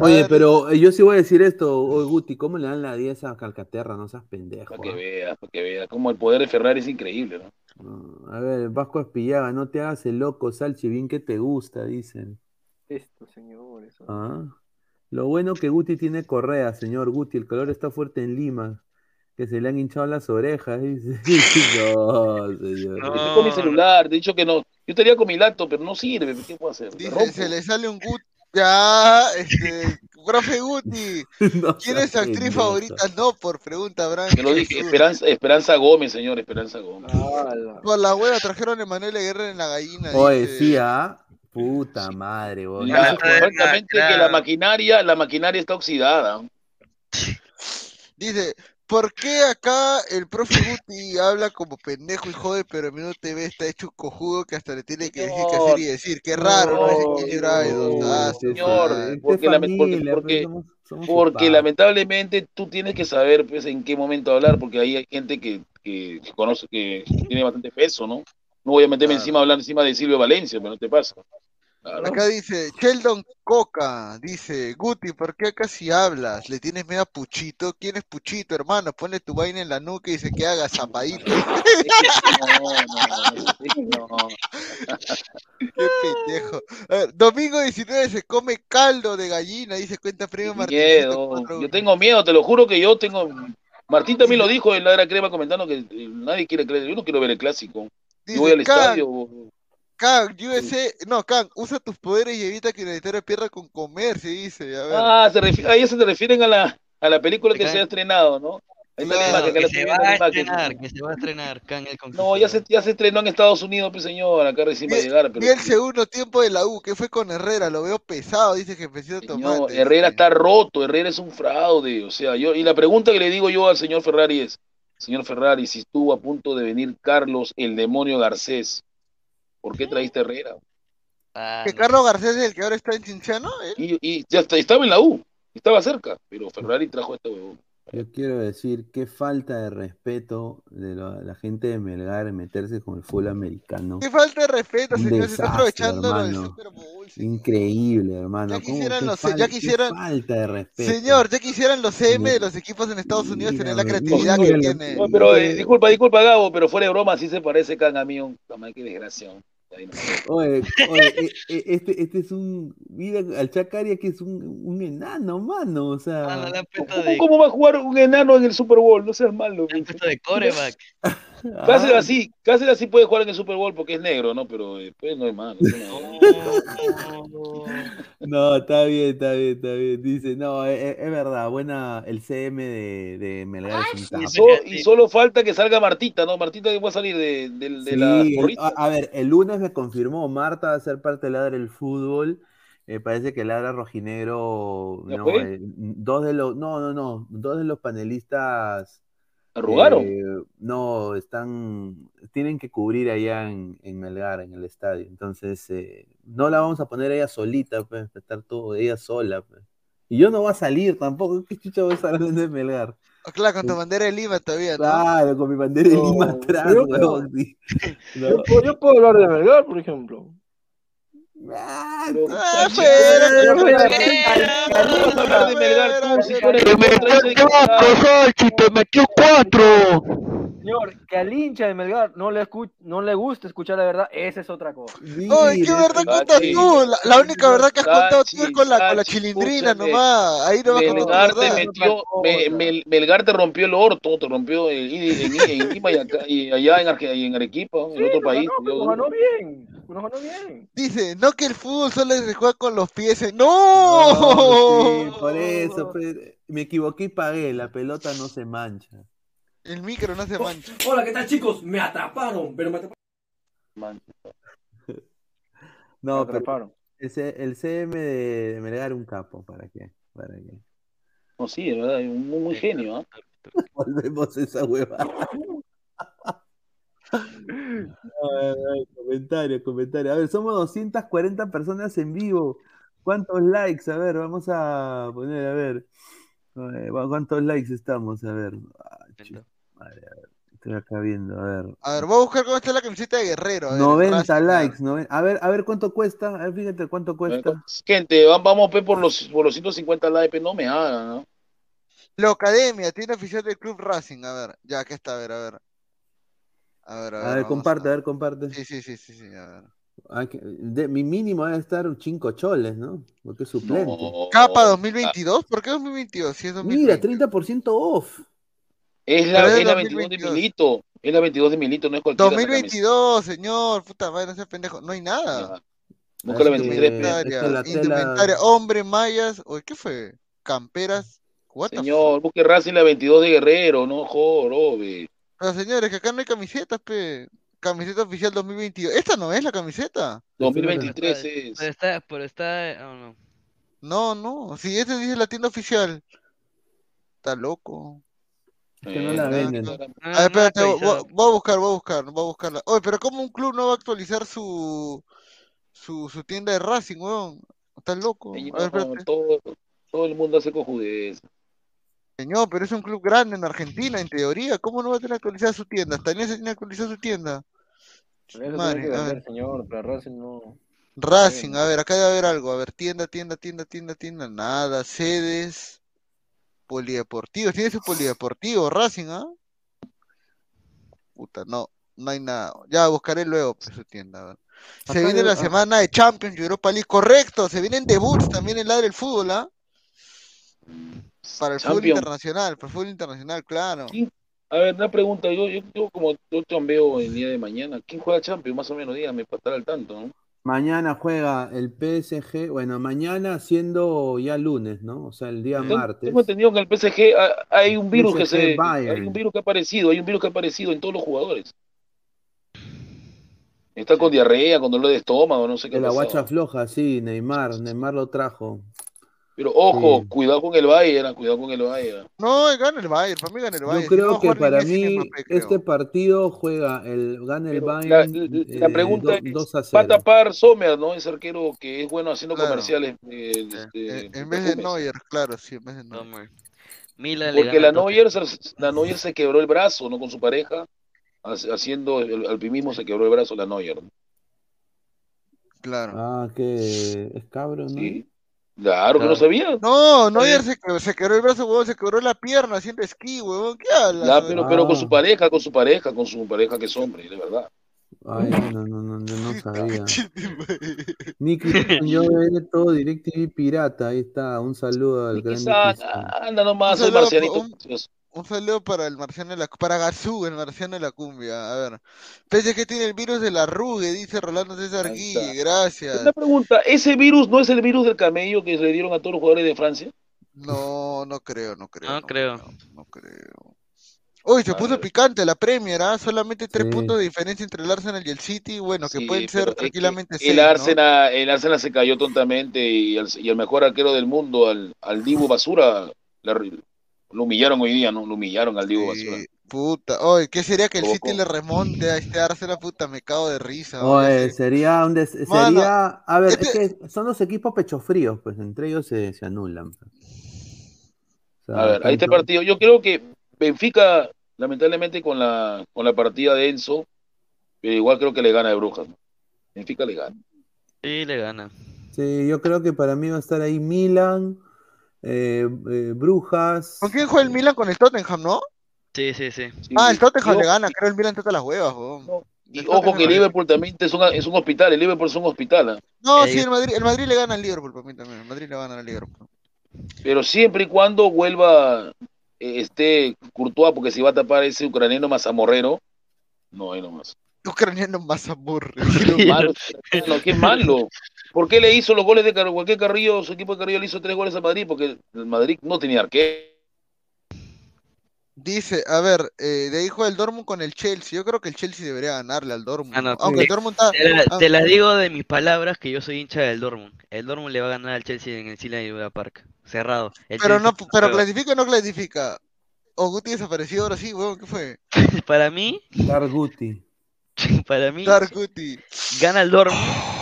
Oye, pero eh, yo sí voy a decir esto, oye, Guti, ¿cómo le dan la 10 a Calcaterra? No seas pendejo. Para que ¿ah? veas, para que veas. Como el poder de Ferrari es increíble, ¿no? No, A ver, Vasco Espillaga, no te hagas el loco, Salchi, bien que te gusta, dicen. Esto, señores. Ah. Lo bueno que Guti tiene correa, señor Guti, el calor está fuerte en Lima, que se le han hinchado las orejas, dice. No, señor. Yo estoy con mi celular, te he dicho que no. Yo estaría con mi laptop, pero no sirve. ¿Qué puedo hacer? Dice, se le sale un gut. Ya, este, profe Guti, No ¿quién es actriz favorita? No, por pregunta, Bran. Te lo dije, Esperanza, Esperanza Gómez, señor, Esperanza Gómez. Por la hueva trajeron a Emanuel Guerra en la gallina. Oye, dice. sí, ah. Puta madre, boludo. La- francamente que la maquinaria, la maquinaria está oxidada. Dice, ¿por qué acá el profe Guti habla como pendejo y jode, pero en Minuto TV está hecho un cojudo que hasta le tiene que decir qué hacer y decir? Qué raro, ¿no? Es su Señor, porque, porque, familia, porque, pues, somos- somos porque lamentablemente tú tienes que saber pues, en qué momento hablar, porque ahí hay gente que, que conoce, que tiene bastante peso, ¿no? No voy a meterme encima a hablar encima de Silvio Valencia, pero no te pasa. Claro. Acá dice, Sheldon Coca, dice, Guti, ¿por qué acá si hablas? ¿Le tienes miedo a Puchito? ¿Quién es Puchito, hermano? Ponle tu vaina en la nuca y dice que haga zapadito. No, no, no. Qué pendejo. Ver, domingo 19 se come caldo de gallina, dice cuenta premio Martín. Miedo. Yo tengo miedo, te lo juro que yo tengo. Martín también lo dijo en la era crema comentando que eh, nadie quiere creer. Yo no quiero ver el clásico. Yo voy al Dice, "Can, estadio. Kang, USA, no, Kang, usa tus poderes y evita que Universitario pierda con comer, se dice. A ver. Ah, se refi- ahí se te refieren a la, a la película que se ha estrenado, ¿no? Ahí está que se va a estrenar, que se va a estrenar Kang el No, ya se, ya se estrenó en Estados Unidos, pues señor, acá recién va a llegar, pero Vi el segundo tiempo de la U, que fue con Herrera, lo veo pesado, dice Jefecito no, Tomate. Herrera está roto, Herrera es un fraude, o sea, yo, y la pregunta que le digo yo al señor Ferrari es, señor Ferrari, si estuvo a punto de venir Carlos el demonio Garcés, ¿por qué trajiste a Herrera? Que Carlos Garcés es el que ahora está en Cinciano, ¿eh? Y, y ya está- estaba en la U, estaba cerca, pero Ferrari trajo a este huevón. Yo quiero decir qué falta de respeto de la gente de Melgar en meterse con el fútbol americano. Qué falta de respeto, señor, se está aprovechando lo del. Super Bowl. Increíble, hermano. Ya quisieran Qué los- ya qué quisieran- falta de respeto. Señor, ya quisieran los CM de los equipos en Estados Unidos tener la creatividad que tiene. No, pero eh, disculpa, disculpa Gabo, pero fuera de broma, sí se parece Can a mí, un qué desgracia. Oye, oye, e- e- este, este es un. Mira al Chacaria que es un, un enano, mano. O sea. ¿Cómo, cómo va a jugar un enano en el Super Bowl? No seas malo. de coreback. Cáceres Ah. así, Cáceres así puede jugar en el Super Bowl porque es negro, ¿no? Pero después no es malo. No, está bien, está bien, está bien. Dice, no, es, es- es verdad, buena. El CM de, de Melgar Y, capo. so- y solo falta que salga Martita, ¿no? Martita que va a salir de, de, de Sí, el- porristas. a, a ver, el lunes me confirmó, Marta va a ser parte de Ladra el Fútbol. Eh, parece que Ladra Rojinegro, ¿Ya no, eh, dos de los, no, no, no, dos de los panelistas ¿Arrugaron? eh, no, están, tienen que cubrir allá en, en Melgar, en el estadio. Entonces, eh, no la vamos a poner ella solita, pues, va a estar todo ella sola, pues. Y yo no voy a salir tampoco, ¿qué chucha voy a estar hablando de Melgar? Ah, Claro, con tu bandera de Lima todavía, ¿no? Claro, con mi bandera de No, Lima atrás, yo-. No. Yo, puedo- yo puedo hablar de Melgar, por ejemplo. Ah, Vamos fuera, a hablar Señor, que al hincha de Melgar no le, escu- no le gusta escuchar la verdad, esa es otra cosa. Ay, ¿qué verdad cuentas tú? La, la única verdad que has contado tú es con la, con la chilindrina escúchame. nomás. Ahí no vas a Melgar te verdad. metió, me- Mel- Melgar te rompió el orto, te rompió el, en, en, en Lima y, acá, y allá en, Arge- y en Arequipa, en otro país. No, pero nos ganó bien. Nos ganó bien. Dice, no que el fútbol solo se juega con los pies. ¡No! No, sí, por eso, pues, me equivoqué y pagué, la pelota no se mancha. El micro no se mancha. Hola, ¿qué tal chicos? Me atraparon, pero me atraparon. No, Me pero atraparon. el, C- el CM de, de Melgar un capo, ¿para qué? ¿Para qué? No, sí, es verdad, es un muy, muy genio, ¿ah? Volvemos a esa huevada. Ay, ay, comentario, comentario. A ver, somos 240 personas en vivo. ¿Cuántos likes? A ver, vamos a poner, a ver. Eh, ¿Cuántos likes estamos? A ver. Ah, madre, a ver. Estoy acá viendo, a ver. A ver, voy a buscar cómo está la camiseta de Guerrero. a ver, 90 Racing, a ver. likes. noven- A ver, a ver cuánto cuesta. A ver, fíjate cuánto cuesta. Gente, va- vamos pe, por los por los 150 likes, no me hagan, ¿no? La Academia, tiene oficial del Club Racing. A ver, ya, aquí está, a ver, a ver. A ver, a ver. A ver, comparte, a ver, comparte. Sí, sí, sí, sí, sí, a ver. Que- de- mi mínimo debe estar 5 choles, ¿no? Porque es suplente. Capa 2022, ¿por qué 2022? Si es 2020. Mira, 30% off. Es la, es es la 22 de 2022. Milito, es la 22 de Milito, no es cualquiera. esa 2022, señor, puta madre, no seas pendejo. No hay nada. Busca la Es que- 23, pe. Indumentaria, indumentaria, hombre, mallas, oye, ¿qué fue? Camperas, what Señor, busque Racing la 22 de Guerrero, no jorobe. Pero señores, que acá no hay camisetas, pe. Camiseta oficial 2022. ¿Esta no es la camiseta? 2023 es. Pero está, pero está, oh, no. No, no. Si este dice la tienda oficial. Está loco. Es que no la venden. A ver, espérate, voy, a buscar, voy a buscar, voy a buscarla. Oye, pero ¿cómo un club no va a actualizar su su, su tienda de Racing, weón? ¿Estás loco? A ver, espérate. todo, todo el mundo hace cojudez. Señor, pero es un club grande en Argentina, en teoría. ¿Cómo no va a tener actualizada su tienda? Hasta ese tiene actualizada su tienda. Madre, que a vender, ver. señor, pero Racing no. Racing, a ver, acá debe haber algo. A ver, tienda, tienda, tienda, tienda, tienda. Nada, sedes. Polideportivos. Tiene su polideportivo, Racing, ¿ah? Puta, no, no hay nada. Ya buscaré luego pues, su tienda. Se Acá viene yo- la ah. semana de Champions y Europa League, correcto. Se vienen debuts también en la del fútbol, ¿ah? Para el fútbol internacional, para el fútbol internacional, claro. A ver, una pregunta, yo, yo, yo como yo chambeo el día de mañana, ¿quién juega Champions? Más o menos, dígame, para estar al tanto, ¿no? Mañana juega el PSG, bueno, mañana siendo ya lunes, ¿no? O sea, el día Tengo, martes. tengo entendido que en el PSG ha- hay un virus que se, Bayern. hay un virus que ha aparecido, hay un virus que ha aparecido en todos los jugadores. Está con diarrea, con dolor de estómago, no sé qué la guacha floja, sí, Neymar, Neymar lo trajo. Pero ojo, Sí. cuidado con el Bayern, cuidado con el Bayern. No, gana el Bayern, para mí gana el Bayern. Yo creo que para mí este partido juega el gana el Pero Bayern la eh, pregunta do- es, 2 a ¿va a 0. tapar Sommer, no? Ese arquero que es bueno haciendo Claro. comerciales. eh, este, En, en vez de. Neuer, claro, sí, en vez de Neuer. Porque la. Neuer, se- la Neuer se quebró el brazo, ¿no? Con su pareja, haciendo el alpinismo se quebró el brazo la Neuer. ¿no? Claro. Ah, que es cabro, ¿no? Sí. Claro que no sabía. No, Neuer se, se quebró el brazo, huevón, se quebró la pierna haciendo esquí, huevón. ¿Qué hablas? Ya, pero, pero con Ah. su pareja, con su pareja, con su pareja que es hombre, de verdad. Ay, no, no, no, no, no sabía. Nicky, yo veré todo DirecTV pirata, ahí está, un saludo al gran anda nomás, saludo, marcianito. Un- saludo para el marciano de la para Gazú, el marciano de la cumbia. A ver. Pese que tiene el virus de la arrugue, dice Rolando César Guille, gracias. Una pregunta, ¿ese virus no es el virus del camello que le dieron a todos los jugadores de Francia? No, no creo, no creo. No creo. No creo. Uy, se A puso ver. picante la Premier, ¿ah? Solamente tres Sí. puntos de diferencia entre el Arsenal y el City, bueno, que Sí, pueden ser tranquilamente el. Arsenal, el Arsenal se cayó tontamente y el, y el mejor arquero del mundo, al, al Dibu Basura, le- lo humillaron hoy día, ¿no? Lo humillaron al Dibu Basura. Sí, puta. Oye, ¿qué sería que el. City le remonte a este Arsenal? Puta, me cago de risa. Oye, sería un des- Mano, sería, a ver, este- es que son los equipos pechos fríos, pues entre ellos se, se anulan. pues. O sea, A ver, ahí este partido, yo creo que Benfica, lamentablemente con la, con la partida de Enzo, pero igual creo que le gana de Brujas. ¿no? Benfica le gana. Sí, le gana. Sí, yo creo que para mí va a estar ahí Milan, eh, eh, Brujas. ¿Con quién juega el Milan? Con el Tottenham, ¿no? Sí, sí, sí. Ah, el Tottenham Y le gana, creo el Milan trata las huevas, weón. Y ojo que Liverpool también es un, es un hospital, el Liverpool es un hospital, ¿ah? No, Eh, sí, el Madrid, el Madrid le gana al Liverpool para mí también. El Madrid le gana al Liverpool. pero siempre y cuando vuelva eh, este Courtois, porque si va a tapar ese ucraniano mazamorrero, no hay nomás. Ucraniano más amor. Malo, no, qué malo. ¿Por qué le hizo los goles de Car ¿por qué Carrillo, su equipo de Carrillo le hizo tres goles a Madrid? Porque el Madrid no tenía arquero. Dice, a ver, eh, de hijo del Dortmund con el Chelsea. Yo creo que el Chelsea debería ganarle al Dortmund. Ah. Aunque el Dortmund está. te la- ah, te las digo de mis palabras que yo soy hincha del Dortmund. El Dortmund le va a ganar al Chelsea en el Silan Iduna Park. Cerrado. El pero Chelsea no, pero juega. clasifica o no clasifica. O Guti desapareció ahora sí, weón, ¿qué fue? Para mí, Dar Guti. para mí, Dark Guti. gana el Dortmund,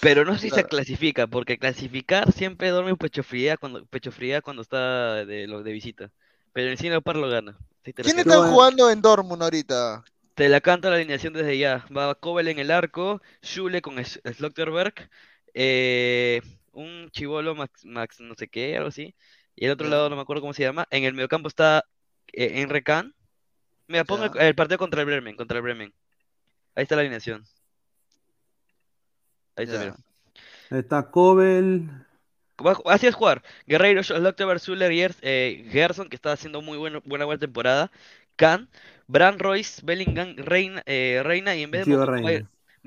pero no sé si se clasifica, porque clasificar siempre Dortmund pecho fría cuando, pecho fría cuando está de, lo- de visita. Pero en sí Leopard lo gana. ¿Quién están jugando en Dortmund ahorita? Te la canto la alineación desde ya. Va Kobel en el arco, Schule con Slotterberg, eh, un chivolo Max, Max no sé qué, algo así. Y el otro lado no me acuerdo cómo se llama. En el mediocampo está eh, Enre Can. Mira, pongo el, el partido contra el Bremen, contra el Bremen. Ahí está la alineación. Ahí está, mira. Está Kobel. Va- Así es jugar. Guerreiro, Slotterberg, Zuller, Gers- eh, Gerson, que está haciendo muy bueno, buena buena temporada. Can, Brand Royce, Bellingham, Reina, eh, Reina y en vez de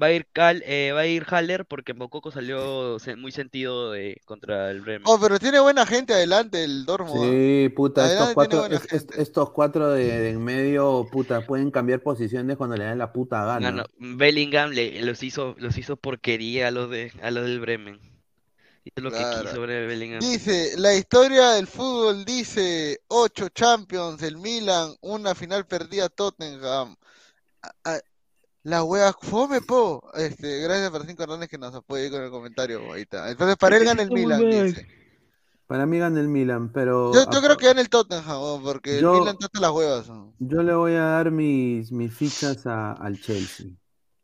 va a ir, Cal, eh, va a ir Haller porque Mococo salió se- muy sentido de, contra el Bremen. Oh, pero tiene buena gente adelante el Dortmund. Sí, puta, estos cuatro, buena es- es- estos cuatro de, de en medio, puta, pueden cambiar posiciones cuando le den la puta gana. Gano- Bellingham le, los hizo, los hizo porquería a los de, a los del Bremen. Hizo lo que quiso Bellingham. Dice, la historia del fútbol dice, ocho Champions, el Milan, una final perdida Tottenham. A- a- la wea fome, po. Este, gracias para Cinco Hernández que nos apoye con el comentario, ahí está. Entonces, para él gana el Milan, dice. Para mí gana el Milan, pero Yo, yo creo que gana el Tottenham, porque Yo- el Milan trata las huevas. weón. yo le voy a dar mis, mis fichas a- al Chelsea.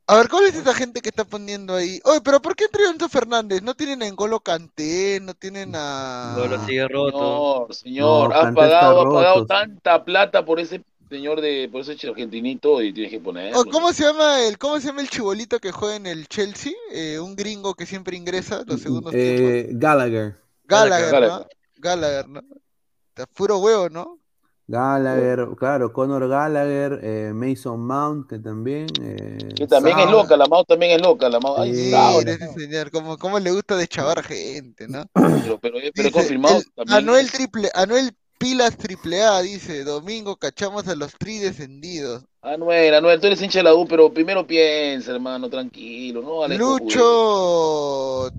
A ver, ¿cuál es esa gente que está poniendo ahí? Oye, pero ¿por qué a Enzo Fernández? No tienen a N'Golo Kanté, no tienen a... Golo sigue roto. Señor, señor, No, está pagado, has pagado tanta plata por ese señor de, por ese argentinito y tienes que ponerlo. Oh, ¿cómo se llama el, cómo se llama el chibolito que juega en el Chelsea? Eh, un gringo que siempre ingresa los segundos tiempos. Eh, Gallagher. Gallagher, Gallagher. ¿no? Gallagher, ¿no? Está puro huevo, ¿no? Gallagher, claro, Conor Gallagher, eh, Mason Mount, que también. eh, Que también es loca, la Mao también es loca, la Mao. Ay, Sí. Ese señor, cómo, cómo le gusta deschavar gente, ¿no? pero, pero, pero Dice, confirmado el- también. Anuel triple, Anuel Pilas triple A dice, domingo cachamos a los tri descendidos. Anuel, Anuel, tú eres hincha de la U, pero primero piensa, hermano, tranquilo, ¿no? Alejo, Lucho,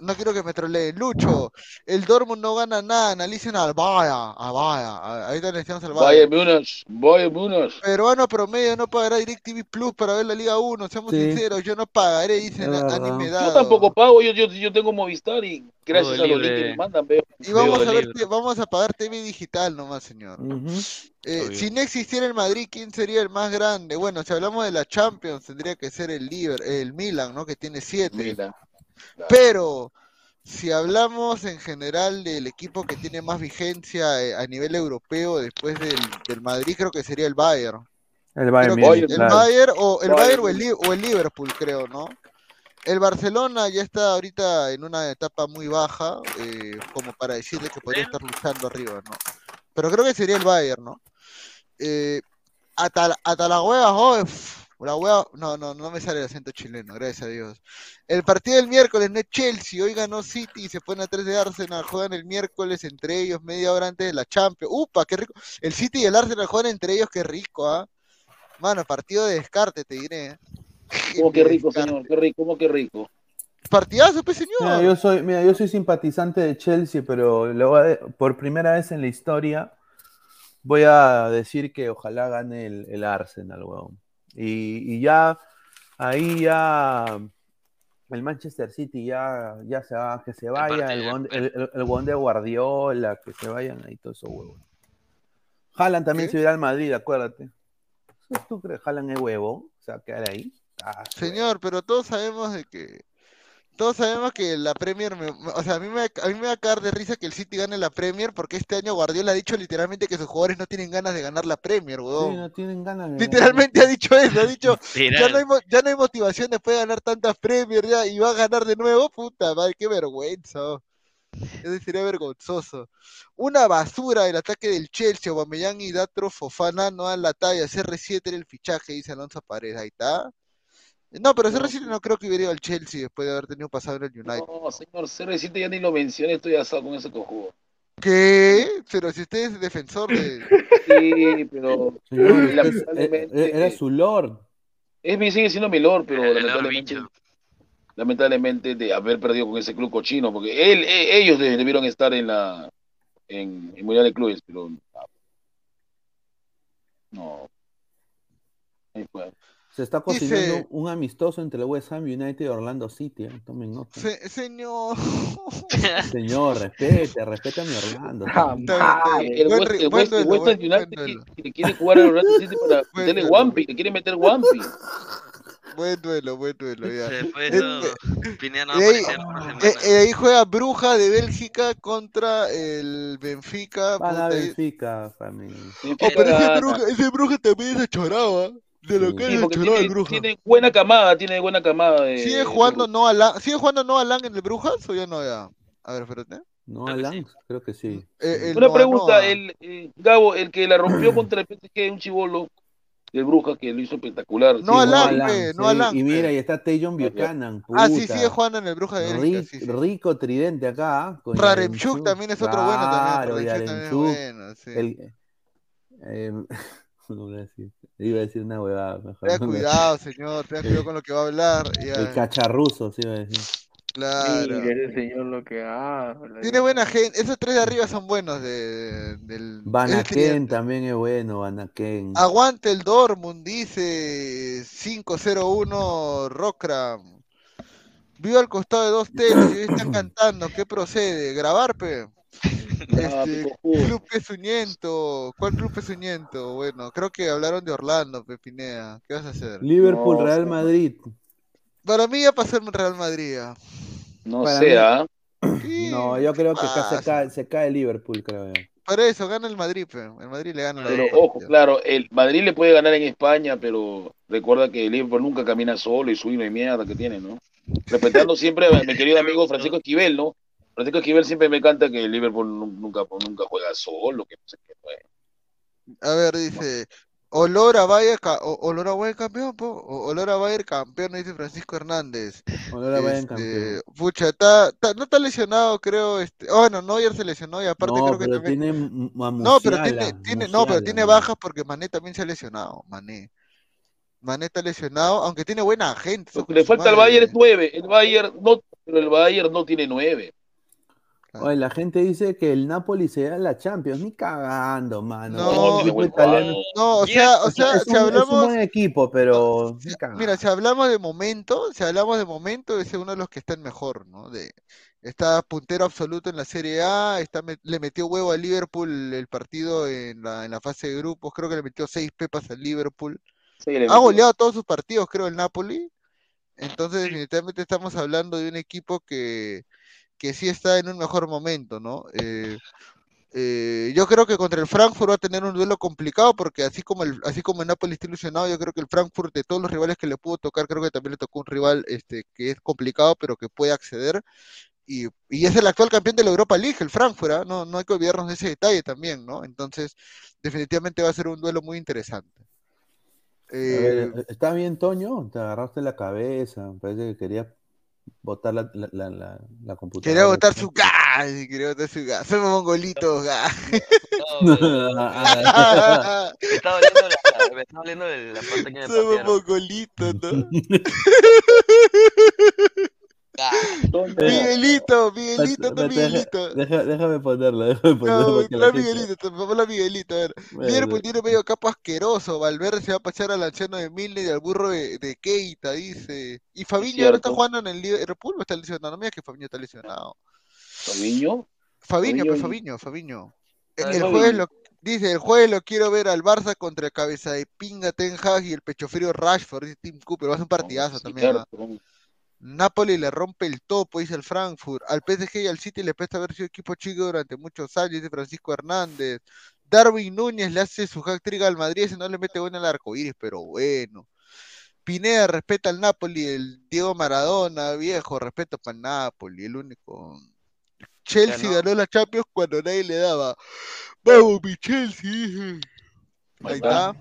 no quiero que me troleen. Lucho, el Dortmund no gana nada, analicen al Bayern, al Bayern, ahorita necesitamos al Bayern. Múnich, Bayern Múnich. Peruano promedio no pagará DirecTV Plus para ver la Liga 1, seamos Sí. sinceros, yo no pagaré, dicen verdad. Anime Yo tampoco pago, yo, yo, yo tengo Movistar y gracias Todo a los links que me mandan veo. Y vamos Veo a ver, vamos a pagar TV digital nomás, señor. Ujú. Eh, Obvio. si no existiera el Madrid, ¿quién sería el más grande? Bueno, si hablamos de la Champions, tendría que ser el Liver, el Milan, ¿no? Que tiene siete. Pero si hablamos en general del equipo que tiene más vigencia eh, a nivel europeo después del, del Madrid, creo que sería el Bayern. El Bayern que el claro. Bayern o el Bayern Bayern o el, Li- o el Liverpool, creo, ¿no? El Barcelona ya está ahorita en una etapa muy baja, eh, como para decirle que podría estar luchando arriba, ¿no? Pero creo que sería el Bayern, ¿no? Eh, hasta, la- hasta la hueva, oh, la hueva, no, no, no me sale el acento chileno, gracias a Dios. El partido del miércoles no es Chelsea, hoy ganó City y se pone a 3 de Arsenal, juegan el miércoles entre ellos media hora antes de la Champions. ¡Upa, qué rico! El City y el Arsenal juegan entre ellos, qué rico, ¿ah? Mano, partido de descarte, te diré. ¿eh? ¿Cómo que De rico, descarte. señor? Qué rico, ¿cómo que rico? Partidazo, pues, señor. Mira, yo soy, mira, yo soy simpatizante de Chelsea, pero le voy a de- por primera vez en la historia voy a decir que ojalá gane el, el Arsenal, weón. Y, y ya, ahí ya el Manchester City ya, ya se va, que se vaya, el, el, el- el Guardiola, que se vayan ahí todos esos huevos. Haaland también ¿Qué? se irá al Madrid, acuérdate. ¿Tú crees que Haaland es huevo? Se va a quedar ahí. Ah, Señor, pero todos sabemos de que todos sabemos que la Premier, me- o sea, a mí me, a mí me va a caer de risa que el City gane la Premier porque este año Guardiola ha dicho literalmente que sus jugadores no tienen ganas de ganar la Premier, Sí, weón. no tienen ganas de Literalmente ha dicho eso, ha dicho, ya no hay, ya no hay motivación después de ganar tantas Premier ya y va a ganar de nuevo, puta madre, qué vergüenza. oh. Eso sería vergonzoso. Una basura el ataque del Chelsea, Aubameyang y Datro Fofana no dan la talla, CR7 era el fichaje, dice Alonso Paredes, ahí está. No, pero CR7 no creo que hubiera ido al Chelsea después de haber tenido pasado en el United. No, señor, CR7 ya ni lo mencioné, estoy asado con ese cojudo. ¿Qué? Pero si usted es defensor de... Sí, pero Señor, lamentablemente. era su lord. Es mi, sigue siendo mi lord, pero El lamentablemente, de haber perdido con ese club cochino, porque él, ellos de- debieron estar en la en el Mundial de Clubes, pero no. Ahí fue. Se está Dice- cocinando un amistoso entre el West Ham United y Orlando City. ¿eh? Tomen nota. Se- señor. Señor, respete, respete a mi Orlando. Ah, el Buen West, el West- West United que- que quiere jugar al Orlando City para meterle. Wampi, le quiere meter Wampi. Buen duelo, buen duelo, ya. Después Eh, eso, Pineda no Y ahí, eh, eh, ahí juega Bruja de Bélgica contra el Benfica. A y- Benfica, familia. Oh, pero ese Bruja, ese Bruja también es achorado, ¿ah? De lo que Sí, es el tiene, Bruja. tiene buena camada, tiene buena camada de. ¿Sigue jugando no Alan, ¿Sigue jugando no Alan en el Brujas o ya no ya? A ver, espérate. No, Alan, creo que sí. Eh, el Una pregunta, el eh, Gabo, el que la rompió contra el PSG, un chivolo del Bruja que lo hizo espectacular. No Sí, Alan, Alan, pe, no sí, Alan, Y mira, y está Tajon Buchanan. Ah, sí, puta. sigue jugando en el Bruja de. Rico tridente acá. ¿ah? con Raremchuk Yaremchuk. también es otro bueno también, Claro, Raremchuk también es Yaremchuk. bueno, sí. El- eh, no voy a decir. Iba a decir una huevada. Mejor. Tenga cuidado, señor, tenga cuidado con lo que va a hablar. ya. El cacharruso, sí iba a decir. Claro. Mire ese señor lo que habla. Tiene buena gente. Esos tres de arriba son buenos de, del. Van ese Aken tridente. también es bueno, Van Aken. Aguante el Dortmund, dice 501 Rockram. Vivo al costado de dos teles y hoy están cantando. ¿Qué procede? ¿Grabar, pe? Este, Club Pesuñento. ¿Cuál Club Pesuñento? Bueno, creo que hablaron de Orlando, Pepinea. ¿Qué vas a hacer? Liverpool, Real Madrid. Para mí ya pasó el Real Madrid. ya. No Para sé, ¿ah? No, yo creo que acá se cae, se cae Liverpool, creo yo. Por eso, gana el Madrid, pe. El Madrid le gana la Pero ojo, claro, el Madrid le puede ganar en España, pero recuerda que el Liverpool nunca camina solo y su de mierda que tiene, ¿no? Respetando siempre a mi querido amigo Francisco Esquivel, ¿no? Francisco Esquivel siempre me canta que el Liverpool nu- nunca, nunca juega solo, que no sé qué. A ver, dice. Olor a Bayer, olor a Bayer campeón, po. Olor a Bayer campeón, dice Francisco Hernández. Olor a Bayern Este, campeón. Pucha, está, está- no está lesionado, creo. Este, oh, bueno, Neuer se lesionó y aparte No, creo que pero también. tiene No, pero tiene, tiene, no, pero tiene bajas porque Mané también se ha lesionado. Mané. Mané está lesionado, aunque tiene buena gente. Lo que le falta al Bayern es nueve, el Bayern no, pero el Bayern no tiene nueve. Oye, la gente dice que el Napoli se da la Champions. Ni cagando, mano. No, no, o sea, o sea, es, si un, es un hablamos, buen equipo, pero. Mira, si hablamos de momento, si hablamos de momento, ese es uno de los que están mejor, ¿no? De, está puntero absoluto en la Serie A, está, le metió huevo al Liverpool el partido en la, en la fase de grupos, creo que le metió seis pepas al Liverpool. Sí, le Ha goleado todos sus partidos, creo, el Napoli. Entonces, definitivamente estamos hablando de un equipo que, que sí está en un mejor momento, ¿no? Eh, eh, yo creo que contra el Frankfurt va a tener un duelo complicado porque así como el, así como el Napoli está ilusionado, yo creo que el Frankfurt de todos los rivales que le pudo tocar, creo que también le tocó un rival este, que es complicado, pero que puede acceder. Y, y es el actual campeón de la Europa League, el Frankfurt, ¿ah? No, no hay que olvidarnos de ese detalle también, ¿no? Entonces, definitivamente va a ser un duelo muy interesante. Eh, ¿Está bien, Toño? Te agarraste la cabeza. Parece que querías botar la, la, la, la, la computadora. Quería botar su gas, quería botar su gas. Somos mongolitos, gas. Ah, Me está doliendo el- la parte que me Somos mongolitos, ¿no? Miguelito, Miguelito, no Miguelito. deja- déjame ponerlo, déjame ponerlo. No, la Miguelito, vamos a Miguelito, a ver. Bueno. Liverpool tiene medio campo asqueroso. Valverde se va a pasar al anciano de Milner y al burro de, de Keita, dice. ¿Y Fabiño ahora está jugando en el Liverpool o está lesionado? No mira que Fabiño está lesionado. Fabiño. Fabiño, pues Fabiño. Fabiño. Ah, El jueves lo, dice, el jueves lo quiero ver al Barça contra el cabeza de pinga Ten Hag y el pecho frío Rashford, dice Tim Cooper, va a ser un partidazo Sí, también. claro. Napoli le rompe el topo, dice el Frankfurt. Al PSG y al City le presta haber sido equipo chico durante muchos años, dice Francisco Hernández. Darwin Núñez le hace su hack trick al Madrid, ese no le mete bueno al arco iris, pero bueno. Pineda respeta al Napoli, el Diego Maradona, viejo, respeto para el Napoli, el único. Chelsea Ganó. ganó la Champions cuando nadie le daba. Vamos, mi Chelsea, dije. Ahí está.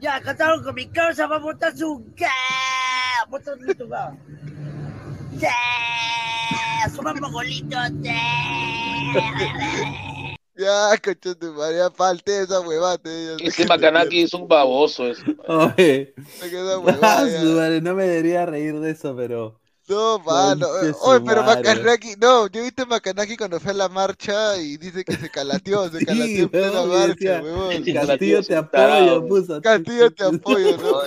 Ya, cantaron con mi causa, va a botar su. Bota tu gas. Ya, somos mongolitos. Ya, coche de María, falte esa huevada. te- Ese Macanaki es un baboso. ese. Oye, ah, huevada, ya. su madre, no me debería reír de eso, pero. No, mano. Oye, pero. Macanaki, no, yo he visto a Macanaki cuando fue a la marcha y dice que se calateó, se calateó en plena y marcha, huevón. Castillo te apoyo, puso. Castillo te apoyo, ¿no?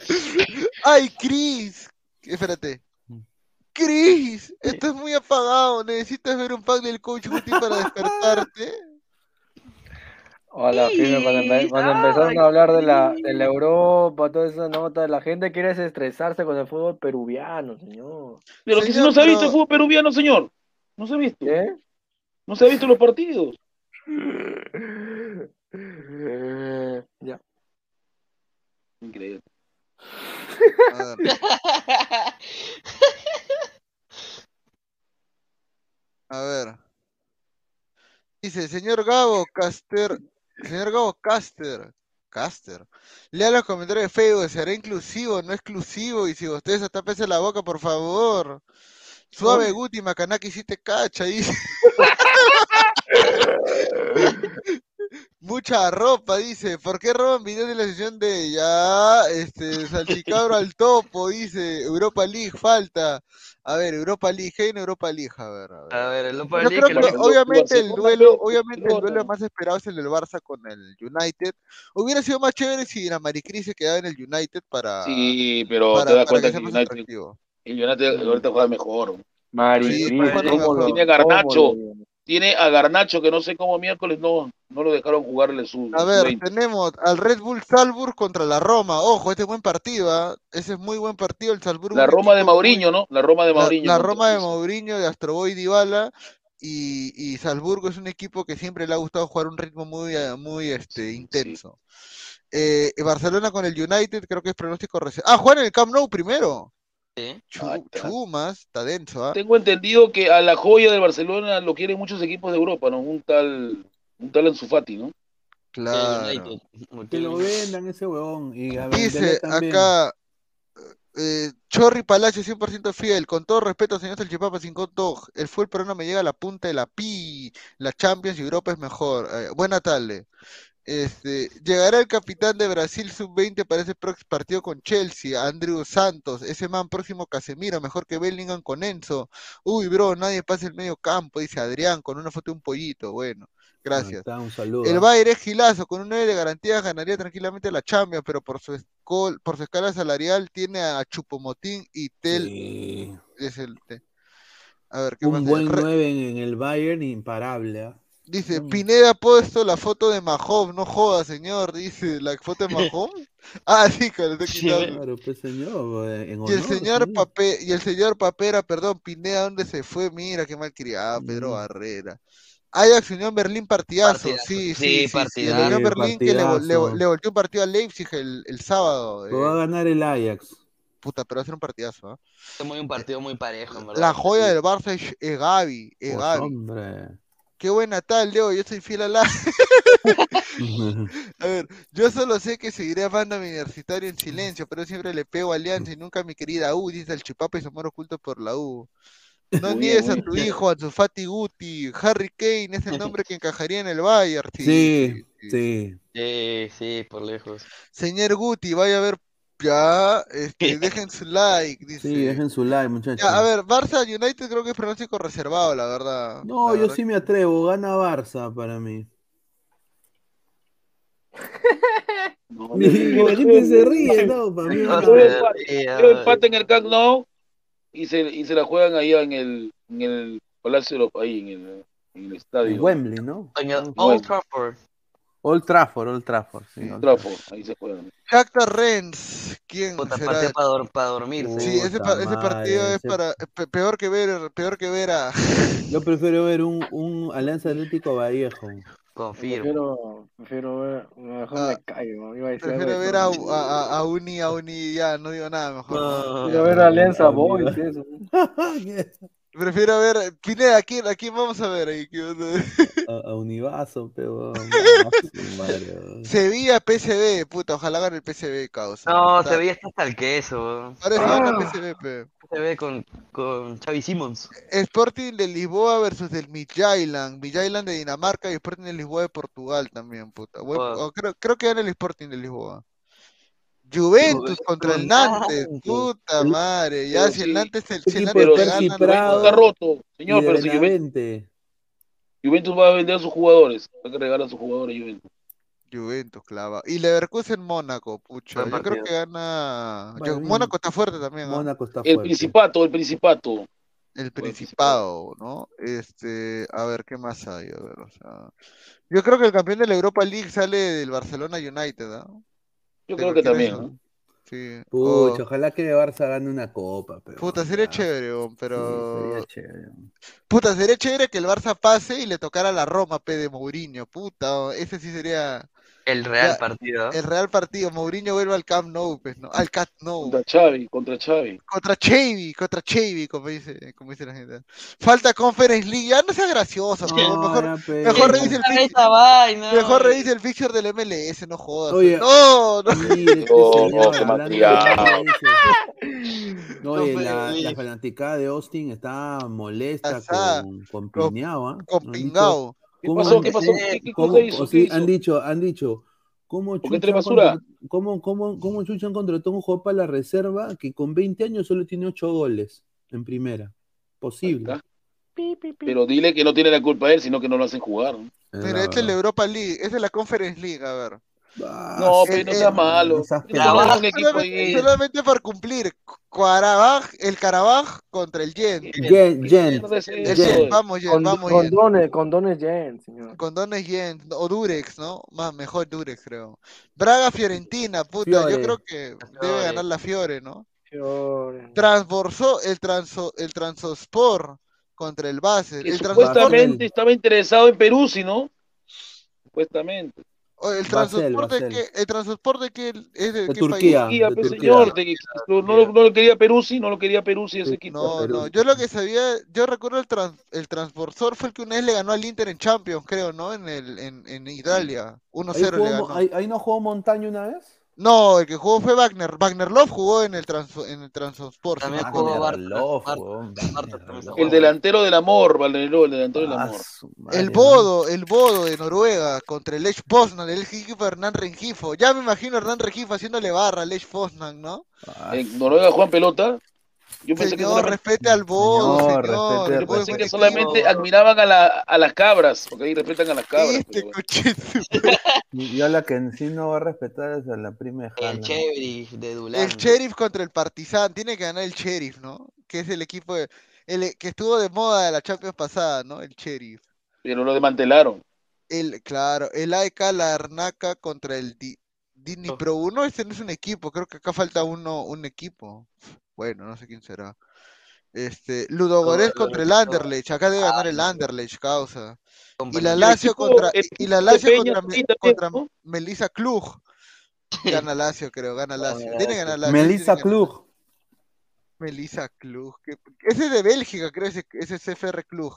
Ay, Chris. Espérate. Chris, estás muy apagado. Necesitas ver un pack del coach Guti para despertarte. Hola, firme, cuando, empe- cuando empezaron a hablar de la, de la Europa, toda esa nota, la gente quiere estresarse con el fútbol peruviano, señor. Pero que si no se ha visto el fútbol peruviano, señor. No se ha visto. ¿Qué? No se ha visto los partidos. Ya. Increíble. A ver. A ver. Dice, señor Gabo Caster, señor Gabo Caster, Caster, lea los comentarios de Facebook, será inclusivo, no exclusivo, y si ustedes tapense la boca, por favor. Suave Guti, Macanaki, si te cacha, dice. Mucha ropa, dice. ¿Por qué roban videos de la sesión de ya? Este, Salchicabro al topo, dice. Europa League, falta. A ver, Europa League, ¿qué hay en Europa League? A ver, a ver. A ver, el Europa Yo League, creo que obviamente el duelo, obviamente el duelo más esperado es el del Barça con el United. Hubiera sido más chévere si la Maricris se quedaba en el United para, Sí, pero para, te das cuenta que que sea más United, atractivo. el United ahorita juega mejor. Mari, Sí, Cris, pues, bueno, ¿cómo lo- Tiene Garnacho, lo- tiene a Garnacho que no sé cómo miércoles no, no lo dejaron jugarle su. A ver, 20. tenemos al Red Bull Salzburg contra la Roma. Ojo, este es buen partido, ¿ah? Ese es muy buen partido. El Salzburgo. La Roma de Mauriño, ¿no? La Roma de Mauriño. la Roma de Mourinho, de Astroboy Dybala y, y Salzburgo es un equipo que siempre le ha gustado jugar un ritmo muy, eh, muy este, intenso. Eh, Barcelona con el United, creo que es pronóstico rece- Ah, juegan en el Camp Nou primero. Sí. Chu- Chumas, está denso, ¿ah? Tengo entendido que a la joya del Barcelona lo quieren muchos equipos de Europa, ¿no? Un tal, un tal Ansu Fati, ¿no? Claro. Que lo vendan ese huevón. Y a Dembélé Dice acá, eh, Chorri Palacio 100% fiel, con todo respeto, señor Salchipapa, sin dog, el fútbol peruano me llega a la punta de la pi, la Champions y Europa es mejor. Eh, buena tarde. Este, llegará el capitán de Brasil sub-20 para ese próximo partido con Chelsea, Andrew Santos, ese man próximo Casemiro, mejor que Bellingham con Enzo. Uy, bro, nadie pasa el medio campo, dice Adrián, con una foto de un pollito. Bueno, gracias. está, un saludo. El. Bayern es gilazo, con un 9 de garantía ganaría tranquilamente la Champions, pero por su, por su escala salarial tiene a Chupomotín y Tel. Sí. Es el, te- a ver, ¿qué más Un buen Re- 9 en, en el Bayern imparable. ¿ah? Dice, Mm. Pineda ha puesto la foto de Mahomes, no joda, señor, dice, ¿la foto de Mahomes? ah, sí, que le estoy quitando. Claro, pues señor, en Y el honor, señor sí. Y el señor Papera, perdón, Pineda, ¿dónde se fue? Mira, qué mal criado, Pedro Mm. Barrera. Ajax Unión Berlín partidazo, Partidazo. sí, sí, Sí, sí, sí, el partidazo. Unión Sí, Berlín que le, le, vol- partidazo. le volteó un partido a Leipzig el, el sábado. Lo va a eh, ganar el Ajax. puta, pero va a ser un partidazo, ¿ah? Es muy un partido muy parejo, en verdad. La joya del Barça es, Gavi, es Pues, Gavi. hombre. Qué buena tal, Leo, yo soy fiel a la... A ver, yo solo sé que seguiré amando a mi universitario en silencio, pero siempre le pego a Alianza y nunca a mi querida U, dice el chipapa y se muere oculto por la U. No niegues a tu hijo, a su Fati Guti, Harry Kane es el nombre que encajaría en el Bayern. Sí, Sí, sí, sí. sí. Sí, sí, por lejos. Señor Guti, vaya a ver, ya, este, dejen su like, dice. Sí, dejen su like, muchachos. Ya, a ver, Barça United creo que es pronóstico reservado, la verdad. No, La yo verdad sí me atrevo. Gana Barça para mí. No, la gente se ríe, no, para mí Yo empate, en el Camp Nou y se, y se la juegan allá en el, en el Palacio de los ahí en el, en el En estadio. Wembley, ¿no? En el Bueno. Old Trafford. Old Trafford, Old Trafford. Sí, Old Trafford, ahí se juegan. Shakhtar Rennes, ¿quién Puta, será? partido para, para dormirse. Sí, ese, pa- ese Puta partido madre, es ese- para pe- peor que ver, peor que ver a Yo prefiero ver un, un Alianza Atlético Vallejo. Confirmo. Prefiero, prefiero ver, mejor Ah, me callo, iba a decir prefiero ver a, a- a Uni, a Uni, ya, no digo nada mejor. No. Prefiero ver a Alianza Boys, eso. Prefiero ver, Pineda, ¿a quién, a quién vamos a ver ahí? ¿Qué onda? a, a Univaso, pero. Sevilla PSV, puta, ojalá gane el PSV, causa. No, Puta, se veía hasta el queso. Ahora sí gana PSV, pe. Se ve con, con Xavi Simons. Sporting de Lisboa versus el Midtjylland, Midtjylland de Dinamarca y Sporting de Lisboa de Portugal también, puta. Creo, creo que gana el Sporting de Lisboa. Juventus contra el Nantes, puta madre. Ya, Pero si el Nantes, el, si el Nantes te Percy gana, Prado está roto, señor, pero si Juventus. Juventus va a vender a sus jugadores, va a regalar a sus jugadores Juventus. Juventus clava. Y Leverkusen Mónaco, pucha. Yo creo que gana. Yo-. Mónaco está fuerte también, ¿ah? Mónaco está El fuerte. Principato, el Principato. El Principado, ¿no? Este, a ver, ¿qué más hay? A ver, o sea, yo creo que el campeón de la Europa League sale del Barcelona United, ¿ah? Yo Pero creo que también. ¿no? Sí. Pucha, Oh, ojalá que Barça gane una copa, pero puta, sería ya, chévere, weón, sí, pero sería chévere. puta, sería chévere que el Barça pase y le tocara la Roma, P de Mourinho, puta, ese sí sería El real ya, partido. el real partido. Mourinho vuelve al Camp Nou, pues, ¿no? Al Camp Nou. Contra Xavi, contra Xavi. Contra Xavi, contra Xavi, como dice, como dice la gente. Falta Conference League, ya no sea gracioso, No, pero mejor, mejor revise el fixture, mejor revise el fixture del MLS, no jodas. Oye, no, no. Mire, No, la, la fanaticada de Austin está molesta con, con Piñao, ¿ah? con Pingao. ¿Qué ¿cómo pasó? ¿Qué pasó? ¿Qué, qué cómo- cosa hizo? o ¿Qué sí, hizo? han dicho, han dicho, ¿cómo ¿Por qué Chucha, basura? contra- cómo, cómo, cómo Chucha han contratado un jugador para la reserva que con 20 años solo tiene 8 goles en primera? Posible. Pero dile que no tiene la culpa él, sino que no lo hacen jugar. ¿no? Es Mira, la esta es la. Europa League, esta es la Conference League, a ver. No, el- pero no el- sea malo. Solamente, solamente por cumplir. Carabaj, el Carabaj contra el Gent, es. vamos Con, vamos Gent. condones, condones Jen, señor. Condones Gent, o Durex, ¿no? Más, mejor Durex, creo. Braga Fiorentina, puta, yo creo que debe ganar la Fiore, ¿no? Fiore. Transborsó el transo, el Transospor contra el Basel. El supuestamente estaba interesado en Perú, no. Supuestamente. El Basel, Basel. qué, el Transospor de qué es de, De qué Turquía. país? De pues, Turquía. señor, de que- no, no, lo- no lo quería Peruzzi, no lo quería Peruzzi ese equipo. No, no, yo lo que sabía, yo recuerdo el, trans, el Transborsor fue el que una vez le ganó al Inter en Champions, creo, ¿no? En el, en, en Italia. 1-0 ¿Ahí, le ganó. Ahí, ahí no jugó Montaño una vez? No, el que jugó fue Wagner. Wagner Love jugó en el trans, en el Transport. También jugó Love. El delantero del amor, Valero, el delantero del Ah, amor. El. Bodo, el Bodo de Noruega contra el Lech Poznan, el equipo Hernán Rengifo. Ya me imagino a Hernán Rengifo haciéndole barra al Lech Poznan, ¿no? Ah, En Noruega juegan pelota. Yo pensé que Señor, solamente, respete al Bodo, Señor, señor. respete el es pensé que solamente admiraban a, la, a las cabras, porque ahí respetan a las cabras. Este pero bueno. yo la que en sí no va a respetar es a la prima de El Haaland. Sheriff de Dulan. El Sheriff contra el Partizan, tiene que ganar el Sheriff, ¿no? Que es el equipo de- el, que estuvo de moda de la Champions pasada, ¿no? El Sheriff. Pero lo desmantelaron. El, claro, el AEK Larnaca contra el Disney Pro 1, este no es un equipo, creo que acá falta uno, un equipo. Bueno, no sé quién será. Este, Ludogorets contra el Anderlecht, acá debe ganar el Anderlecht, causa. Y la Y el Lazio contra y la Lazio contra, contra ¿no? Melissa Klug. Gana Lazio, creo, gana Lazio. Tiene que ganar Lazio. Melissa. Klug. Melissa Klug. que- Ese es de Bélgica, creo, ese, ese es CFR Klug.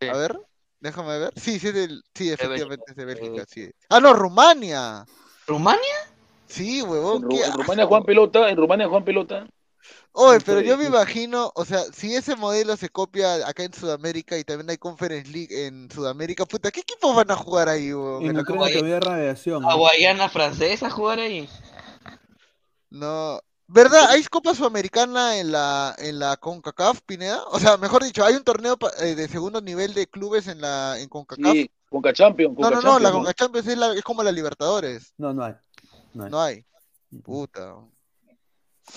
A ver, déjame ver. Sí, sí, es del, sí, efectivamente es de Bélgica, sí. Ah, no, Rumania. ¿Rumania? Sí, En, huevón, Ru- en Rumania juegan pelota, en Rumania juegan pelota. Oye, pero yo me imagino, o sea, si ese modelo se copia acá en Sudamérica y también hay Conference League en Sudamérica, puta, ¿qué equipos van a jugar ahí? Y En que había radiación. ¿A. Guayana francesa jugar ahí? No. ¿Verdad? ¿Hay Copa Sudamericana en la, en la CONCACAF, Pineda? O sea, mejor dicho, ¿hay un torneo eh, de segundo nivel de clubes en la en CONCACAF? Sí, Conca Champions, no, Conca no, no, la Champions, ¿no? CONCACAF Champions es, la- es como la Libertadores. No, no hay. No hay. No hay. Puta.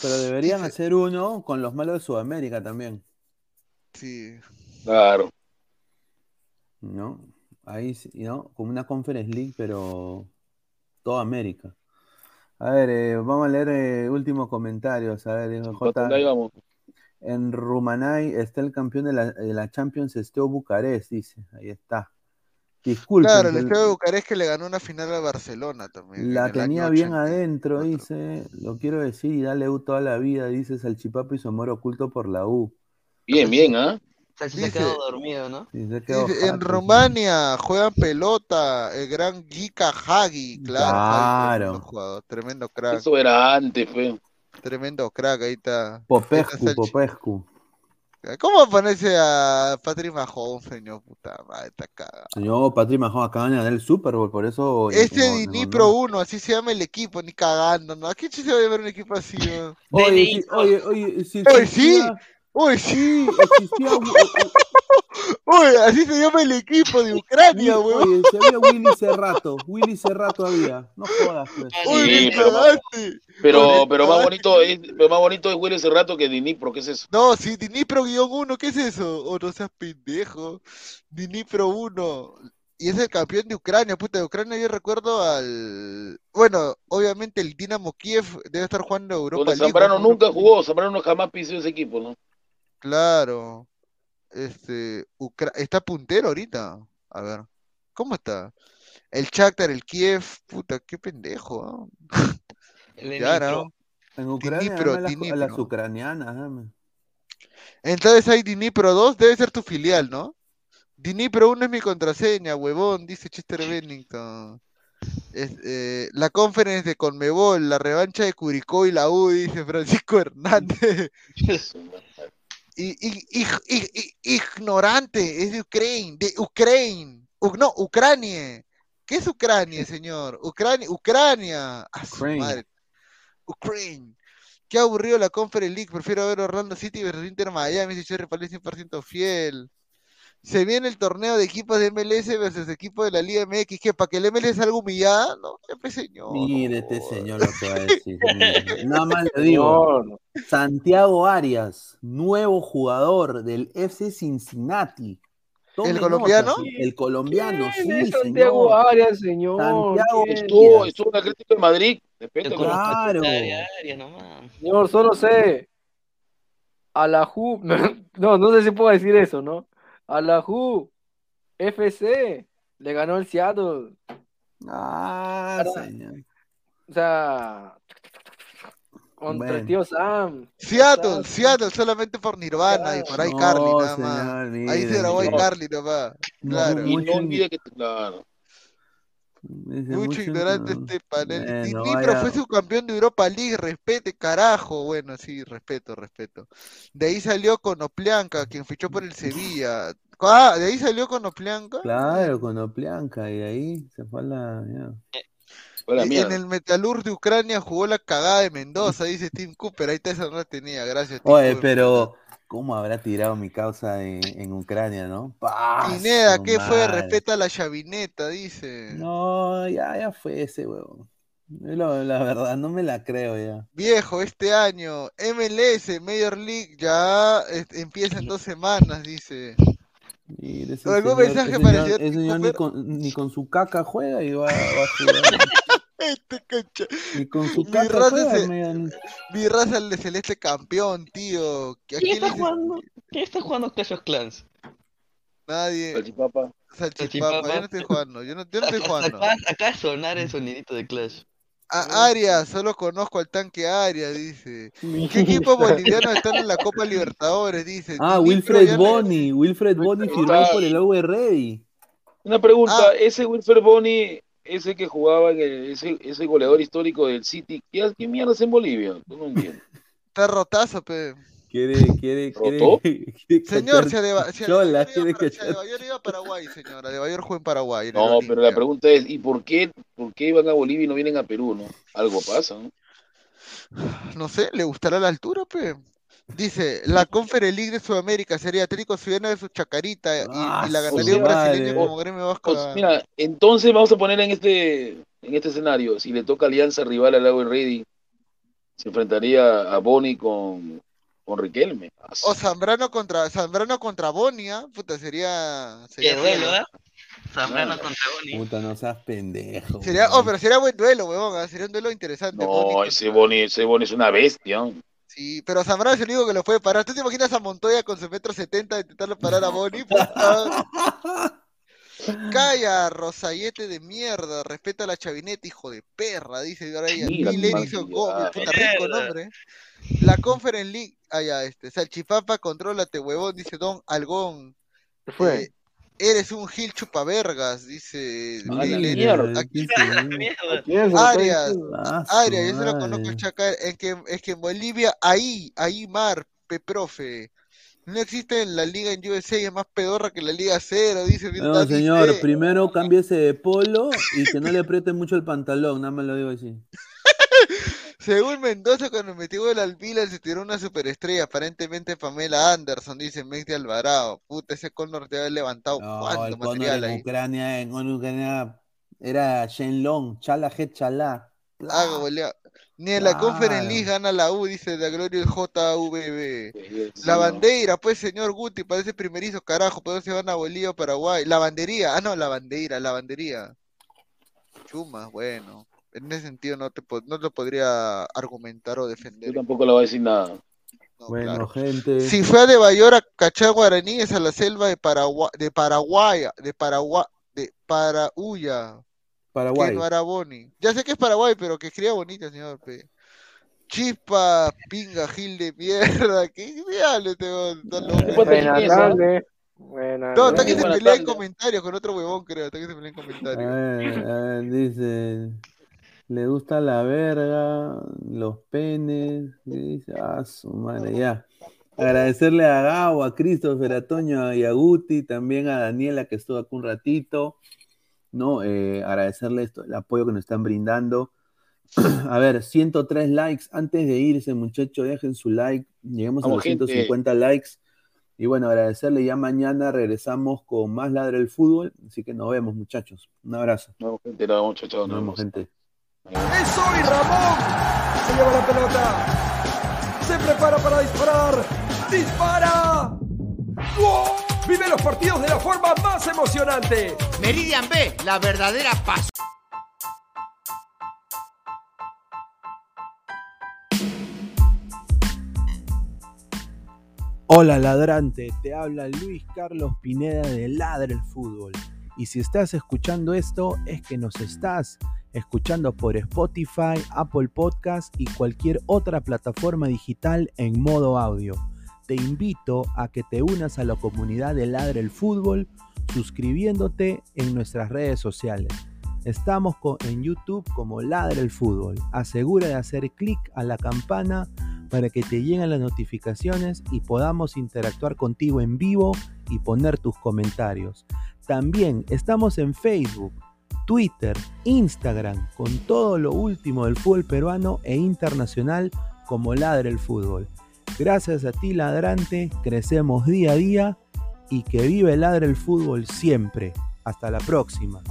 Pero deberían hacer uno con los malos de Sudamérica también. Sí. Claro. ¿No? Ahí, sí, ¿no? Como una Conference League, pero toda América. A ver, eh, vamos a leer eh, últimos comentarios. A ver, dijo J. Ahí vamos. En Rumanay está el campeón de la, de la Champions, Esteo Bucarest, dice. Ahí está. Disculpen, Claro, el que Estadio de Bucarest que le ganó una final a Barcelona también. la tenía bien 80. adentro, dice. Lo quiero decir, y dale U toda la vida, dice Salchipapo y su amor oculto por la U. Bien, bien, ¿ah? O sea, si se Dice- quedó dormido, ¿no? Sí, se quedó Dice, en jato, Rumania juegan pelota el gran Gika Hagi, claro. Claro. tremendo jugador, tremendo crack, Eso era antes, fe. tremendo crack, ahí está. ahí está Popescu, Popescu. ¿Cómo ponerse a Patrick Mahomes, señor? Puta madre, está cagado. Señor Patrick Mahomes acaba de ganar el Super Bowl, por eso. Este no- no- Dinipro 1, así se llama el equipo, ni cagando, ¿no? ¿A quién se va a llevar un equipo así? no? Oye, sí, oye, oye, si Oye, sí, oye, sí. Existía un- Oye, así se llama el equipo de Ucrania, Oye, weón. si había Willy Cerrato, Willy Cerrato había. No jodas, pues. Sí, pero, pero, pero más bonito es, pero más bonito es Willy ese rato que Dinipro, ¿qué es eso? No, sí, Dinipro guion 1, ¿qué es eso? Oh, no seas pendejo. Dinipro 1. Y es el campeón de Ucrania, puta, de Ucrania yo recuerdo al... Bueno, obviamente el Dinamo Kiev debe estar jugando Europa Donde Zambrano ¿no? nunca jugó, Zambrano jamás pisó ese equipo, ¿no? Claro. Este, Ucra- está puntero ahorita. A ver, ¿cómo está? El Shakhtar, el Kiev, puta, qué pendejo. ¿ah? Ya, ¿no? En Ucrania, Dnipro, dame las, a las ucranianas, dame. Entonces hay Dinipro 2, debe ser tu filial, ¿no? Dinipro 1 es mi contraseña, huevón, dice Chester Bennington. Es, eh, la conferencia de Conmebol, la revancha de Curicó y la U, dice Francisco Hernández. Ignorante, es de Ucrania, de Ucrania, no, Ucrania. ¿Qué es Ucrania, señor? Ucrania, Ucrania. A su Ukraine. madre. Ucrania. Qué aburrido la Conference League. Prefiero ver Orlando City versus Inter Miami. Si Cherry Palais 100% fiel. Se viene el torneo de equipos de MLS versus equipos de la Liga MX. ¿Qué? ¿Para que el MLS salga humillada? No, señor. Mire este señor lo que va a decir. Nada más le digo. Santiago Arias, nuevo jugador del FC Cincinnati. Tome ¿El colombiano? el colombiano, ¿Quién sí, es Santiago señor. Arias, señor? Santiago. Estuvo, estuvo en Atlético de Madrid. Claro. Señor, solo sé. A la JU. No, no sé si puedo decir eso, ¿no? A la JU. FC. Le ganó el Seattle. Ah, señor. O sea. Contra el tío Sam. Seattle, Seattle, solamente por Nirvana y por ahí No, Carly nada señor, más. Ahí se grabó mire. Carly nomás. No, Claro. Y no olvide que, claro. Mucho ignorante no. este panel. Dnipro vaya. fue subcampeón de Europa League, respete, carajo. Bueno, sí, respeto, respeto. De ahí salió Konoplianka, quien fichó por el Sevilla. Ah, de ahí salió Konoplianka. Claro, con Oplianca, y de ahí se fue a la. ya. Fue la Y en el Metalur de Ucrania jugó la cagada de Mendoza, dice Tim Cooper. Ahí está, esa no la tenía, gracias. Tim Oye, Cooper. pero ¿cómo habrá tirado mi causa en, en Ucrania, no? ¡Pah, Pineda, ¿qué fue? madre! Respeta a la chavineta, dice. No, ya, ya fue ese lo- la verdad, no me la creo ya. Viejo, este año, MLS, Major League, ya empieza en dos semanas, dice. Ese ¿Algún señor- mensaje ese para señor- el señor ese señor ni Cooper? con, ni con su caca juega y va, va a jugar. Este cacha. Ni con su Mi raza, juega, se- me- mi raza el de celeste campeón, tío. ¿A ¿Quién está jugando? ¿Quién está jugando Clash of Clans? Nadie. Salchipapa. Salchipapa, yo no estoy jugando, yo no, yo no estoy jugando. Acá, sonar el sonidito de Clash. A Arias, solo conozco al tanque Arias, dice. ¿Qué equipo boliviano están en la Copa Libertadores? Dice. Ah, Wilfred Boni. Wilfred Boni firmó por el Over Ready. Una pregunta, Ah. ese Wilfred Boni, ese que jugaba en el, ese, ese goleador histórico del City, ¿qué, qué mierda es en Bolivia? Yo no entiendo. Está rotazo, pe. Quiere, quiere, quiere. ¿Rotó? quiere Señor, cachar si Adebayor quiere iba si Adebayor iba a Paraguay, señora. Adebayor juega en Paraguay. en No, pero la pregunta es, ¿y por qué, por qué van a Bolivia y no vienen a Perú, no? Algo pasa, ¿no? No sé, ¿le gustará la altura, pe? Dice, la Conference League de Sudamérica sería Atlético Ciudadano de su Chacarita y, Ah, y la ganaría un brasileño como Gremio Vasco. Pues, mira, entonces vamos a poner en este, en este escenario, si le toca alianza rival al Lago Ready, se enfrentaría a Boni con, con Riquelme. Ah, O Zambrano contra Zambrano contra Bonia, puta, sería Qué sería duelo. ¿eh? Zambrano contra Boni. Puta, no seas pendejo. Sería, oh, weón. pero sería buen duelo, huevón, ah, sería un duelo interesante. Boni No, contra- ese Boni, ese Boni es una bestia. ¿no? Sí, pero Zambrano es el único que lo puede parar. ¿Tú te imaginas a Montoya con su metro setenta de intentarlo parar a Boni? Calla, Rosayete de mierda, respeta a la chavineta, hijo de perra, dice qué hizo mal Gómez, puta rico nombre. La Conference League, ah ya, este, Salchipapa, contrólate, huevón, dice Don Algón. ¿Qué fue? Eh, eres un gil chupavergas, dice A la Miller. mierda. Aquí- Mierda. ¿Quién se lo está Arias? Ah, Arias, yo se lo conozco, Chaca, es que, es que en Bolivia, ahí, ahí, Mar, Peprofe. No existe la liga en USA, es más pedorra que la liga cero, dice No, señor, primero cámbiese de polo y que no le apriete mucho el pantalón, nada más lo digo así. Según Mendoza, cuando metió gol al Milan se tiró una superestrella, aparentemente Pamela Anderson, dice Mex de Alvarado. Puta, ese Connor te había levantado No, cuánto el material en ahí. Ucrania, en Ucrania era Shen Long, Chala Het Chala. Ah, goleado. Ni en la Conference League Claro. gana la U, dice la Gloria el JVB. La bandera, pues señor Guti, parece primerizo, carajo, pero se van a Bolivia, Paraguay. La bandería, ah no, la bandera, la bandería. Chuma, bueno. En ese sentido no te no lo podría argumentar o defender. Yo tampoco le voy a decir nada. Bueno, claro. gente. Si fue a de Bayor a cachar guaraníes a la selva de Paraguay, de Paraguay, de Paraguay, de Parauya, Paraguay. que no era Boni. Ya sé que es Paraguay, pero que escriba bonito, señor. Pe. Chispa, pinga, gil de mierda. ¿Qué diablo te está loco? Buenas No, está que se pelea en comentarios con otro huevón, creo. Está que se pelea en A comentarios. ver, a ver, dice, le gusta la verga, los penes, ¿qué dice? Ah, su madre, ya. Agradecerle a Gabo, a Christopher, a Toño y a Guti, también a Daniela que estuvo aquí un ratito, ¿no? Eh, agradecerle esto, el apoyo que nos están brindando. A ver, 103 likes. Antes de irse, muchachos, dejen su like. Lleguemos a los gente. 150 likes. Y bueno, agradecerle. Ya mañana regresamos con más Ladre el Fútbol. Así que nos vemos, muchachos. Un abrazo. No, gente, nos vemos, chao, chao, Nos vemos. gente. Es hoy Ramón. Se lleva la pelota. Se prepara para disparar. ¡Dispara! ¡Gol! Vive los partidos de la forma más emocionante. Meridian B, la verdadera paz. Hola ladrante, te habla Luis Carlos Pineda de Ladre el Fútbol. Y si estás escuchando esto es que nos estás escuchando por Spotify, Apple Podcast y cualquier otra plataforma digital en modo audio. Te invito a que te unas a la comunidad de Ladre el Fútbol suscribiéndote en nuestras redes sociales. Estamos en YouTube como Ladre el Fútbol. Asegura de hacer clic a la campana para que te lleguen las notificaciones y podamos interactuar contigo en vivo y poner tus comentarios. También estamos en Facebook, Twitter, Instagram, con todo lo último del fútbol peruano e internacional como Ladre el Fútbol. Gracias a ti, ladrante, crecemos día a día y que vive Ladre el Fútbol siempre. Hasta la próxima.